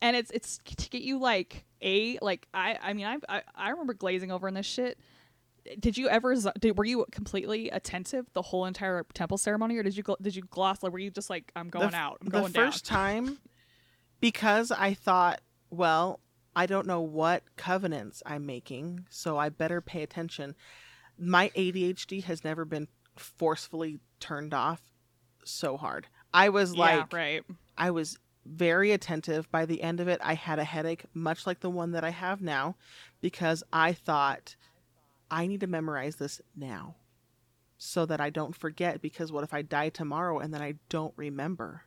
A: And it's it's to get you like a like I I mean I've, I I remember glazing over in this shit. Did you ever did, were you completely attentive the whole entire temple ceremony or did you did you gloss like were you just like I'm going
B: the,
A: out I'm
B: the
A: going
B: first
A: down
B: time, because I thought, well, I don't know what covenants I'm making, so I better pay attention. My ADHD has never been forcefully turned off so hard. I was
A: yeah
B: like,
A: right
B: I was very attentive. By the end of it, I had a headache, much like the one that I have now, because I thought I need to memorize this now so that I don't forget. Because what if I die tomorrow and then I don't remember?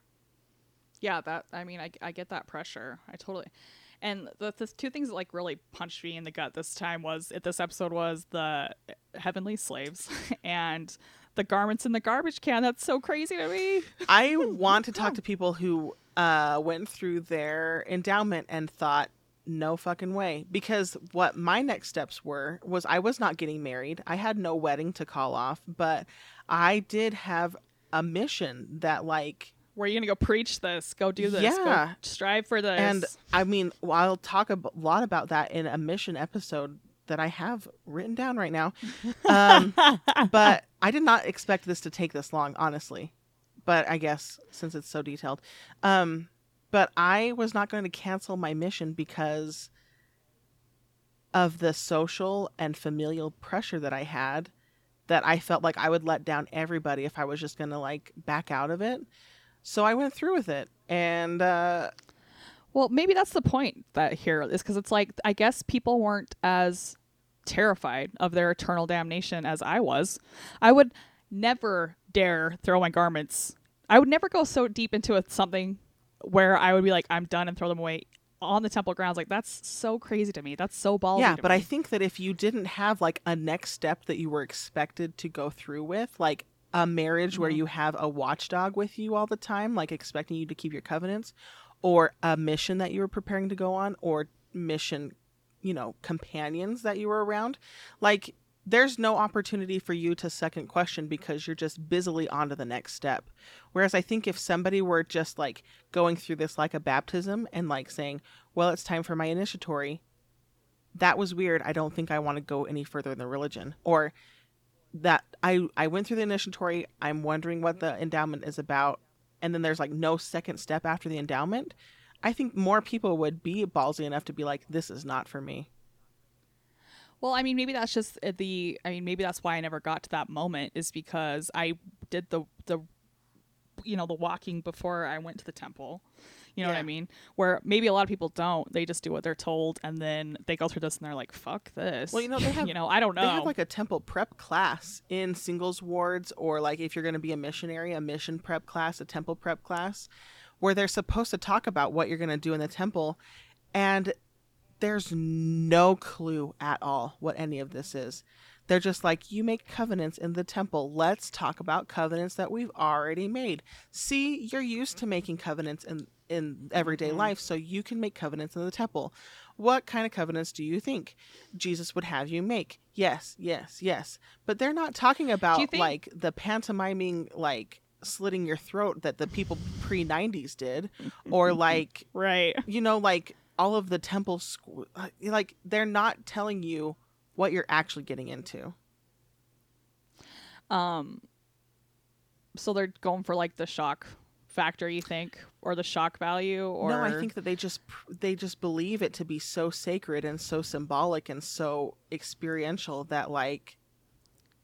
A: Yeah, that I mean, I, I get that pressure. I totally. And the, the two things that like really punched me in the gut this time was at this episode was the heavenly slaves *laughs* and the garments in the garbage can. That's so crazy to me.
B: I want to talk *laughs* to people who uh, went through their endowment and thought, no fucking way. Because what my next steps were was I was not getting married. I had no wedding to call off, but I did have a mission that, like,
A: Where are you gonna go preach this? Go do this.
B: Yeah.
A: Go strive for this.
B: and I mean, well, I'll talk a lot about that in a mission episode that I have written down right now. *laughs* Um, but I did not expect this to take this long, honestly. But I guess since it's so detailed, um, but I was not going to cancel my mission because of the social and familial pressure that I had. That I felt like I would let down everybody if I was just going to like back out of it. So I went through with it, and uh,
A: Well, maybe that's the point that here is because it's like I guess people weren't as terrified of their eternal damnation as I was. I would never dare throw my garments. I would never go so deep into a, something where I would be like, I'm done and throw them away on the temple grounds. Like that's so crazy to me. That's so ballsy.
B: yeah but i think that if you didn't have like a next step that you were expected to go through with like a marriage where
A: Mhm.
B: you have a watchdog with you all the time like expecting you to keep your covenants or a mission that you were preparing to go on or mission you know companions that you were around like there's no opportunity for you to second question because you're just busily on to the next step whereas i think if somebody were just like going through this like a baptism and like saying well it's time for my initiatory that was weird. I don't think I want to go any further in the religion. Or that I I went through the initiatory. I'm wondering what the endowment is about, and then there's like no second step after the endowment. I think more people would be ballsy enough to be like, "This is not for me."
A: Well, I mean, maybe that's just uh, the. I mean, maybe that's why I never got to that moment is because I did the the, you know, the walking before I went to the temple. You know what I mean? Where maybe a lot of people don't. They just do what they're told, and then they go through this, and they're like, "Fuck this."
B: Well, you know, they *laughs* have-
A: you know, I don't know.
B: They have like a temple prep class in singles wards, or like if you're going to be a missionary, a mission prep class, a temple prep class, where they're supposed to talk about what you're going to do in the temple, and there's no clue at all what any of this is. They're just like, you make covenants in the temple. Let's talk about covenants that we've already made. See, you're used to making covenants in in everyday
A: Mhm.
B: life, so you can make covenants in the temple. What kind of covenants do you think Jesus would have you make? Yes, yes, yes. But they're not talking about
A: think-
B: like the pantomiming like slitting your throat that the people pre 90s did or *laughs* like
A: Right.
B: you know like all of the temple squ- uh, like they're not telling you what you're actually getting into.
A: Um so they're going for like the shock factor, you think, or the shock value or
B: no i think that they just they just believe it to be so sacred and so symbolic and so experiential that like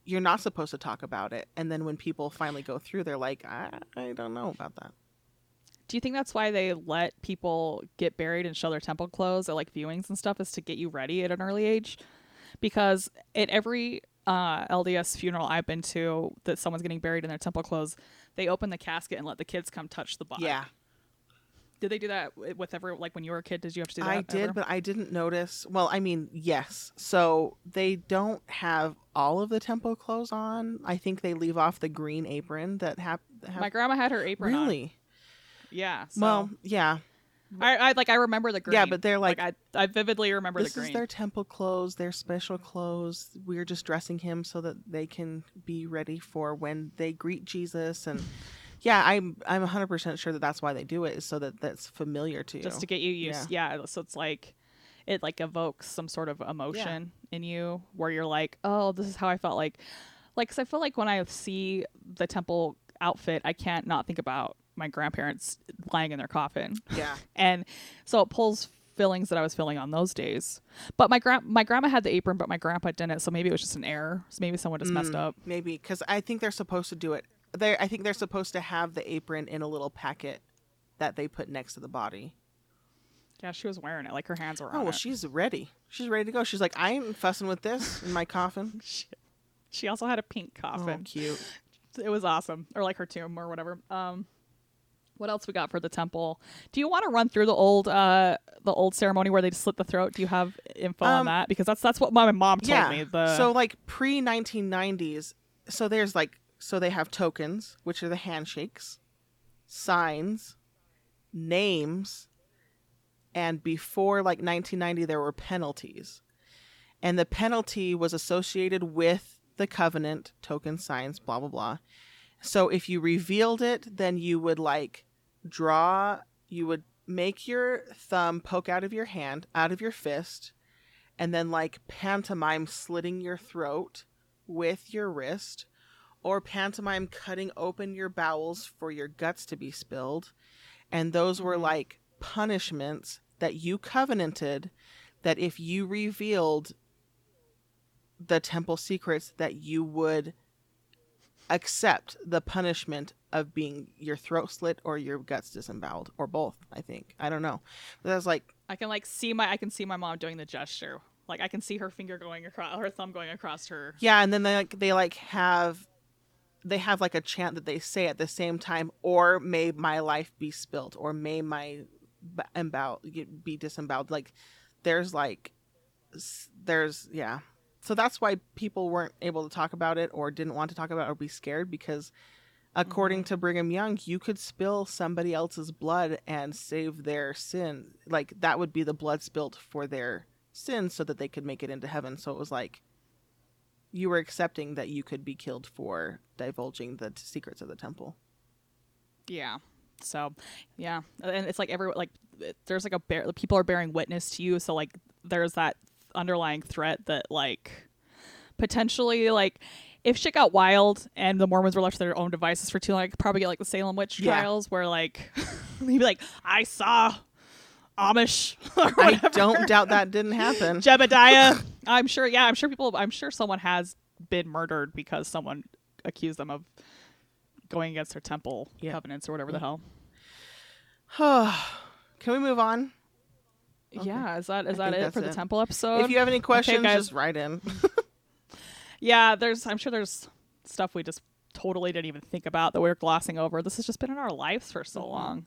B: you're not supposed to talk about it. And then when people finally go through they're like i, I don't know about that
A: Do you think that's why they let people get buried and show their temple clothes at like viewings and stuff is to get you ready at an early age? Because at every uh, LDS funeral I've been to that someone's getting buried in their temple clothes, they open the casket and let the kids come touch the body.
B: yeah
A: Did they do that with ever like when you were a kid? Did you have to do that?
B: I did,
A: ever?
B: but I didn't notice. Well, I mean, yes. So they don't have all of the temple clothes on. I think they leave off the green apron that have. have
A: my grandma had her apron on. Yeah. So
B: Well, yeah,
A: I, I like I remember the green.
B: yeah, but they're like,
A: I, I vividly remember
B: this
A: the
B: is their temple clothes, their special clothes. We're just dressing him so that they can be ready for when they greet Jesus. And yeah, I'm I'm 100 percent sure that that's why they do it, is so that that's familiar to you.
A: just to get you used. Yeah. So it's like it like evokes some sort of emotion in you where you're like, oh, this is how I felt like, like, cause I feel like when I see the temple outfit, I can't not think about my grandparents lying in their coffin,
B: yeah. *laughs*
A: and so it pulls feelings that I was feeling on those days. But my grand my grandma had the apron, but my grandpa didn't. So maybe it was just an error. So maybe someone just messed
B: Mm,
A: up.
B: Maybe because I think they're supposed to do it. They I think they're supposed to have the apron in a little packet that they put next to the body.
A: Yeah, she was wearing it. Like her hands were
B: Oh
A: on
B: well,
A: it.
B: she's ready. She's ready to go. She's like, I ain't fussing with this in my coffin. *laughs*
A: She, she also had a pink
B: Oh,
A: coffin.
B: cute.
A: it was awesome or like her tomb or whatever um what else we got for the temple do you want to run through the old uh the old ceremony where they slit the throat do you have info on
B: Um,
A: that because that's that's what my mom told
B: yeah.
A: me the
B: So like pre 1990s. So there's like so they have tokens, which are the handshakes, signs, names, and before like 1990 there were penalties. And the penalty was associated with the covenant, token signs, blah blah blah. So if you revealed it, then you would like draw you would make your thumb poke out of your hand, out of your fist, and then like pantomime slitting your throat with your wrist or pantomime cutting open your bowels for your guts to be spilled. And those were mm-hmm. like punishments that you covenanted that if you revealed the temple secrets that you would accept the punishment of being your throat slit or your guts disemboweled or both i think i don't know but that's like
A: i can like see my i can see my mom doing the gesture like i can see her finger going across her thumb going across her
B: Yeah, and then they like they like have they have like a chant that they say at the same time, or may my life be spilt, or may my embowel be disemboweled. Like there's like there's yeah. So that's why people weren't able to talk about it or didn't want to talk about it or be scared because according mm-hmm. to Brigham Young, you could spill somebody else's blood and save their sin. Like that would be the blood spilt for their sins so that they could make it into heaven. So it was like you were accepting that you could be killed for divulging the t- secrets of the temple.
A: Yeah. So, yeah, and it's like every like there's like a bear. People are bearing witness to you, so like there's that underlying threat that like potentially like if shit got wild and the Mormons were left to their own devices for too long, I could probably get like the Salem witch
B: Yeah.
A: trials where like *laughs* he'd be like, I saw Amish *laughs*
B: I don't doubt that didn't happen. *laughs*
A: Jebediah. I'm sure. Yeah, I'm sure people. I'm sure someone has been murdered because someone accused them of going against their temple
B: Yeah.
A: covenants or whatever the mm. hell. *sighs*
B: Can we move on?
A: Yeah, is that is
B: I
A: that it
B: that's
A: for the temple episode?
B: if you have any questions,
A: guys.
B: just write in. *laughs*
A: yeah, there's. I'm sure there's stuff we just totally didn't even think about that we are glossing over. This has just been in our lives for so mm-hmm. long.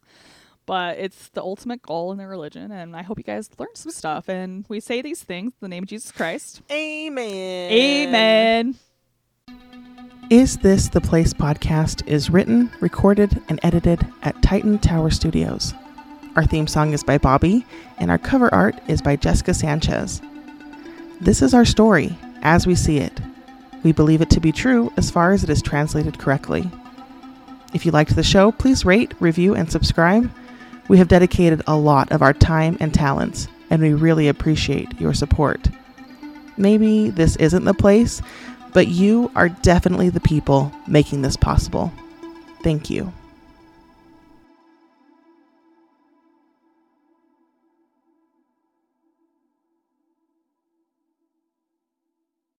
A: But it's the ultimate goal in their religion, and I hope you guys learned some stuff. And we say these things in the name of Jesus Christ.
B: Amen.
A: Amen.
B: Is This the Place podcast is written, recorded, and edited at Titan Tower Studios. Our theme song is by Bobby, and our cover art is by Jessica Sanchez. This is our story, as we see it. We believe it to be true as far as it is translated correctly. If you liked the show, please rate, review, and subscribe. We have dedicated a lot of our time and talents, and we really appreciate your support. Maybe this isn't the place, but you are definitely the people making this possible. Thank you.